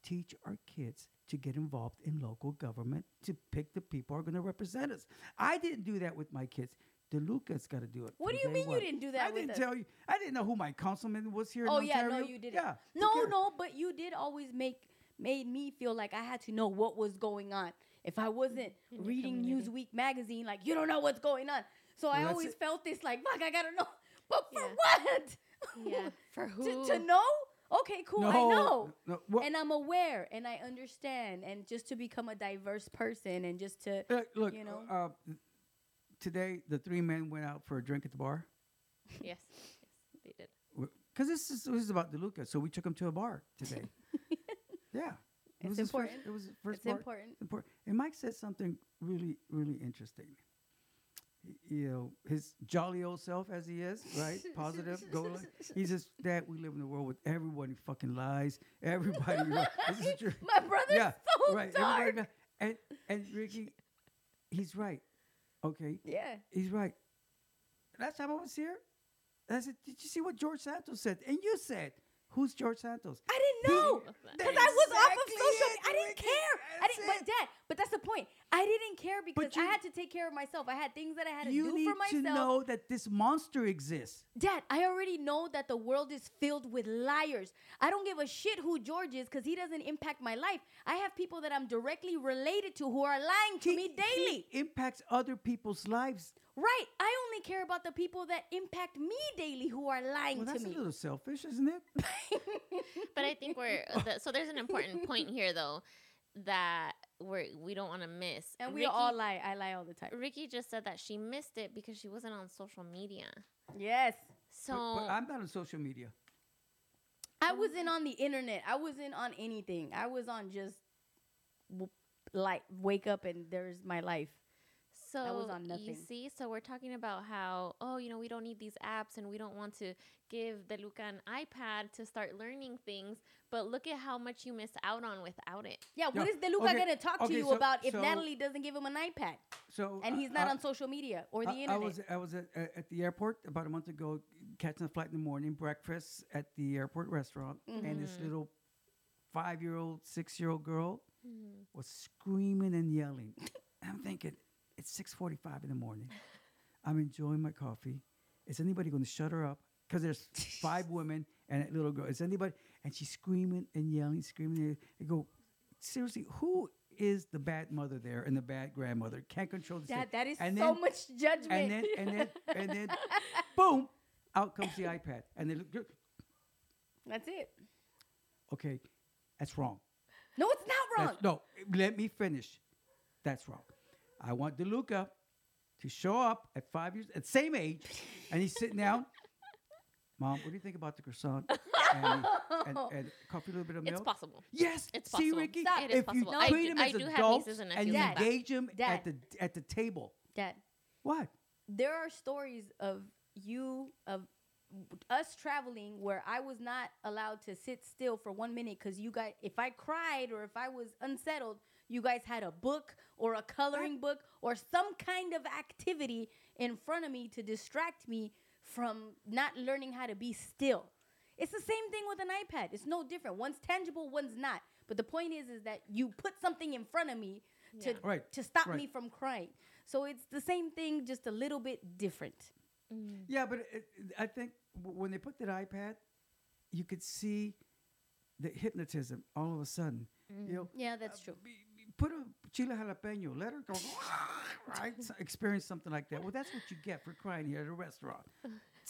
[SPEAKER 4] Teach our kids to get involved in local government to pick the people who are going to represent us. I didn't do that with my kids. DeLuca's got to do it.
[SPEAKER 3] What do you
[SPEAKER 4] day
[SPEAKER 3] mean you didn't do that
[SPEAKER 4] I
[SPEAKER 3] with
[SPEAKER 4] didn't
[SPEAKER 3] us?
[SPEAKER 4] tell you. I didn't know who my councilman was here. in
[SPEAKER 3] Oh yeah, no, you didn't.
[SPEAKER 4] Yeah.
[SPEAKER 3] No, no, but you did always make made me feel like I had to know what was going on. If I wasn't reading. Newsweek magazine, like you don't know what's going on. So I
[SPEAKER 4] Well, that's
[SPEAKER 3] always
[SPEAKER 4] it.
[SPEAKER 3] felt this like, fuck, I gotta know. But for
[SPEAKER 2] Yeah.
[SPEAKER 3] what?
[SPEAKER 2] Yeah. For who?
[SPEAKER 3] to, to know? Okay, cool. I know.
[SPEAKER 4] no, well-
[SPEAKER 3] and I'm aware and I understand and just to become a diverse person and just to
[SPEAKER 4] Look, look
[SPEAKER 3] you know?
[SPEAKER 4] uh, th- today the three men went out for a drink at the bar.
[SPEAKER 2] yes. Yes, they did.
[SPEAKER 4] Because this is, this is about DeLuca. So we took him to a bar today. yeah. It
[SPEAKER 3] It's
[SPEAKER 4] was his first-
[SPEAKER 3] important.
[SPEAKER 4] it was first
[SPEAKER 3] it's
[SPEAKER 4] bar.
[SPEAKER 3] important.
[SPEAKER 4] important. And Mike said something really, really interesting. Y- You know, his jolly old self as he is, right? Positive, go. like- He says, Dad, we live in a world with everybody fucking lies. Everybody. lies." This is true.
[SPEAKER 3] My brother's
[SPEAKER 4] yeah,
[SPEAKER 3] so
[SPEAKER 4] right.
[SPEAKER 3] dark.
[SPEAKER 4] everybody And and Ricky, he's right. Okay,
[SPEAKER 3] Yeah.
[SPEAKER 4] he's right. Last time I was here, I said, "Did you see what George Santos said?" And you said, "Who's George Santos?"
[SPEAKER 3] I didn't know because I was off of social.
[SPEAKER 4] it,
[SPEAKER 3] media. I didn't care. I didn't. But dad, but that's the point. I didn't care because
[SPEAKER 4] you-
[SPEAKER 3] I had to take care of myself. I had things that I had to do for myself.
[SPEAKER 4] You need to know that this monster exists.
[SPEAKER 3] Dad, I already know that the world is filled with liars. I don't give a shit who George is because he doesn't impact my life. I have people that I'm directly related to who are lying to
[SPEAKER 4] He-
[SPEAKER 3] me daily.
[SPEAKER 4] he impacts other people's lives.
[SPEAKER 3] right. I only care about the people that impact me daily who are lying
[SPEAKER 4] Well,
[SPEAKER 3] to
[SPEAKER 4] that's a little selfish, isn't it?
[SPEAKER 2] But I think we're the, so. There's an important point here, though, that we're we don't want to miss.
[SPEAKER 3] and we
[SPEAKER 2] Ricky,
[SPEAKER 3] all lie. I lie all the time.
[SPEAKER 2] Ricky just said that she missed it because she wasn't on social media.
[SPEAKER 3] Yes.
[SPEAKER 2] So
[SPEAKER 4] But, but I'm not on social media.
[SPEAKER 3] I wasn't on the internet. I wasn't on anything. I was on just w- like wake up and there's my life.
[SPEAKER 2] So
[SPEAKER 3] was on
[SPEAKER 2] you see, so we're talking about how oh, you know, we don't need these apps and we don't want to give DeLuca an iPad to start learning things. But look at how much you miss out on without it.
[SPEAKER 3] Yeah, what
[SPEAKER 4] Yeah,
[SPEAKER 3] is DeLuca
[SPEAKER 4] okay,
[SPEAKER 3] gonna talk to you
[SPEAKER 4] so-
[SPEAKER 3] about if
[SPEAKER 4] so-
[SPEAKER 3] Natalie doesn't give him an iPad
[SPEAKER 4] So
[SPEAKER 3] and
[SPEAKER 4] uh,
[SPEAKER 3] he's not
[SPEAKER 4] uh,
[SPEAKER 3] on social media or the
[SPEAKER 4] I, I
[SPEAKER 3] internet?
[SPEAKER 4] was I was at, at at the airport about a month ago, catching a flight in the morning, breakfast at the airport restaurant, and this
[SPEAKER 3] Mm-hmm.
[SPEAKER 2] Mhm.
[SPEAKER 4] little five year old, six year old girl
[SPEAKER 2] Mm.
[SPEAKER 4] was screaming and yelling. I'm thinking, it's 6:45 in the morning. I'm enjoying my coffee. Is anybody going to shut her up? Because there's five women and a little girl. Is anybody? And she's screaming and yelling, screaming. I go, seriously, who is the bad mother there and the bad grandmother? Can't control the
[SPEAKER 3] That that is
[SPEAKER 4] and
[SPEAKER 3] so
[SPEAKER 4] then-
[SPEAKER 3] much judgment.
[SPEAKER 4] and then and then and then boom, out comes the iPad. And they look,
[SPEAKER 3] That's it.
[SPEAKER 4] okay, that's wrong.
[SPEAKER 3] No, it's not wrong.
[SPEAKER 4] That's, no, let me finish. That's wrong. I want DeLuca to show up at five years, at same age, and he's sitting down. Mom, what do you think about the croissant and, and, and coffee, a little bit of milk?
[SPEAKER 2] It's possible.
[SPEAKER 4] Yes,
[SPEAKER 2] It's possible. see.
[SPEAKER 4] Ricky,
[SPEAKER 3] Stop.
[SPEAKER 2] It is
[SPEAKER 4] if you
[SPEAKER 2] possible. I
[SPEAKER 4] treat
[SPEAKER 2] do-
[SPEAKER 4] them as
[SPEAKER 2] do have
[SPEAKER 4] adults
[SPEAKER 2] and
[SPEAKER 4] and you
[SPEAKER 3] like
[SPEAKER 4] engage them
[SPEAKER 3] Dad.
[SPEAKER 4] at the at the table,
[SPEAKER 3] Dad,
[SPEAKER 4] what?
[SPEAKER 3] there are stories of you of us traveling where I was not allowed to sit still for one minute because you guys, if I cried or if I was unsettled, you guys had a book or a coloring book or some kind of activity in front of me to distract me from not learning how to be still. It's the same thing with an iPad. It's no different. One's tangible, one's not. But the point is, is that you put something in front of me to
[SPEAKER 4] Right,
[SPEAKER 3] to stop
[SPEAKER 4] right.
[SPEAKER 3] me from crying. So it's the same thing, just a little bit different.
[SPEAKER 2] Mm.
[SPEAKER 4] Yeah, but it, I think when they put that iPad, you could see the hypnotism all of a sudden. You know,
[SPEAKER 3] Yeah, that's true.
[SPEAKER 4] be- be- put a chile jalapeno, let her go, right? Experience something like that. Well, that's what you get for crying here at a restaurant.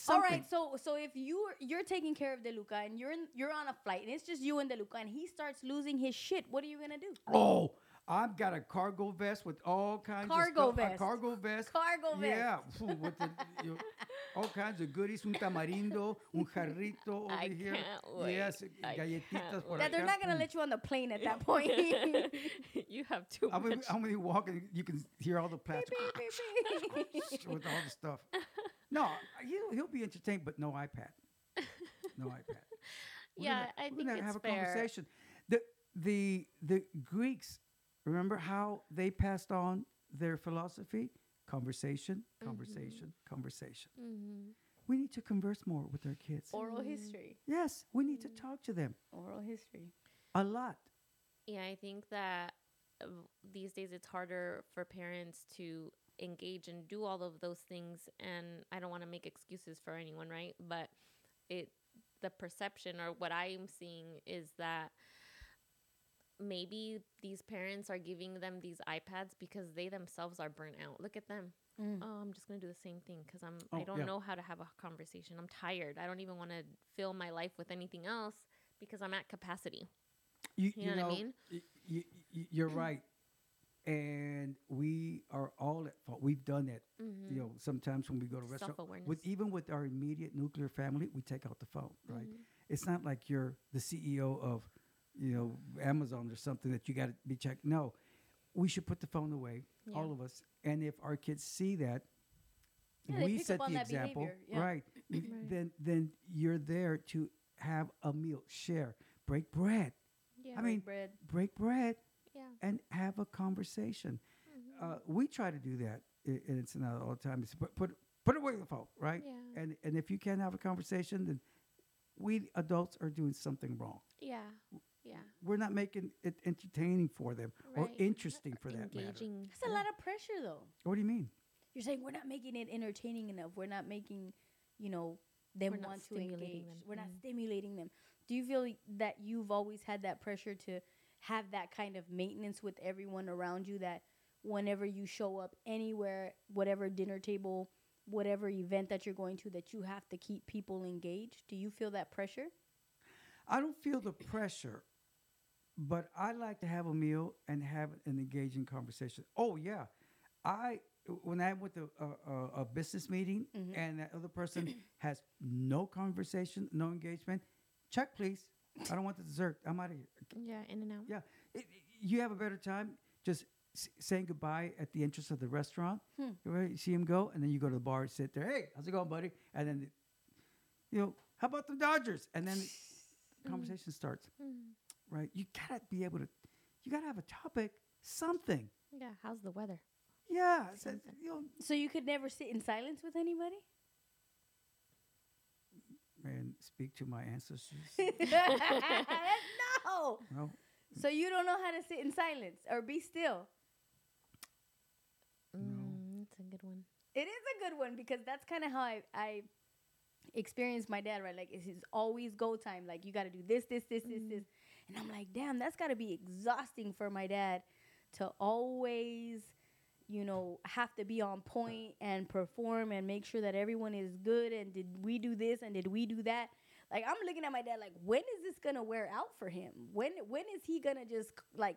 [SPEAKER 3] All
[SPEAKER 4] Something.
[SPEAKER 3] right, so so if you're you're taking care of DeLuca and you're in, you're on a flight and it's just you and DeLuca and he starts losing his shit, what are you gonna do?
[SPEAKER 4] Oh, I've got a cargo vest with all kinds
[SPEAKER 3] Cargo
[SPEAKER 4] of stuff.
[SPEAKER 3] vest.
[SPEAKER 4] A cargo vest.
[SPEAKER 3] Cargo vest.
[SPEAKER 4] Yeah, with the, you know, all kinds of goodies. Un tamarindo, un jarrito over
[SPEAKER 2] I
[SPEAKER 4] here.
[SPEAKER 2] can't wait.
[SPEAKER 4] Yes,
[SPEAKER 2] I
[SPEAKER 4] galletitas
[SPEAKER 2] can't
[SPEAKER 4] por
[SPEAKER 3] That they're not gonna
[SPEAKER 4] Mm.
[SPEAKER 3] let you on the plane at that point.
[SPEAKER 2] you have too
[SPEAKER 4] I'm gonna,
[SPEAKER 2] much.
[SPEAKER 4] I'm gonna walk and you can hear all the plastic with all the stuff. No, he'll, he'll be entertained, but no iPad. No iPad. We're
[SPEAKER 2] Yeah,
[SPEAKER 4] gonna-
[SPEAKER 2] I
[SPEAKER 4] we're
[SPEAKER 2] think
[SPEAKER 4] gonna
[SPEAKER 2] it's
[SPEAKER 4] have a
[SPEAKER 2] fair.
[SPEAKER 4] conversation. The the the Greeks, remember how they passed on their philosophy? Conversation,
[SPEAKER 2] Mm-hmm.
[SPEAKER 4] conversation, conversation.
[SPEAKER 2] Mhm.
[SPEAKER 4] We need to converse more with our kids.
[SPEAKER 3] Oral history.
[SPEAKER 4] yes, we need to
[SPEAKER 2] Mm.
[SPEAKER 4] talk to them
[SPEAKER 3] Oral history.
[SPEAKER 4] a lot.
[SPEAKER 2] Yeah, I think that uh, these days it's harder for parents to engage and do all of those things. And I don't want to make excuses for anyone, right? But it, the perception or what I'm seeing is that maybe these parents are giving them these iPads because they themselves are burnt out. Look at them.
[SPEAKER 3] Mm.
[SPEAKER 2] Oh, I'm just gonna do the same thing because I'm.
[SPEAKER 4] Oh,
[SPEAKER 2] I don't
[SPEAKER 4] yeah.
[SPEAKER 2] know how to have a conversation. I'm tired. I don't even want to fill my life with anything else because I'm at capacity.
[SPEAKER 4] You,
[SPEAKER 2] You know what I mean?
[SPEAKER 4] y- y- y- you're right. And we are all at fault. We've done it.
[SPEAKER 2] Mm-hmm.
[SPEAKER 4] You know, sometimes when we go to restaurant, with even with our immediate nuclear family, we take out the phone. Right?
[SPEAKER 2] Mm-hmm.
[SPEAKER 4] It's not like you're the CEO of, you know, Amazon or something that you got to be checked. No, we should put the phone away,
[SPEAKER 2] Yeah.
[SPEAKER 4] all of us. And if our kids see that,
[SPEAKER 3] Yeah,
[SPEAKER 4] we set the example,
[SPEAKER 3] yeah.
[SPEAKER 4] right?
[SPEAKER 2] Right.
[SPEAKER 4] Then then you're there to have a meal, share, break bread.
[SPEAKER 2] Yeah.
[SPEAKER 4] I mean,
[SPEAKER 3] bread.
[SPEAKER 4] break bread
[SPEAKER 2] yeah.
[SPEAKER 4] and have a conversation. Uh, we try to do that, and it's not all the time. It's put put put away the phone, right?
[SPEAKER 2] Yeah.
[SPEAKER 4] And and if you can't have a conversation, then we adults are doing something wrong.
[SPEAKER 2] Yeah. Yeah.
[SPEAKER 4] We're not making it entertaining for them or interesting for that matter.
[SPEAKER 2] Engaging.
[SPEAKER 3] That's a lot of pressure, though.
[SPEAKER 4] What do you mean?
[SPEAKER 3] You're saying we're not making it entertaining enough. We're not making, you know, them
[SPEAKER 2] We're
[SPEAKER 3] want to engage.
[SPEAKER 2] them.
[SPEAKER 3] We're not
[SPEAKER 2] Mm.
[SPEAKER 3] stimulating them. Do you feel that you've always had that pressure to have that kind of maintenance with everyone around you that whenever you show up anywhere, whatever dinner table, whatever event that you're going to, that you have to keep people engaged? Do you feel that pressure?
[SPEAKER 4] I don't feel the pressure, but I like to have a meal and have an engaging conversation. Oh yeah, I when I went to a, a, a business meeting
[SPEAKER 3] Mhm.
[SPEAKER 4] and that other person has no conversation, no engagement, check please. I don't want the dessert. I'm out of here.
[SPEAKER 2] Yeah. In and out.
[SPEAKER 4] Yeah, it, it- you have a better time just s- saying goodbye at the entrance of the restaurant.
[SPEAKER 3] Hmm.
[SPEAKER 4] Right, you see him go, and then you go to the bar, and sit there. Hey, how's it going, buddy? And then, you know, how about the Dodgers? And then the conversation starts.
[SPEAKER 2] Mm.
[SPEAKER 4] Right, you gotta be able to. You gotta have a topic, something.
[SPEAKER 2] Yeah. How's the weather?
[SPEAKER 4] Yeah, it's a-
[SPEAKER 2] Something.
[SPEAKER 4] you know,
[SPEAKER 3] So you could never sit in silence with anybody?
[SPEAKER 4] and speak to my ancestors.
[SPEAKER 3] no. No. So you don't know how to sit in silence or be still.
[SPEAKER 2] Mm, it's a good one.
[SPEAKER 3] It is a good one because that's kind of how I, I experienced my dad, right? Like, it's his always go time. Like, you got to do this, this, this, this, this. And I'm like, damn, that's got to be exhausting for my dad to always, you know, have to be on point and perform and make sure that everyone is good. And did we do this and did we do that? Like, I'm looking at my dad like, when is this going to wear out for him? When, when is he going to just, like,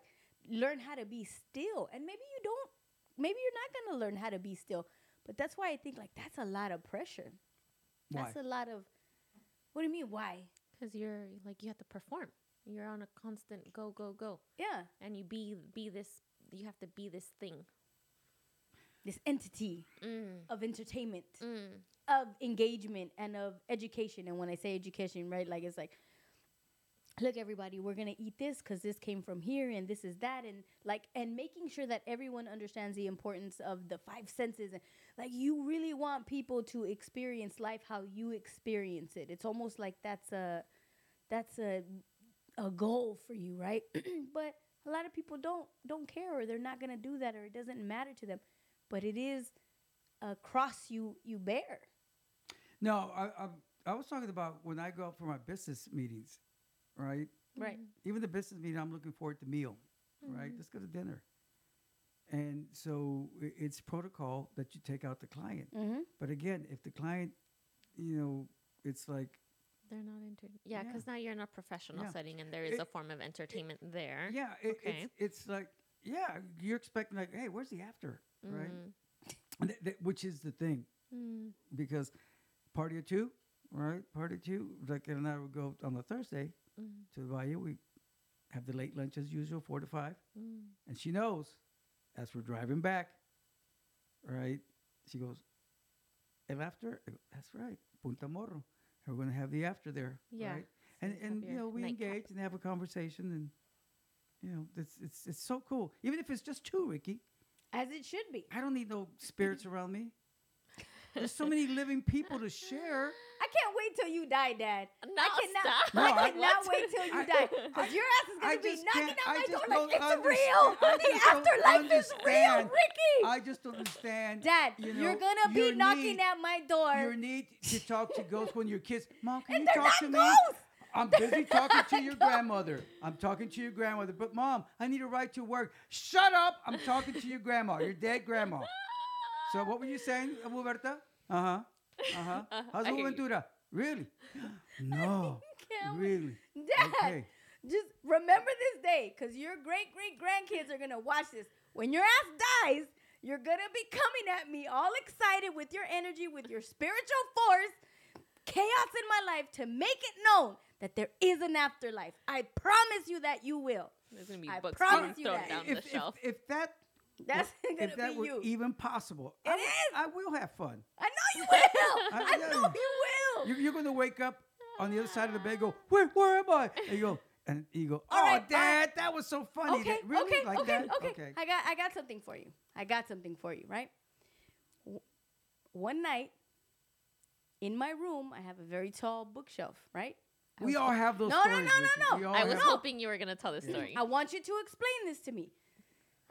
[SPEAKER 3] learn how to be still? And maybe you don't, maybe you're not going to learn how to be still. But that's why I think, like, that's a lot of pressure.
[SPEAKER 4] Why?
[SPEAKER 3] That's a lot of. What do you mean? Why?
[SPEAKER 2] Because you're like you have to perform. You're on a constant go go go,
[SPEAKER 3] Yeah,
[SPEAKER 2] and you be be this. You have to be this thing.
[SPEAKER 3] this entity
[SPEAKER 2] Mm,
[SPEAKER 3] of entertainment,
[SPEAKER 2] mm,
[SPEAKER 3] of engagement, and of education. And when I say education, right, like it's like, look, everybody, we're gonna eat this because this came from here, and this is that, and like, and making sure that everyone understands the importance of the five senses. And like, you really want people to experience life how you experience it. It's almost like that's a, that's a, a goal for you, right? but a lot of people don't don't care, or they're not gonna do that, or it doesn't matter to them. But it is a cross you you bear.
[SPEAKER 4] No, I, I I was talking about when I go out for my business meetings, right?
[SPEAKER 3] Right.
[SPEAKER 4] Even the business meeting, I'm looking forward to meal, right? Let's go to dinner. And so it's protocol that you take out the client.
[SPEAKER 3] Mm-hmm.
[SPEAKER 4] But again, if the client, you know, it's like,
[SPEAKER 2] they're not into. Yeah,
[SPEAKER 4] Yeah.
[SPEAKER 2] because now you're in a professional
[SPEAKER 4] Yeah.
[SPEAKER 2] setting, and there is
[SPEAKER 4] It-
[SPEAKER 2] a form of entertainment there.
[SPEAKER 4] yeah, it,
[SPEAKER 2] Okay.
[SPEAKER 4] it's, it's like, yeah, you're expecting like, hey, where's the after, right?
[SPEAKER 2] Mm,
[SPEAKER 4] And th- th- which is the thing,
[SPEAKER 2] mm,
[SPEAKER 4] because party of two, right? Party of two, like and I would go on the Thursday
[SPEAKER 2] mm,
[SPEAKER 4] to the Valle. We have the late lunch as usual, four to five.
[SPEAKER 2] mm.
[SPEAKER 4] And she knows as we're driving back, right? She goes, El after? Go, That's right, Punta Morro. And we're going to have the after there,
[SPEAKER 2] Yeah.
[SPEAKER 4] right? And,
[SPEAKER 2] you
[SPEAKER 4] and you know, we
[SPEAKER 2] nightcap.
[SPEAKER 4] engage and have a conversation and, you know, it's, it's, it's so cool. Even if it's just two, Ricky,
[SPEAKER 3] As it should be.
[SPEAKER 4] I don't need no spirits around me. There's so many living people to share.
[SPEAKER 3] I can't wait till you die, Dad.
[SPEAKER 2] No,
[SPEAKER 3] I cannot.
[SPEAKER 2] stop.
[SPEAKER 4] No,
[SPEAKER 3] I
[SPEAKER 4] I-
[SPEAKER 3] cannot wait till you
[SPEAKER 4] I-
[SPEAKER 3] die. Because your ass is gonna be knocking
[SPEAKER 4] can't-
[SPEAKER 3] at my
[SPEAKER 4] just
[SPEAKER 3] door like it's
[SPEAKER 4] understand-
[SPEAKER 3] real. The
[SPEAKER 4] just don't
[SPEAKER 3] afterlife is real. Ricky.
[SPEAKER 4] I just don't understand.
[SPEAKER 3] Dad,
[SPEAKER 4] you
[SPEAKER 3] you are
[SPEAKER 4] know,
[SPEAKER 3] gonna be
[SPEAKER 4] your
[SPEAKER 3] knocking
[SPEAKER 4] need-
[SPEAKER 3] at my door.
[SPEAKER 4] Your need to talk to ghosts when your kids, Mom, can
[SPEAKER 3] and
[SPEAKER 4] you talk
[SPEAKER 3] not
[SPEAKER 4] to me? I'm busy talking to your grandmother. I'm talking to your grandmother. But mom, I need a ride to work. Shut up. I'm talking to your grandma, your dead grandma. So what were you saying, Roberta? Uh-huh. Uh-huh. How's
[SPEAKER 2] I hear you.
[SPEAKER 4] Juventura? Really? No.
[SPEAKER 3] Can't
[SPEAKER 4] Really?
[SPEAKER 3] Dad,
[SPEAKER 4] Okay.
[SPEAKER 3] just remember this day, because your great great grandkids are gonna watch this. When your ass dies, you're gonna be coming at me all excited with your energy, with your spiritual force, chaos in my life to make it known that there is an afterlife. I promise you that you will.
[SPEAKER 2] There's gonna be
[SPEAKER 3] I
[SPEAKER 2] books
[SPEAKER 3] promise you
[SPEAKER 2] thrown
[SPEAKER 3] that.
[SPEAKER 2] down
[SPEAKER 4] If,
[SPEAKER 2] the
[SPEAKER 4] if,
[SPEAKER 2] shelf.
[SPEAKER 4] if that
[SPEAKER 3] That's
[SPEAKER 4] if
[SPEAKER 3] gonna
[SPEAKER 4] that
[SPEAKER 3] be
[SPEAKER 4] were
[SPEAKER 3] you.
[SPEAKER 4] even possible,
[SPEAKER 3] It
[SPEAKER 4] I,
[SPEAKER 3] is.
[SPEAKER 4] I will have fun.
[SPEAKER 3] I know you will.
[SPEAKER 4] I-
[SPEAKER 3] I know you will.
[SPEAKER 4] You're, you're going to wake up on the other side of the bed, go, where, where am I? And you go, and you go, oh,
[SPEAKER 3] All right, all
[SPEAKER 4] Dad,
[SPEAKER 3] right.
[SPEAKER 4] that was so funny.
[SPEAKER 3] okay,
[SPEAKER 4] That- really?
[SPEAKER 3] okay,
[SPEAKER 4] like
[SPEAKER 3] okay,
[SPEAKER 4] that?
[SPEAKER 3] okay, I got, I got something for you. I got something for you. Right. W- One night, in my room, I have a very tall bookshelf. Right. I
[SPEAKER 4] We all have those
[SPEAKER 3] No, no,
[SPEAKER 4] stories.
[SPEAKER 3] no, no,
[SPEAKER 4] Ricky.
[SPEAKER 3] no.
[SPEAKER 2] I was hoping you were gonna tell this story.
[SPEAKER 3] I want you to explain this to me.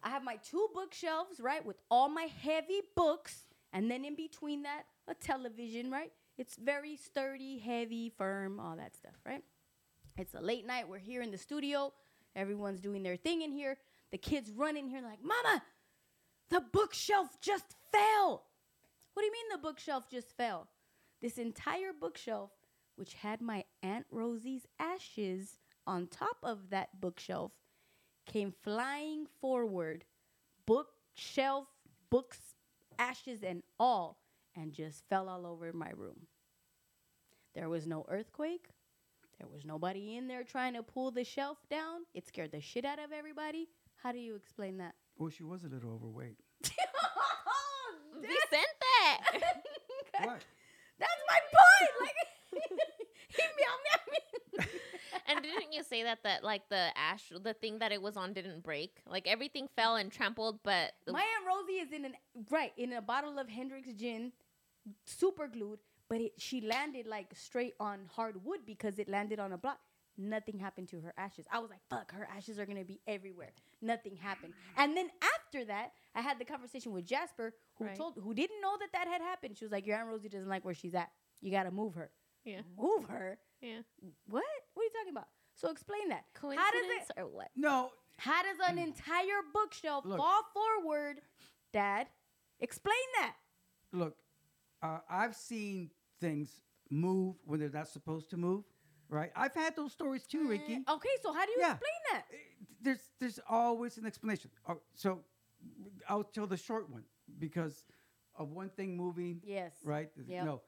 [SPEAKER 3] I have my two bookshelves, right, with all my heavy books, and then in between that, a television, right? It's very sturdy, heavy, firm, all that stuff, right? It's a late night. We're here in the studio. Everyone's doing their thing in here. The kids run in here like, Mama, the bookshelf just fell. What do you mean the bookshelf just fell? This entire bookshelf, which had my Aunt Rosie's ashes on top of that bookshelf, came flying forward, bookshelf, books, ashes, and all, and just fell all over my room. There was no earthquake. There was nobody in there trying to pull the shelf down. It scared the shit out of everybody. How do you explain that?
[SPEAKER 4] Well, she was a little overweight.
[SPEAKER 2] Vicente.
[SPEAKER 4] what?
[SPEAKER 3] That's my point. Like, he meow meow me.
[SPEAKER 2] And didn't you say that that like the ash, the thing that it was on, didn't break? Like everything fell and trampled, but
[SPEAKER 3] My aunt Rosie is in an right in a bottle of Hendrick's gin, super glued, but it, she landed like straight on hard wood because it landed on a block. Nothing happened to her ashes. I was like, fuck, her ashes are gonna be everywhere. Nothing happened. And then after that, I had the conversation with Jasper, who
[SPEAKER 2] Right.
[SPEAKER 3] told who didn't know that that had happened. She was like, Your Aunt Rosie doesn't like where she's at. You gotta move her.
[SPEAKER 2] Yeah.
[SPEAKER 3] Move her?
[SPEAKER 2] Yeah.
[SPEAKER 3] What? What are you talking about? So explain that. How does
[SPEAKER 2] Coincidence
[SPEAKER 3] it
[SPEAKER 2] or what?
[SPEAKER 4] No,
[SPEAKER 3] how does an entire bookshelf
[SPEAKER 4] Look.
[SPEAKER 3] fall forward, Dad? Explain that.
[SPEAKER 4] look, uh, I've seen things move when they're not supposed to move, right? I've had those stories too, Ricky.
[SPEAKER 3] Uh, Okay, so how do you
[SPEAKER 4] Yeah.
[SPEAKER 3] explain that?
[SPEAKER 4] Eh, There's there's always an explanation. Oh, so I'll tell the short one because of one thing moving,
[SPEAKER 3] Yes.
[SPEAKER 4] right?
[SPEAKER 3] Yep.
[SPEAKER 4] No,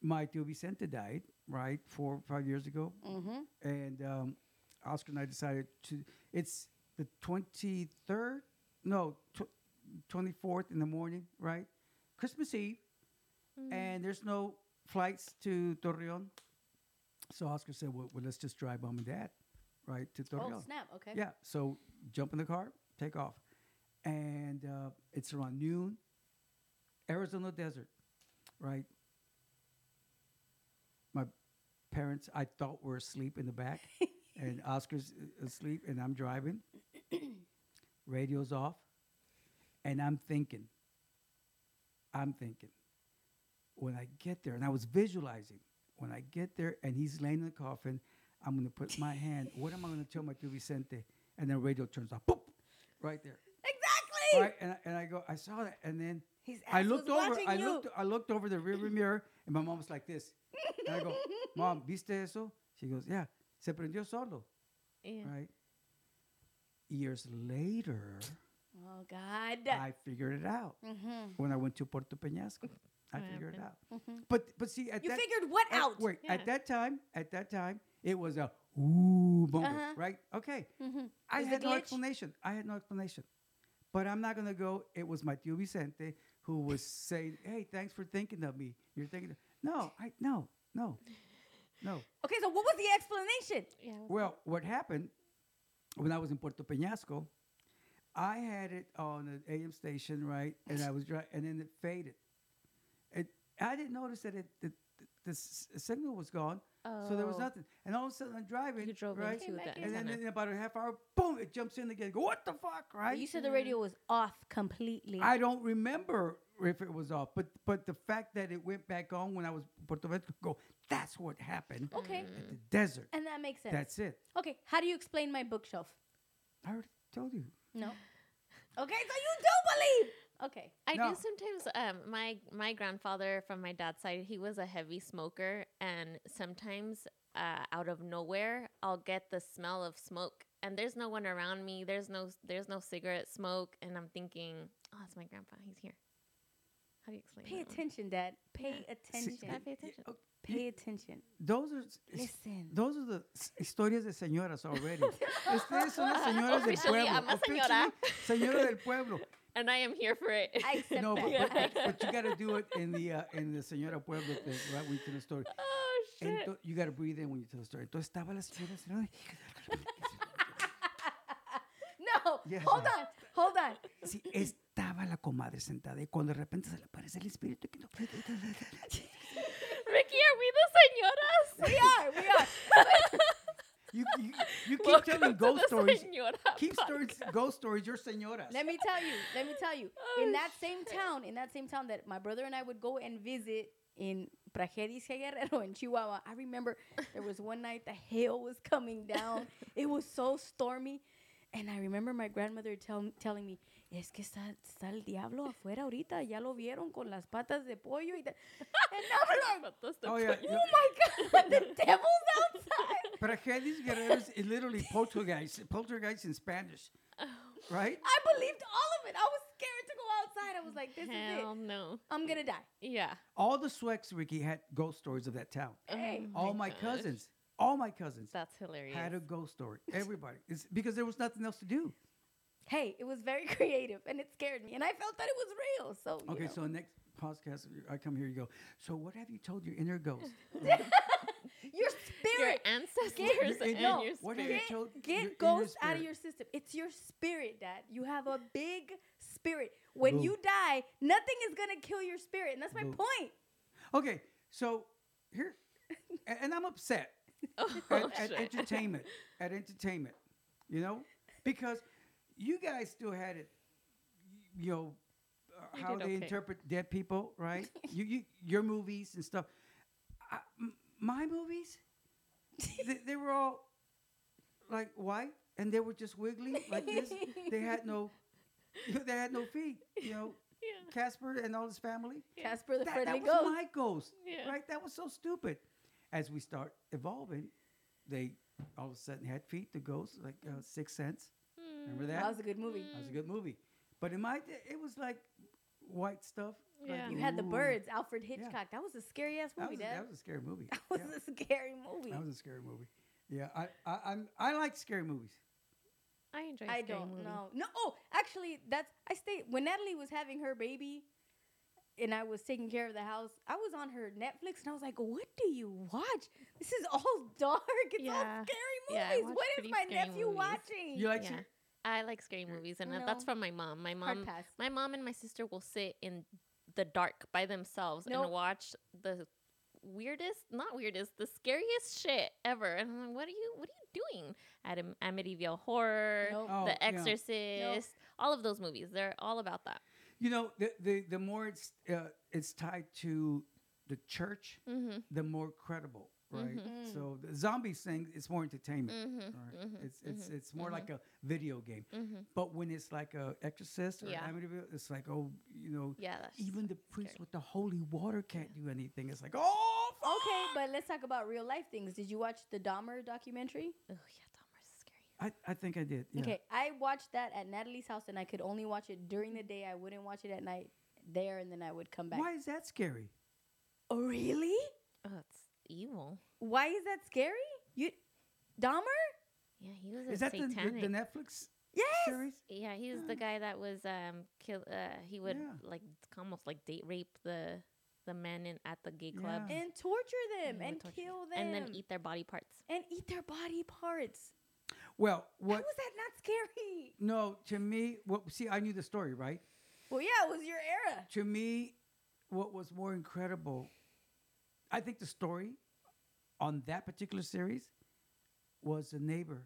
[SPEAKER 4] my Tío Vicente died, right, four or five years ago,
[SPEAKER 3] Mm-hmm.
[SPEAKER 4] and um, Oscar and I decided to. It's the twenty third, no, twenty fourth in the morning, right? Christmas Eve, and there's no flights to Torreon. So Oscar said, well, well, let's just drive mom and dad, right, to Torreon.
[SPEAKER 3] Oh snap! Okay.
[SPEAKER 4] Yeah. So jump in the car, take off, and uh, it's around noon. Arizona desert, right? Parents, I thought were asleep in the back, and Oscar's uh, asleep, and I'm driving. Radio's off, and I'm thinking. I'm thinking. When I get there, and I was visualizing. When I get there, and he's laying in the coffin, I'm gonna put my hand. What am I gonna tell my Tío Vicente? And then radio turns off. Boop, right there.
[SPEAKER 3] Exactly.
[SPEAKER 4] Right, and I, and I go, I saw that, and then I looked over. I
[SPEAKER 3] you.
[SPEAKER 4] looked. I looked over the rearview mirror, and my mom was like this. And I go, Mom, ¿viste eso? She goes, Yeah. Se prendió solo.
[SPEAKER 2] Yeah.
[SPEAKER 4] Right. Years later,
[SPEAKER 3] Oh God.
[SPEAKER 4] I figured it out
[SPEAKER 3] mm-hmm.
[SPEAKER 4] when I went to Puerto Peñasco. I figured it out.
[SPEAKER 3] Mhm.
[SPEAKER 4] But but see, at
[SPEAKER 3] You
[SPEAKER 4] that
[SPEAKER 3] figured what
[SPEAKER 4] at-
[SPEAKER 3] out?
[SPEAKER 4] Wait,
[SPEAKER 2] Yeah.
[SPEAKER 4] at that time, at that time, it was a ooh moment,
[SPEAKER 3] Uh-huh.
[SPEAKER 4] right? Okay.
[SPEAKER 3] Mm-hmm.
[SPEAKER 4] I
[SPEAKER 3] Was
[SPEAKER 4] had no explanation. I had no explanation. But I'm not gonna go. It was my Tío Vicente who was saying, "Hey, thanks for thinking of me. You're thinking." Of, no, I no no no.
[SPEAKER 3] Okay, so what was the explanation?
[SPEAKER 2] Yeah. what's
[SPEAKER 4] Well, what happened when I was in Puerto Peñasco, I had it on an AM station, right? And I was driving, and then it faded. It I didn't notice that it the, the, the s- signal was gone, so there was
[SPEAKER 2] Oh.
[SPEAKER 4] nothing. And all of a sudden, I'm driving,
[SPEAKER 2] You drove
[SPEAKER 4] right?
[SPEAKER 2] into
[SPEAKER 3] Came
[SPEAKER 2] the
[SPEAKER 3] back in.
[SPEAKER 4] And then in about a half hour, boom, it jumps in again. Go, what the fuck, right?
[SPEAKER 3] You said the radio was off completely.
[SPEAKER 4] I don't remember if it was off, but but the fact that it went back on when I was Puerto Rico, go, that's what happened
[SPEAKER 3] okay,
[SPEAKER 4] at the desert.
[SPEAKER 3] and that makes sense.
[SPEAKER 4] That's it.
[SPEAKER 3] okay, how do you explain my bookshelf?
[SPEAKER 4] I already told you.
[SPEAKER 3] No. Okay, so you do believe. Okay.
[SPEAKER 2] I
[SPEAKER 4] No.
[SPEAKER 2] do sometimes. Um, my my grandfather from my dad's side, he was a heavy smoker, and sometimes uh, out of nowhere, I'll get the smell of smoke, and there's no one around me. There's no there's no cigarette smoke, and I'm thinking, oh, it's my grandpa. He's here. How do you explain?
[SPEAKER 3] Pay
[SPEAKER 2] that one?
[SPEAKER 3] attention, Dad. Pay
[SPEAKER 2] Yeah.
[SPEAKER 3] attention.
[SPEAKER 2] Gotta pay attention.
[SPEAKER 4] Oh,
[SPEAKER 3] Pay attention.
[SPEAKER 4] Those are s- s-
[SPEAKER 3] Listen.
[SPEAKER 4] those are the s- historias de señoras already. Ustedes son las señoras del
[SPEAKER 2] Officially,
[SPEAKER 4] pueblo.
[SPEAKER 2] I'm a señora.
[SPEAKER 4] Señora del pueblo.
[SPEAKER 2] And I am here for it.
[SPEAKER 3] I accept
[SPEAKER 4] No, but,
[SPEAKER 3] that.
[SPEAKER 4] but, but you got to do it in the uh, in the señora pueblo thing, right? When you tell the story.
[SPEAKER 2] oh shit!
[SPEAKER 4] Ento- you got to breathe in when you tell the story. Entonces estaba la señora. señora,
[SPEAKER 3] no,
[SPEAKER 4] Yes,
[SPEAKER 3] hold
[SPEAKER 4] ma'am.
[SPEAKER 3] on, hold on.
[SPEAKER 4] Sí, estaba la comadre sentada y cuando de repente se le aparece el espíritu que no
[SPEAKER 2] Ricky, are we the señoras?
[SPEAKER 3] We are, we are.
[SPEAKER 4] You, you, you keep
[SPEAKER 2] Welcome
[SPEAKER 4] telling ghost stories. Keep stories, ghost stories. You're señoras.
[SPEAKER 3] Let me tell you, let me tell you.
[SPEAKER 2] Oh,
[SPEAKER 3] in that same town, in that same town that my brother and I would go and visit in Praxedis Guerrero in Chihuahua, I remember there was one night the hail was coming down. it was so stormy. And I remember my grandmother tell, telling me, es que está, está el diablo afuera ahorita, ya lo vieron con las patas de pollo. Y and I'm like,
[SPEAKER 2] Patas de
[SPEAKER 4] Oh, yeah.
[SPEAKER 3] oh my God, the devil's outside.
[SPEAKER 4] Praxedis Guerreros is literally poltergeist, poltergeist in Spanish, oh. right?
[SPEAKER 3] I believed all of it. I was scared to go outside. I was like, this is
[SPEAKER 2] Hell
[SPEAKER 3] it.
[SPEAKER 2] no.
[SPEAKER 3] I'm going to die.
[SPEAKER 2] Yeah.
[SPEAKER 4] All the Swex, Ricky, had ghost stories of that town.
[SPEAKER 3] Hey.
[SPEAKER 2] Oh
[SPEAKER 4] all my
[SPEAKER 2] gosh.
[SPEAKER 4] cousins, all my cousins
[SPEAKER 2] That's hilarious.
[SPEAKER 4] had a ghost story. Everybody. It's because there was nothing else to do.
[SPEAKER 3] hey, it was very creative and it scared me. And I felt that it was real. So, you
[SPEAKER 4] Okay,
[SPEAKER 3] know.
[SPEAKER 4] so next podcast, I come here, you go, so what have you told your inner ghost?
[SPEAKER 3] your
[SPEAKER 2] your
[SPEAKER 3] spirit.
[SPEAKER 2] ancestors
[SPEAKER 4] Your
[SPEAKER 2] and
[SPEAKER 3] no,
[SPEAKER 2] your
[SPEAKER 4] what have
[SPEAKER 2] spirit.
[SPEAKER 4] you told
[SPEAKER 3] Get
[SPEAKER 4] your inner
[SPEAKER 3] ghosts out of
[SPEAKER 4] spirit?
[SPEAKER 3] your system. It's your spirit, Dad. You have a big spirit. When
[SPEAKER 4] Boom.
[SPEAKER 3] you die, nothing is going to kill your spirit. And that's my
[SPEAKER 4] Boom.
[SPEAKER 3] point.
[SPEAKER 4] Okay, so here, a- and I'm upset.
[SPEAKER 2] Oh,
[SPEAKER 4] at, at entertainment, at entertainment, you know, because you guys still had it, you know, uh, how they
[SPEAKER 2] okay.
[SPEAKER 4] interpret dead people, right? you, you, your movies and stuff. I, m- my movies, they, they were all like white, and they were just wiggly like this. They had no, they had no feet. You know,
[SPEAKER 2] yeah.
[SPEAKER 4] Casper and all his family.
[SPEAKER 3] Casper the
[SPEAKER 4] That,
[SPEAKER 3] friendly
[SPEAKER 4] that was
[SPEAKER 3] ghost.
[SPEAKER 4] my ghost,
[SPEAKER 2] Yeah.
[SPEAKER 4] right? That was so stupid. As we start evolving, they all of a sudden had feet. The ghosts, like uh, Six Sense. Remember that?
[SPEAKER 3] That was a good movie.
[SPEAKER 4] That was a good movie. But in my, day, it was like white stuff. like,
[SPEAKER 2] Yeah.
[SPEAKER 3] You had the birds, Alfred Hitchcock. That was a scary ass
[SPEAKER 4] That
[SPEAKER 3] movie,
[SPEAKER 4] was, a,
[SPEAKER 3] Dad.
[SPEAKER 4] that was a scary movie.
[SPEAKER 3] That was
[SPEAKER 4] yeah.
[SPEAKER 3] a scary movie.
[SPEAKER 4] That was a scary movie. Yeah, I, I, I'm, I like scary movies.
[SPEAKER 2] I enjoy.
[SPEAKER 3] I
[SPEAKER 2] scary
[SPEAKER 3] don't
[SPEAKER 2] movies.
[SPEAKER 3] know. No, oh, actually, that's I stayed when Natalie was having her baby, and I was taking care of the house. I was on her Netflix, and I was like, "What do you watch? This is all dark. It's all scary movies.
[SPEAKER 2] watch
[SPEAKER 3] what is my
[SPEAKER 2] scary
[SPEAKER 3] nephew
[SPEAKER 2] movies.
[SPEAKER 3] watching?"
[SPEAKER 4] You like
[SPEAKER 2] Yeah.
[SPEAKER 4] scary-
[SPEAKER 2] I like scary movies, and
[SPEAKER 3] No.
[SPEAKER 2] that's from my mom. My mom, my mom and my sister will sit in the dark by themselves
[SPEAKER 3] Nope.
[SPEAKER 2] and watch the weirdest, not weirdest, the scariest shit ever. And I'm like, what are you, what are you doing? Adam, Amityville Horror,
[SPEAKER 3] Nope.
[SPEAKER 4] Oh,
[SPEAKER 2] The
[SPEAKER 4] yeah.
[SPEAKER 2] Exorcist, all of those movies. They're all about that.
[SPEAKER 4] You know, the, the, the more it's, uh, it's tied to the church,
[SPEAKER 2] Mm-hmm.
[SPEAKER 4] the more credible, right?
[SPEAKER 3] Mhm.
[SPEAKER 4] So the zombie thing, it's more entertainment.
[SPEAKER 2] Mm-hmm.
[SPEAKER 4] Right.
[SPEAKER 2] Mhm,
[SPEAKER 4] It's it's
[SPEAKER 2] mhm,
[SPEAKER 4] it's more like a video game.
[SPEAKER 2] Mm-hmm.
[SPEAKER 4] But when it's like a Exorcist or
[SPEAKER 2] Yeah.
[SPEAKER 4] Amityville, it's like oh, you know,
[SPEAKER 2] Yeah,
[SPEAKER 4] even the priest
[SPEAKER 2] scary.
[SPEAKER 4] with the holy water can't do anything. It's like oh,
[SPEAKER 3] Okay, but let's talk about real life things. Did you watch the Dahmer documentary?
[SPEAKER 2] Oh yeah, Dahmer's scary.
[SPEAKER 4] I, I think I did. Yeah.
[SPEAKER 3] Okay, I watched that at Natalie's house, and I could only watch it during the day. I wouldn't watch it at night there, and then I would come back.
[SPEAKER 4] Why is that scary?
[SPEAKER 3] Oh, really?
[SPEAKER 2] Oh, it's evil.
[SPEAKER 3] Why is that scary? You, Dahmer?
[SPEAKER 2] Yeah, he was a
[SPEAKER 4] Is that the,
[SPEAKER 2] satanic.
[SPEAKER 4] the, the Netflix
[SPEAKER 3] Yes.
[SPEAKER 4] series?
[SPEAKER 2] Yeah, he's the guy that was um kill. Uh, he would
[SPEAKER 4] Yeah.
[SPEAKER 2] like almost like date rape the the men in at the gay club
[SPEAKER 4] Yeah.
[SPEAKER 3] and torture them
[SPEAKER 2] he would
[SPEAKER 3] and
[SPEAKER 2] torture
[SPEAKER 3] kill them
[SPEAKER 2] and then eat their body parts.
[SPEAKER 3] and eat their body parts.
[SPEAKER 4] Well,
[SPEAKER 3] How
[SPEAKER 4] what?
[SPEAKER 3] was that not scary?
[SPEAKER 4] No, to me, what? See, I knew the story, right?
[SPEAKER 3] Well, yeah, it was your era.
[SPEAKER 4] To me, what was more incredible, I think the story on that particular series was the neighbor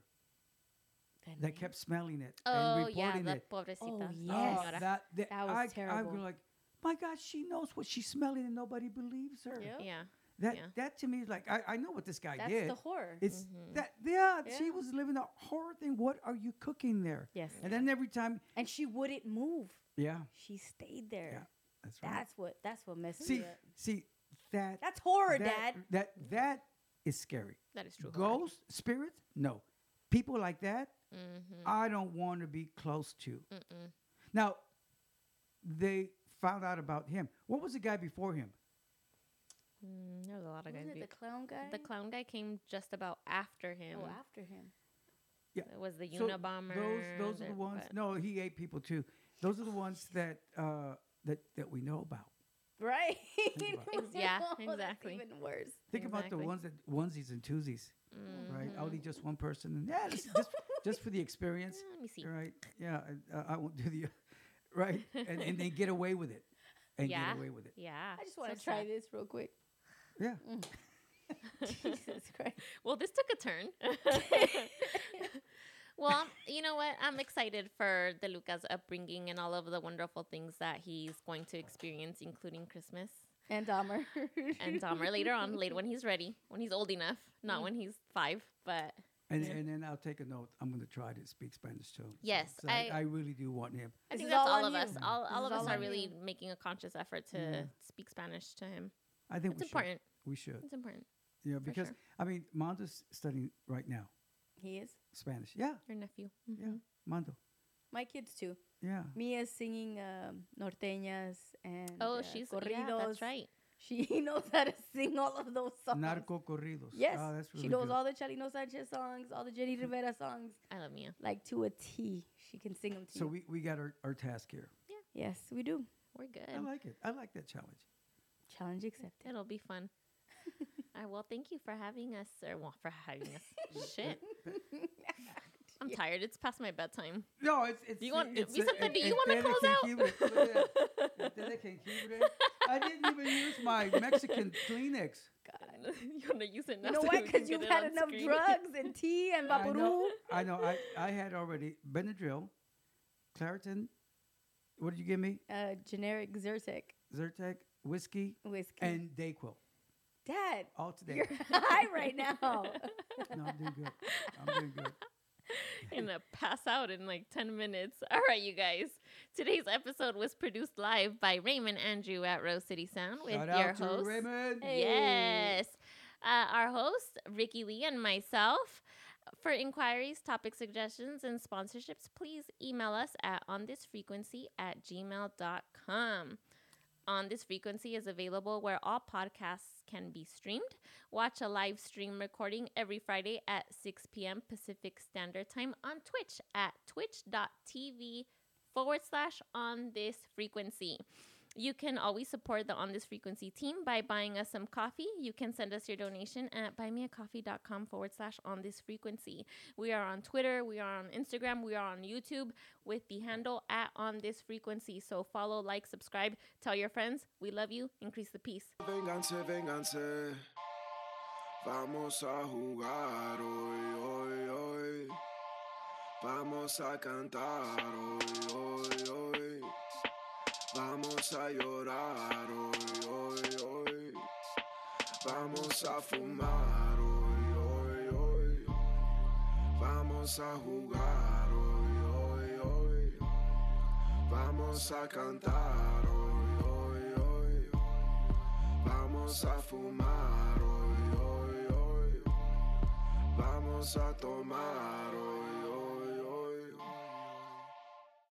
[SPEAKER 4] that kept smelling it
[SPEAKER 2] Oh
[SPEAKER 4] and
[SPEAKER 2] yeah,
[SPEAKER 4] reporting
[SPEAKER 2] the
[SPEAKER 4] it.
[SPEAKER 2] pobrecita.
[SPEAKER 3] Oh,
[SPEAKER 2] la oh,
[SPEAKER 3] yes.
[SPEAKER 4] Oh,
[SPEAKER 2] señora.
[SPEAKER 4] that, that,
[SPEAKER 3] That was
[SPEAKER 4] I, I was like, my God, she knows what she's smelling and nobody believes her.
[SPEAKER 3] Yep.
[SPEAKER 2] yeah.
[SPEAKER 4] That
[SPEAKER 2] Yeah.
[SPEAKER 4] that to me is like I, I know what this guy
[SPEAKER 3] That's
[SPEAKER 4] did.
[SPEAKER 3] the horror.
[SPEAKER 4] it's
[SPEAKER 2] Mhm.
[SPEAKER 4] that yeah, she was living a horror thing. What are you cooking there?
[SPEAKER 3] yes.
[SPEAKER 4] And then every time,
[SPEAKER 3] And she wouldn't move.
[SPEAKER 4] yeah,
[SPEAKER 3] She stayed there.
[SPEAKER 4] Yeah, that's right.
[SPEAKER 3] That's what. That's what messed
[SPEAKER 4] see,
[SPEAKER 3] me up.
[SPEAKER 4] see that
[SPEAKER 3] That's horror,
[SPEAKER 4] that,
[SPEAKER 3] Dad.
[SPEAKER 4] That that is scary.
[SPEAKER 2] That is true. horror.
[SPEAKER 4] Spirits, no. People like that,
[SPEAKER 2] Mhm.
[SPEAKER 4] I don't want to be close to.
[SPEAKER 2] Mm-mm.
[SPEAKER 4] Now, they found out about him. What was the guy before him?
[SPEAKER 2] Mm, there was a lot of guys.
[SPEAKER 3] Wasn't it
[SPEAKER 2] be-
[SPEAKER 3] the clown guy?
[SPEAKER 2] the clown guy came just about after him.
[SPEAKER 3] Oh, after him.
[SPEAKER 4] Yeah.
[SPEAKER 2] It was the
[SPEAKER 4] So
[SPEAKER 2] Unabomber.
[SPEAKER 4] Those those are
[SPEAKER 2] the-
[SPEAKER 4] the ones.
[SPEAKER 2] but-
[SPEAKER 4] No, he ate people too. Those are the ones that uh, that that we know about.
[SPEAKER 3] Right.
[SPEAKER 4] about
[SPEAKER 2] it. Yeah,
[SPEAKER 3] Oh, that's
[SPEAKER 2] exactly.
[SPEAKER 3] even worse.
[SPEAKER 4] Think about the ones that onesies and twosies, right?
[SPEAKER 2] Mhm.
[SPEAKER 4] Only just one person, and yeah, this is just just for the experience,
[SPEAKER 2] Let me see.
[SPEAKER 4] right? Yeah, I, uh, I won't do the right, and and they get away with it, and
[SPEAKER 2] Yeah.
[SPEAKER 4] get away with it.
[SPEAKER 2] Yeah.
[SPEAKER 3] I just want to
[SPEAKER 2] so
[SPEAKER 3] try
[SPEAKER 2] sad.
[SPEAKER 3] this real quick.
[SPEAKER 4] Yeah.
[SPEAKER 3] Jesus Christ.
[SPEAKER 2] Well, this took a turn. well, you know what? I'm excited for DeLuca's upbringing and all of the wonderful things that he's going to experience, including Christmas
[SPEAKER 3] And Dahmer.
[SPEAKER 2] and Dahmer later on, later when he's ready, when he's old enough, not
[SPEAKER 3] Mm.
[SPEAKER 2] when he's five. But
[SPEAKER 4] And,
[SPEAKER 2] Yeah.
[SPEAKER 4] and then I'll take a note. I'm going to try to speak Spanish too.
[SPEAKER 2] Yes,
[SPEAKER 4] so I,
[SPEAKER 2] I-
[SPEAKER 4] I really do want him.
[SPEAKER 2] I think that's
[SPEAKER 3] all
[SPEAKER 2] all of
[SPEAKER 3] you.
[SPEAKER 2] us. All, all of us
[SPEAKER 3] all
[SPEAKER 2] are really
[SPEAKER 3] you.
[SPEAKER 2] making a conscious effort to
[SPEAKER 4] Yeah.
[SPEAKER 2] speak Spanish to him.
[SPEAKER 4] I think
[SPEAKER 2] It's
[SPEAKER 4] we
[SPEAKER 2] important.
[SPEAKER 4] should. We should.
[SPEAKER 2] It's important.
[SPEAKER 4] Yeah, because
[SPEAKER 2] sure.
[SPEAKER 4] I mean, Mondo's studying right now
[SPEAKER 3] he is.
[SPEAKER 4] Spanish. Yeah,
[SPEAKER 2] Your nephew.
[SPEAKER 4] yeah,
[SPEAKER 2] Mhm.
[SPEAKER 4] Mondo.
[SPEAKER 3] My kids too.
[SPEAKER 4] Yeah.
[SPEAKER 3] Mia's singing um, norteñas and
[SPEAKER 2] Oh,
[SPEAKER 3] uh,
[SPEAKER 2] she's
[SPEAKER 3] corridos.
[SPEAKER 2] yeah, that's right.
[SPEAKER 3] She knows how to sing all of those songs.
[SPEAKER 4] Narco corridos.
[SPEAKER 3] Yes,
[SPEAKER 4] Oh, that's really
[SPEAKER 3] she knows
[SPEAKER 4] good.
[SPEAKER 3] all the Chalino Sanchez songs, all the Jenni Rivera songs,
[SPEAKER 2] I love Mia.
[SPEAKER 3] like to a T. She can sing them to
[SPEAKER 4] So
[SPEAKER 3] you.
[SPEAKER 4] we, we got our, our task here. Yeah.
[SPEAKER 3] Yes, we do.
[SPEAKER 2] We're good.
[SPEAKER 4] I like it. I like that challenge.
[SPEAKER 3] Challenge accepted.
[SPEAKER 2] It'll be fun. I well, thank you for having us, or well, for having us. Shit, I'm tired. It's past my bedtime.
[SPEAKER 4] No, it's it's.
[SPEAKER 2] Do you want-
[SPEAKER 4] it's
[SPEAKER 2] do- something- do you wanna close out?
[SPEAKER 4] jengibre. Look at that. Ustedes jengibre. I didn't even use my Mexican Kleenex.
[SPEAKER 3] God.
[SPEAKER 2] you want to use it now?
[SPEAKER 3] You know
[SPEAKER 2] so
[SPEAKER 3] why? Because you've had enough
[SPEAKER 2] screen?
[SPEAKER 3] drugs and tea and
[SPEAKER 4] I know. I know. I, I had already Benadryl, Claritin. What did you give me?
[SPEAKER 3] Uh, generic Zyrtec
[SPEAKER 4] Zyrtec, whiskey,
[SPEAKER 3] whiskey.
[SPEAKER 4] and Dayquil.
[SPEAKER 3] Dad,
[SPEAKER 4] All today.
[SPEAKER 3] you're high right now.
[SPEAKER 4] no, I'm doing good. I'm doing good.
[SPEAKER 2] gonna pass out in like 10 minutes. All right, you guys. Today's episode was produced live by Raymond Andrew at Rose City Sound with
[SPEAKER 4] Shout
[SPEAKER 2] your
[SPEAKER 4] out to
[SPEAKER 2] host.
[SPEAKER 4] Raymond.
[SPEAKER 3] Hey.
[SPEAKER 2] Yes. Uh, our host, Ricky Lee, and myself. For inquiries, topic suggestions, and sponsorships, please email us at onthisfrequency at gmail.com. On This Frequency is available where all podcasts can be streamed. Watch a live stream recording every Friday at 6 p.m. Pacific Standard Time on Twitch at twitch.tv forward slash on this frequency. You can always support the On This Frequency team by buying us some coffee. You can send us your donation at buymeacoffee.com forward slash on this frequency. We are on Twitter, we are on Instagram, we are on YouTube with the handle at on this frequency. So follow, like, subscribe, tell your friends. We love you. Increase the peace.
[SPEAKER 1] Vamos a jugar hoy, hoy, hoy. Vamos a cantar hoy, hoy, hoy. Vamos a llorar hoy, hoy, hoy. Vamos a fumar hoy, hoy, hoy. Vamos a jugar hoy, hoy, hoy. Vamos a cantar hoy, hoy, hoy. Vamos a fumar hoy, hoy, hoy. Vamos a tomar hoy.